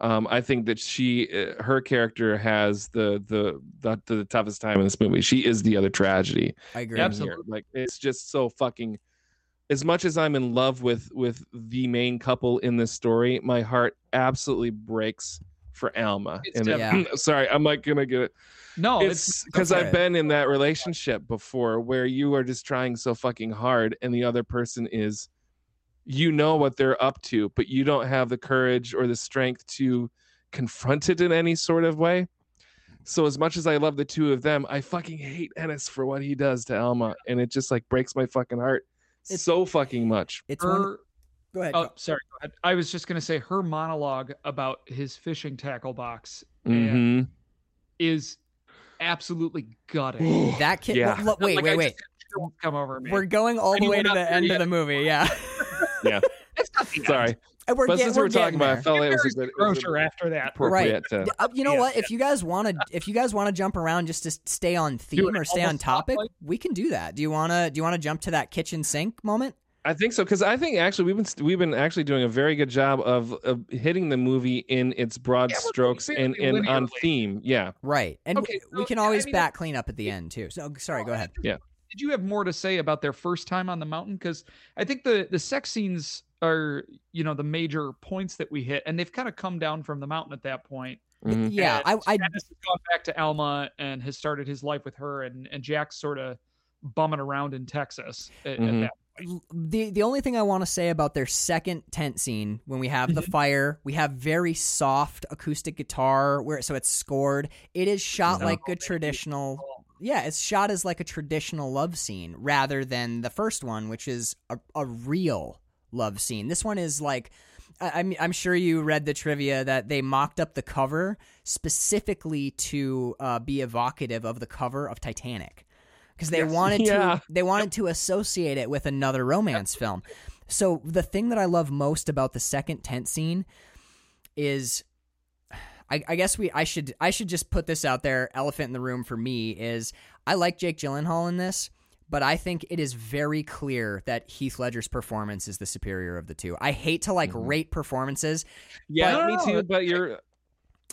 um, I think that she, uh, her character, has the, the the the toughest time in this movie. She is the other tragedy. I agree. Absolutely. Like it's just so fucking. As much as I'm in love with with the main couple in this story, my heart absolutely breaks for Alma. And it- definitely- sorry, I'm like gonna get it No, it's because I've been in that relationship before where you are just trying so fucking hard and the other person is you know what they're up to, but you don't have the courage or the strength to confront it in any sort of way. So as much as I love the two of them, I fucking hate Ennis for what he does to Alma and it just like breaks my fucking heart It's- so fucking much. It's one her. Go ahead. Oh, sorry. Go ahead. I was just gonna say her monologue about his fishing tackle box and Mhm. is absolutely gutting. that kid Yeah. look, wait, Like, wait, I wait. just Come over me. We're going all the And you way to the end of the movie, yeah. Yeah. It's not the end. Sorry. And we're but get- since we're we're talking about I there. felt like it was a good it Grocer after that. appropriate to Uh, you know Yeah. what? If you guys want to, if you guys want to jump around just to stay on theme or stay on almost topic, spotlight? we can do that. Do you want to? Do you want to jump to that kitchen sink moment? I think so because I think actually we've been we've been actually doing a very good job of, of hitting the movie in its broad Yeah, strokes and, fairly and on theme. Yeah, Right, and Okay, we, we so, can yeah, I always mean, back clean up at the end too. So sorry, go ahead. Yeah. Did you have more to say about their first time on the mountain? Because I think the the sex scenes are you know the major points that we hit, and they've kind of come down from the mountain at that point. Mhm. Yeah, I, And I Ennis has gone back to Alma and has started his life with her, and and Jack's sort of bumming around in Texas at, Mhm. at that. the the only thing I want to say about their second tent scene when we have the Mm-hmm. fire, we have very soft acoustic guitar where so it's scored. It is shot Yeah. like a traditional yeah, it's shot as like a traditional love scene rather than the first one, which is a, a real love scene. This one is like I, I'm I'm sure you read the trivia that they mocked up the cover specifically to uh, be evocative of the cover of Titanic because they Yes. wanted Yeah. to they wanted to associate it with another romance film. So the thing that I love most about the second tent scene is I, I guess we I should I should just put this out there. Elephant in the room for me is I like Jake Gyllenhaal in this, but I think it is very clear that Heath Ledger's performance is the superior of the two. I hate to like rate performances. Yeah, but- me too. But you're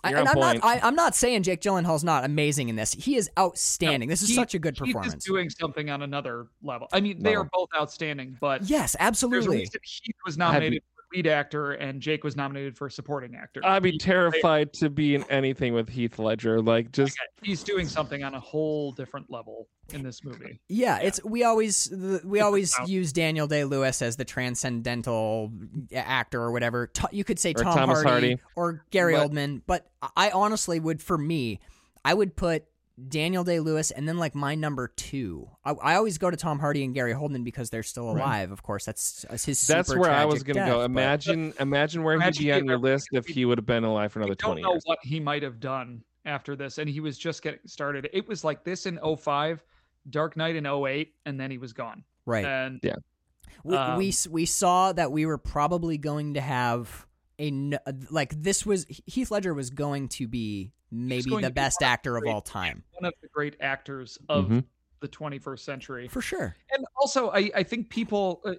I, You're and on I'm point. not I, I'm not saying Jake Gyllenhaal's not amazing in this. He is outstanding. this is Heath- such a good performance. is doing something on another level. I mean, they are both outstanding, but yes, there's a absolutely. reason Heath was nominated for lead actor and Jake was nominated for supporting actor. I'd be He- terrified to be in anything with Heath Ledger. Like just He's doing something on a whole different level in this movie. Yeah, it's we always the, we always Out. use Daniel Day Lewis as the transcendental actor or whatever. To, you could say Or Tom Thomas Hardy, Hardy. or Gary But- Oldman, but I honestly would for me, I would put Daniel Day Lewis and then like my number two. I, I always go to Tom Hardy and Gary Oldman because they're still alive. Of course, that's that's his. that's super where I was gonna death, go. but- Imagine imagine where Imagine he'd be on your list if he would have been alive for We another don't twenty know years. what he might have done after this, and he was just getting started. It was like this in 05, Dark Knight in 08, and then he was gone. right. And Yeah. we, Um, we we saw that we were probably going to have a n- like this was Heath Ledger was going to be maybe the be best one of the actor of great- all time one of the great actors of Mhm. the 21st century. for sure. and also I, I think people uh,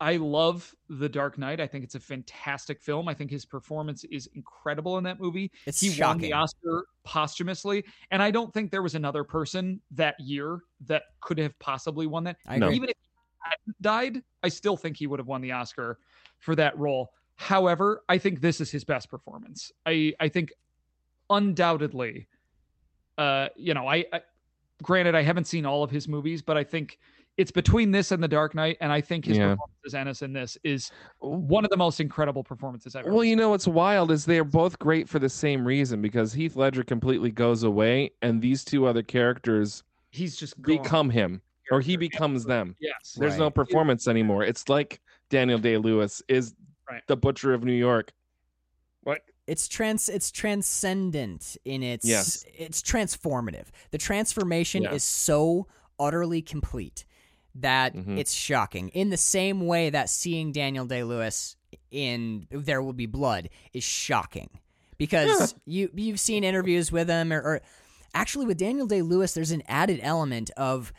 i love the dark knight i think it's a fantastic film i think his performance is incredible in that movie It's he won the oscar posthumously and i don't think there was another person that year that could have possibly won that I No. agree. even if he hadn't died i still think he would have won the oscar for that role however i think this is his best performance i i think undoubtedly uh you know I, I granted i haven't seen all of his movies but i think it's between this and the dark knight and i think his Yeah. performance as ennis in this is one of the most incredible performances i've ever Well, seen. you know what's wild is they're both great for the same reason because Heath Ledger completely goes away and these two other characters he's just gone. become him or he becomes them. yes There's no performance anymore. It's like Daniel Day Lewis is Right. the butcher of New York. What? It's trans it's transcendent in its Yes. it's transformative. The transformation Yeah. is so utterly complete that Mhm. it's shocking. In the same way that seeing Daniel Day-Lewis in There Will Be Blood is shocking. Because you you've seen interviews with him or, or actually with Daniel Day-Lewis there's an added element of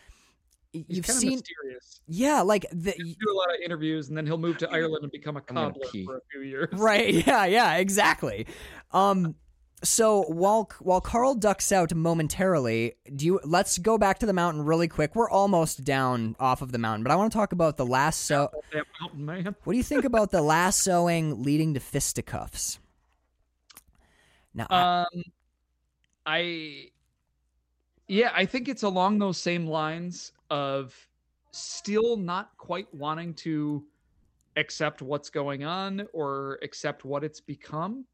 he's you've kind seen of mysterious yeah, like the He'll do a lot of interviews and then he'll move to ireland and become a gonna cobbler for a few years Right. Yeah. Yeah. Exactly. Um. So while while Carl ducks out momentarily, do you? Let's go back to the mountain really quick. We're almost down off of the mountain, but I want to talk about the lasso. that mountain man What do you think about the lassoing leading to fisticuffs? Now, I- Um, I, yeah, I think it's along those same lines of still not quite wanting to accept what's going on or accept what it's become.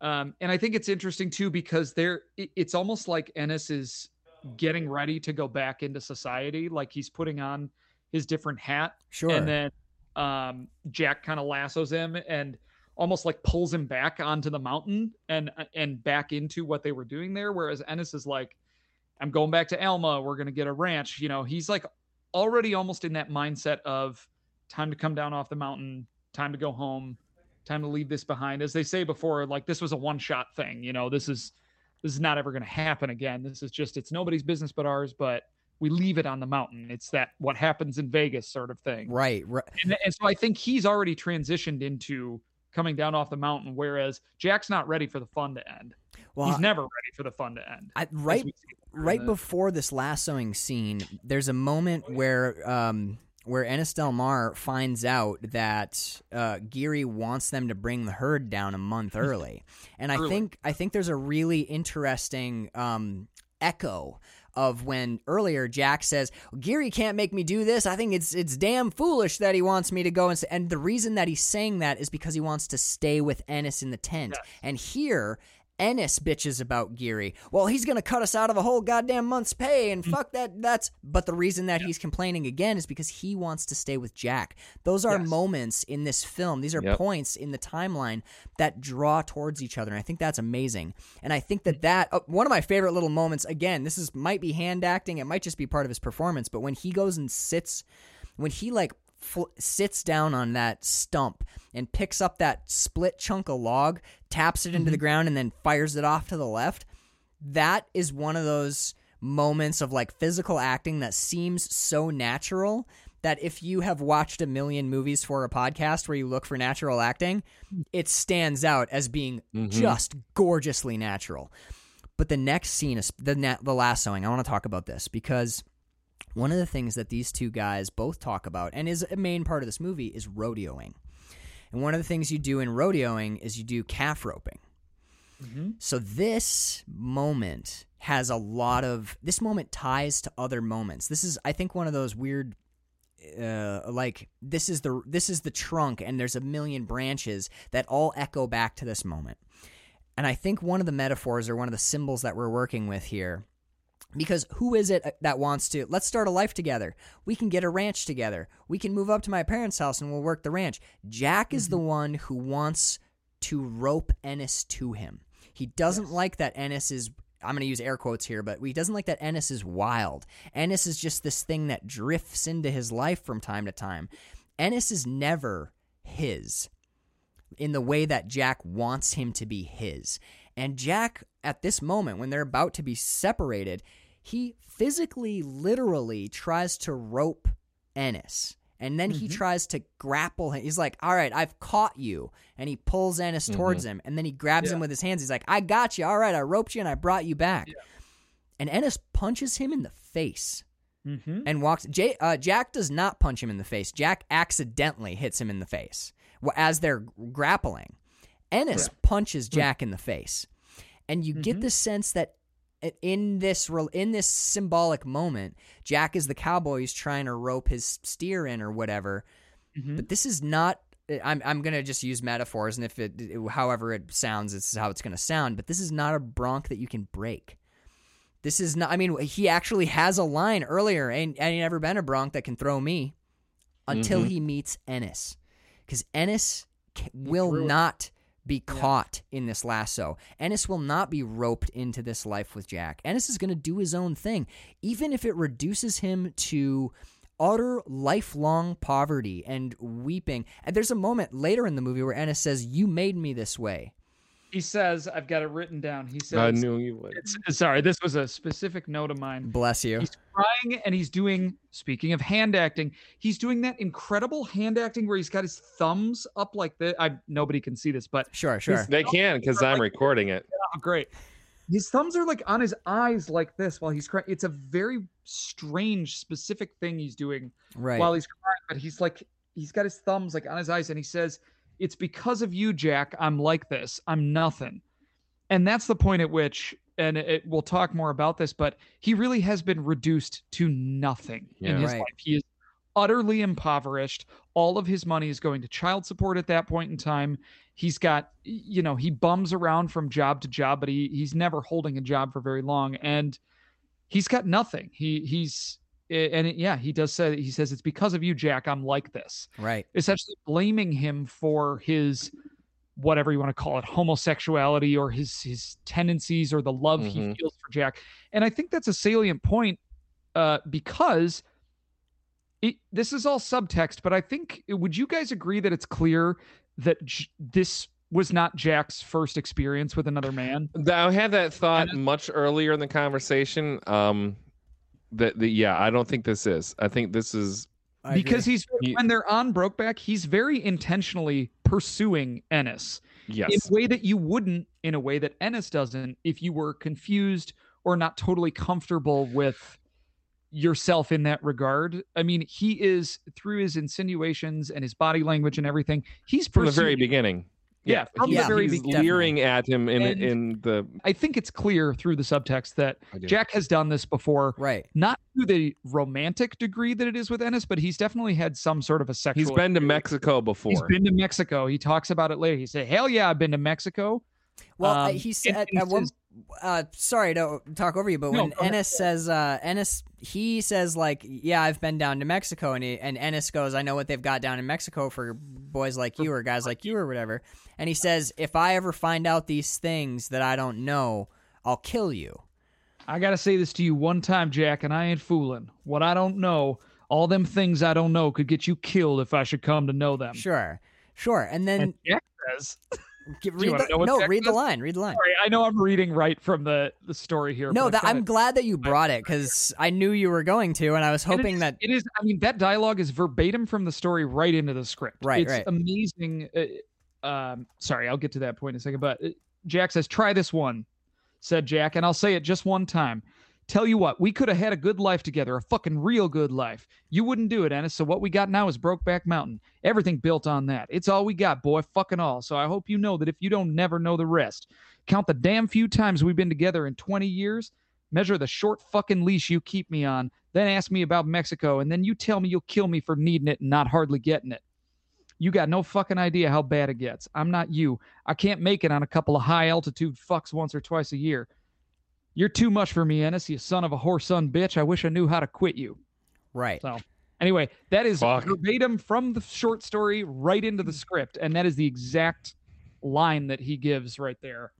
Um, and I think it's interesting too because there, it's almost like Ennis is getting ready to go back into society, like he's putting on his different hat sure. and then um, Jack kind of lassos him and almost like pulls him back onto the mountain and and back into what they were doing there. Whereas Ennis is like, I'm going back to Alma. We're gonna get a ranch. You know, he's like already almost in that mindset of time to come down off the mountain, time to go home, time to leave this behind. As they say before, like this was a one shot thing. You know, this is this is not ever gonna happen again. This is just it's nobody's business but ours. But we leave it on the mountain. It's that what happens in Vegas sort of thing. right. Right. And, and so I think he's already transitioned into coming down off the mountain, whereas Jack's not ready for the fun to end. Well, he's never ready for the fun to end. I, right. we see in right the- before this lassoing scene, there's a moment where um where Ennis Del Mar finds out that uh, Geary wants them to bring the herd down a month early, and I Early. think I think there's a really interesting um, echo of when earlier Jack says Geary can't make me do this. I think it's it's damn foolish that he wants me to go and s-" and the reason that he's saying that is because he wants to stay with Ennis in the tent. Yes. And here Ennis bitches about Geary. Well, he's going to cut us out of a whole goddamn month's pay and fuck that. That's. But the reason that he's complaining again is because he wants to stay with Jack. Those are Yes. moments in this film. These are Yep. points in the timeline that draw towards each other. And I think that's amazing. And I think that that, uh, one of my favorite little moments, again, this is might be hand acting, it might just be part of his performance, but when he goes and sits, when he like, fl- sits down on that stump and picks up that split chunk of log, taps it into the ground, and then fires it off to the left. That is one of those moments of like physical acting that seems so natural that if you have watched a million movies for a podcast where you look for natural acting, it stands out as being Mhm. just gorgeously natural. But the next scene is the na- the lassoing. I want to talk about this because one of the things that these two guys both talk about and is a main part of this movie is rodeoing. And one of the things you do in rodeoing is you do calf roping. So this moment has a lot of this moment ties to other moments. This is I think one of those weird uh, like this is the this is the trunk and there's a million branches that all echo back to this moment. And I think one of the metaphors or one of the symbols that we're working with here because who is it uh, that wants to let's start a life together. We can get a ranch together. We can move up to my parents house and we'll work the ranch. Jack is the one who wants to rope ennis to him. He doesn't like that ennis is i'm going to use air quotes here but he doesn't like that ennis is wild. Ennis is just this thing that drifts into his life from time to time. Ennis is never his in the way that Jack wants him to be his. And Jack, at this moment, when they're about to be separated, he physically, literally tries to rope Ennis. And then he tries to grapple him. He's like, All right, I've caught you. And he pulls Ennis towards him. And then he grabs him with his hands. He's like, I got you. All right, I roped you and I brought you back. And Ennis punches him in the face Mm-hmm. and walks. Jay, uh, Jack does not punch him in the face. Jack accidentally hits him in the face as they're grappling. Ennis punches Jack in the face, and you get the sense that in this in this symbolic moment, Jack is the cowboy who's trying to rope his steer in or whatever. But this is not. I'm I'm gonna just use metaphors, and if it, however it sounds, it's how it's gonna sound. But this is not a bronc that you can break. This is not. I mean, he actually has a line earlier. and ain't never been a Bronc that can throw me until Mhm. he meets Ennis, because Ennis will not be caught in this lasso. Ennis will not be roped into this life with Jack. Ennis is going to do his own thing, even if it reduces him to utter lifelong poverty and weeping. And there's a moment later in the movie where Ennis says, "You made me this way." He says, I've got it written down. He says, I knew you would. It's, sorry, this was a specific note of mine. Bless you. He's crying and he's doing, speaking of hand acting, he's doing that incredible hand acting where he's got his thumbs up like this. I nobody can see this, but Sure, sure. They can because I'm recording it. oh, great. His thumbs are like on his eyes like this while he's crying. It's a very strange, specific thing he's doing Right. while he's crying, but he's like he's got his thumbs like on his eyes and he says, It's because of you, Jack. I'm like this. I'm nothing. And that's the point at which, and it, we'll talk more about this, but he really has been reduced to nothing in his Right. life. He is utterly impoverished. All of his money is going to child support at that point in time. He's got, you know, he bums around from job to job, but he he's never holding a job for very long. And he's got nothing. He he's and it, yeah, he does say he says it's because of you, Jack. I'm like this. right. Essentially blaming him for his whatever you want to call it, homosexuality or his his tendencies or the love he Mhm. feels for Jack. And I think that's a salient point uh, because it, this is all subtext. But I think would you guys agree that it's clear that J- this was not Jack's first experience with another man? I had that thought much earlier in the conversation. Um, that the yeah, I don't think this is. I think this is I because agree. he's He- when they're on Brokeback, he's very intentionally pursuing Ennis in yes. a way that you wouldn't, in a way that Ennis doesn't, if you were confused or not totally comfortable with yourself in that regard. I mean, he is through his insinuations and his body language and everything. He's From the very beginning. Yeah, from the he's, very he's beginning. leering at him in And- in the. I think it's clear through the subtext that Jack has done this before. right. Not to the romantic degree that it is with Ennis, but he's definitely had some sort of a sexual. He's been to Mexico before. He's been to Mexico. He talks about it later. He said, "Hell yeah, I've been to Mexico." Well, uh, Um, he said at, at one. Uh, sorry to talk over you, but No, when. Ennis says, uh, Ennis, he says like, "Yeah, I've been down to Mexico," and he, and Ennis goes, "I know what they've got down in Mexico for boys like you or guys like you or whatever." And he says, "If I ever find out these things that I don't know, I'll kill you." I gotta say this to you one time, Jack, and I ain't fooling. What I don't know, all them things I don't know could get you killed if I should come to know them. Sure, sure. And then And Jack says, Give- read the, no, read the line. Read the line. Sorry, I know I'm reading right from the the story here. No, that, I'm glad that you brought it because I knew you were going to, and I was hoping is- that it is. I mean, that dialogue is verbatim from the story right into the script. Right, It's right. amazing. Uh, um, sorry, I'll get to that point in a second. But uh, Jack says, "Try this one," said Jack, and I'll say it just one time. Tell you what, we could have had a good life together, a fucking real good life. You wouldn't do it, Ennis. So what we got now is Brokeback Mountain. Everything built on that. It's all we got, boy. Fucking all. So I hope you know that if you don't never know the rest, count the damn few times we've been together in 20 years. Measure the short fucking leash you keep me on, then ask me about Mexico, and then you tell me you'll kill me for needing it and not hardly getting it. You got no fucking idea how bad it gets. I'm not you. I can't make it on a couple of high altitude fucks once or twice a year. You're too much for me, Ennis, you son of a whore son bitch. I wish I knew how to quit you. right. So, anyway, that is Fuck. verbatim from the short story right into the script, and that is the exact line that he gives right there.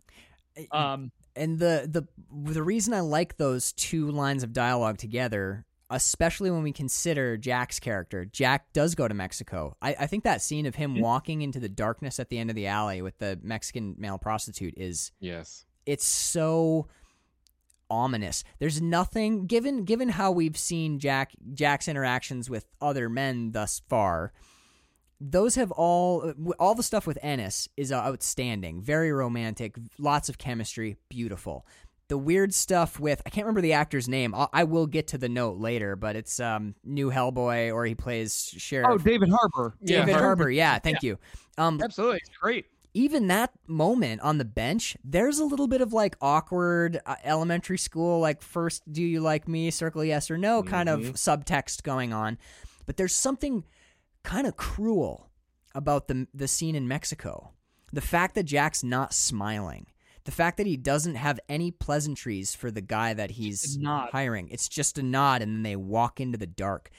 Um, and the the the reason I like those two lines of dialogue together, especially when we consider Jack's character, Jack does go to Mexico. I, I think that scene of him walking into the darkness at the end of the alley with the Mexican male prostitute is Yes. it's so ominous. There's nothing given given how we've seen Jack Jack's interactions with other men thus far. Those have all all the stuff with Ennis is outstanding, very romantic, lots of chemistry, beautiful. The weird stuff with I can't remember the actor's name. I, I will get to the note later, but it's um new Hellboy or he plays sheriff. oh, David Harbour. David Yeah, Harbour. Yeah, thank you. Um, Absolutely. It's great. Even that moment on the bench, there's a little bit of like awkward uh, elementary school, like first, do you like me? Circle yes or no kind of subtext going on. But there's something kind of cruel about the the scene in Mexico. The fact that Jack's not smiling. The fact that he doesn't have any pleasantries for the guy that he's hiring. It's just a nod and then they walk into the dark.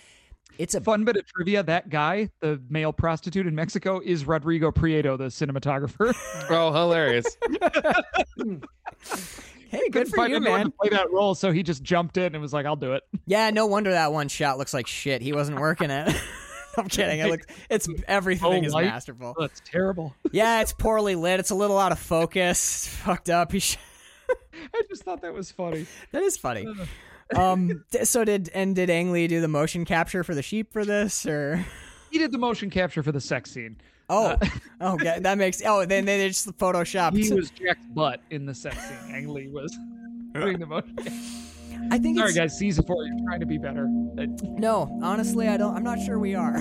It's a Fun bit of trivia: that guy, the male prostitute in Mexico, is Rodrigo Prieto, the cinematographer. Oh, hilarious. hey, good Couldn't for you, man. To play that role, so he just jumped in and was like, "I'll do it." Yeah, no wonder that one shot looks like shit. He wasn't working it. I'm kidding. It looks, it's everything Oh, is light? masterful. Oh, that's terrible. Yeah, it's poorly lit. It's a little out of focus. It's fucked up. He sh- I just thought that was funny. that is funny. Uh, um, so did and did Ang Lee do the motion capture for the sheep for this, or he did the motion capture for the sex scene? Oh, uh, oh, that makes oh then they just photoshopped. He was Jack's butt in the sex scene. Ang Lee was doing the motion. I think. Sorry, guys. Season four, you're trying to be better. No, honestly, I don't. I'm not sure we are.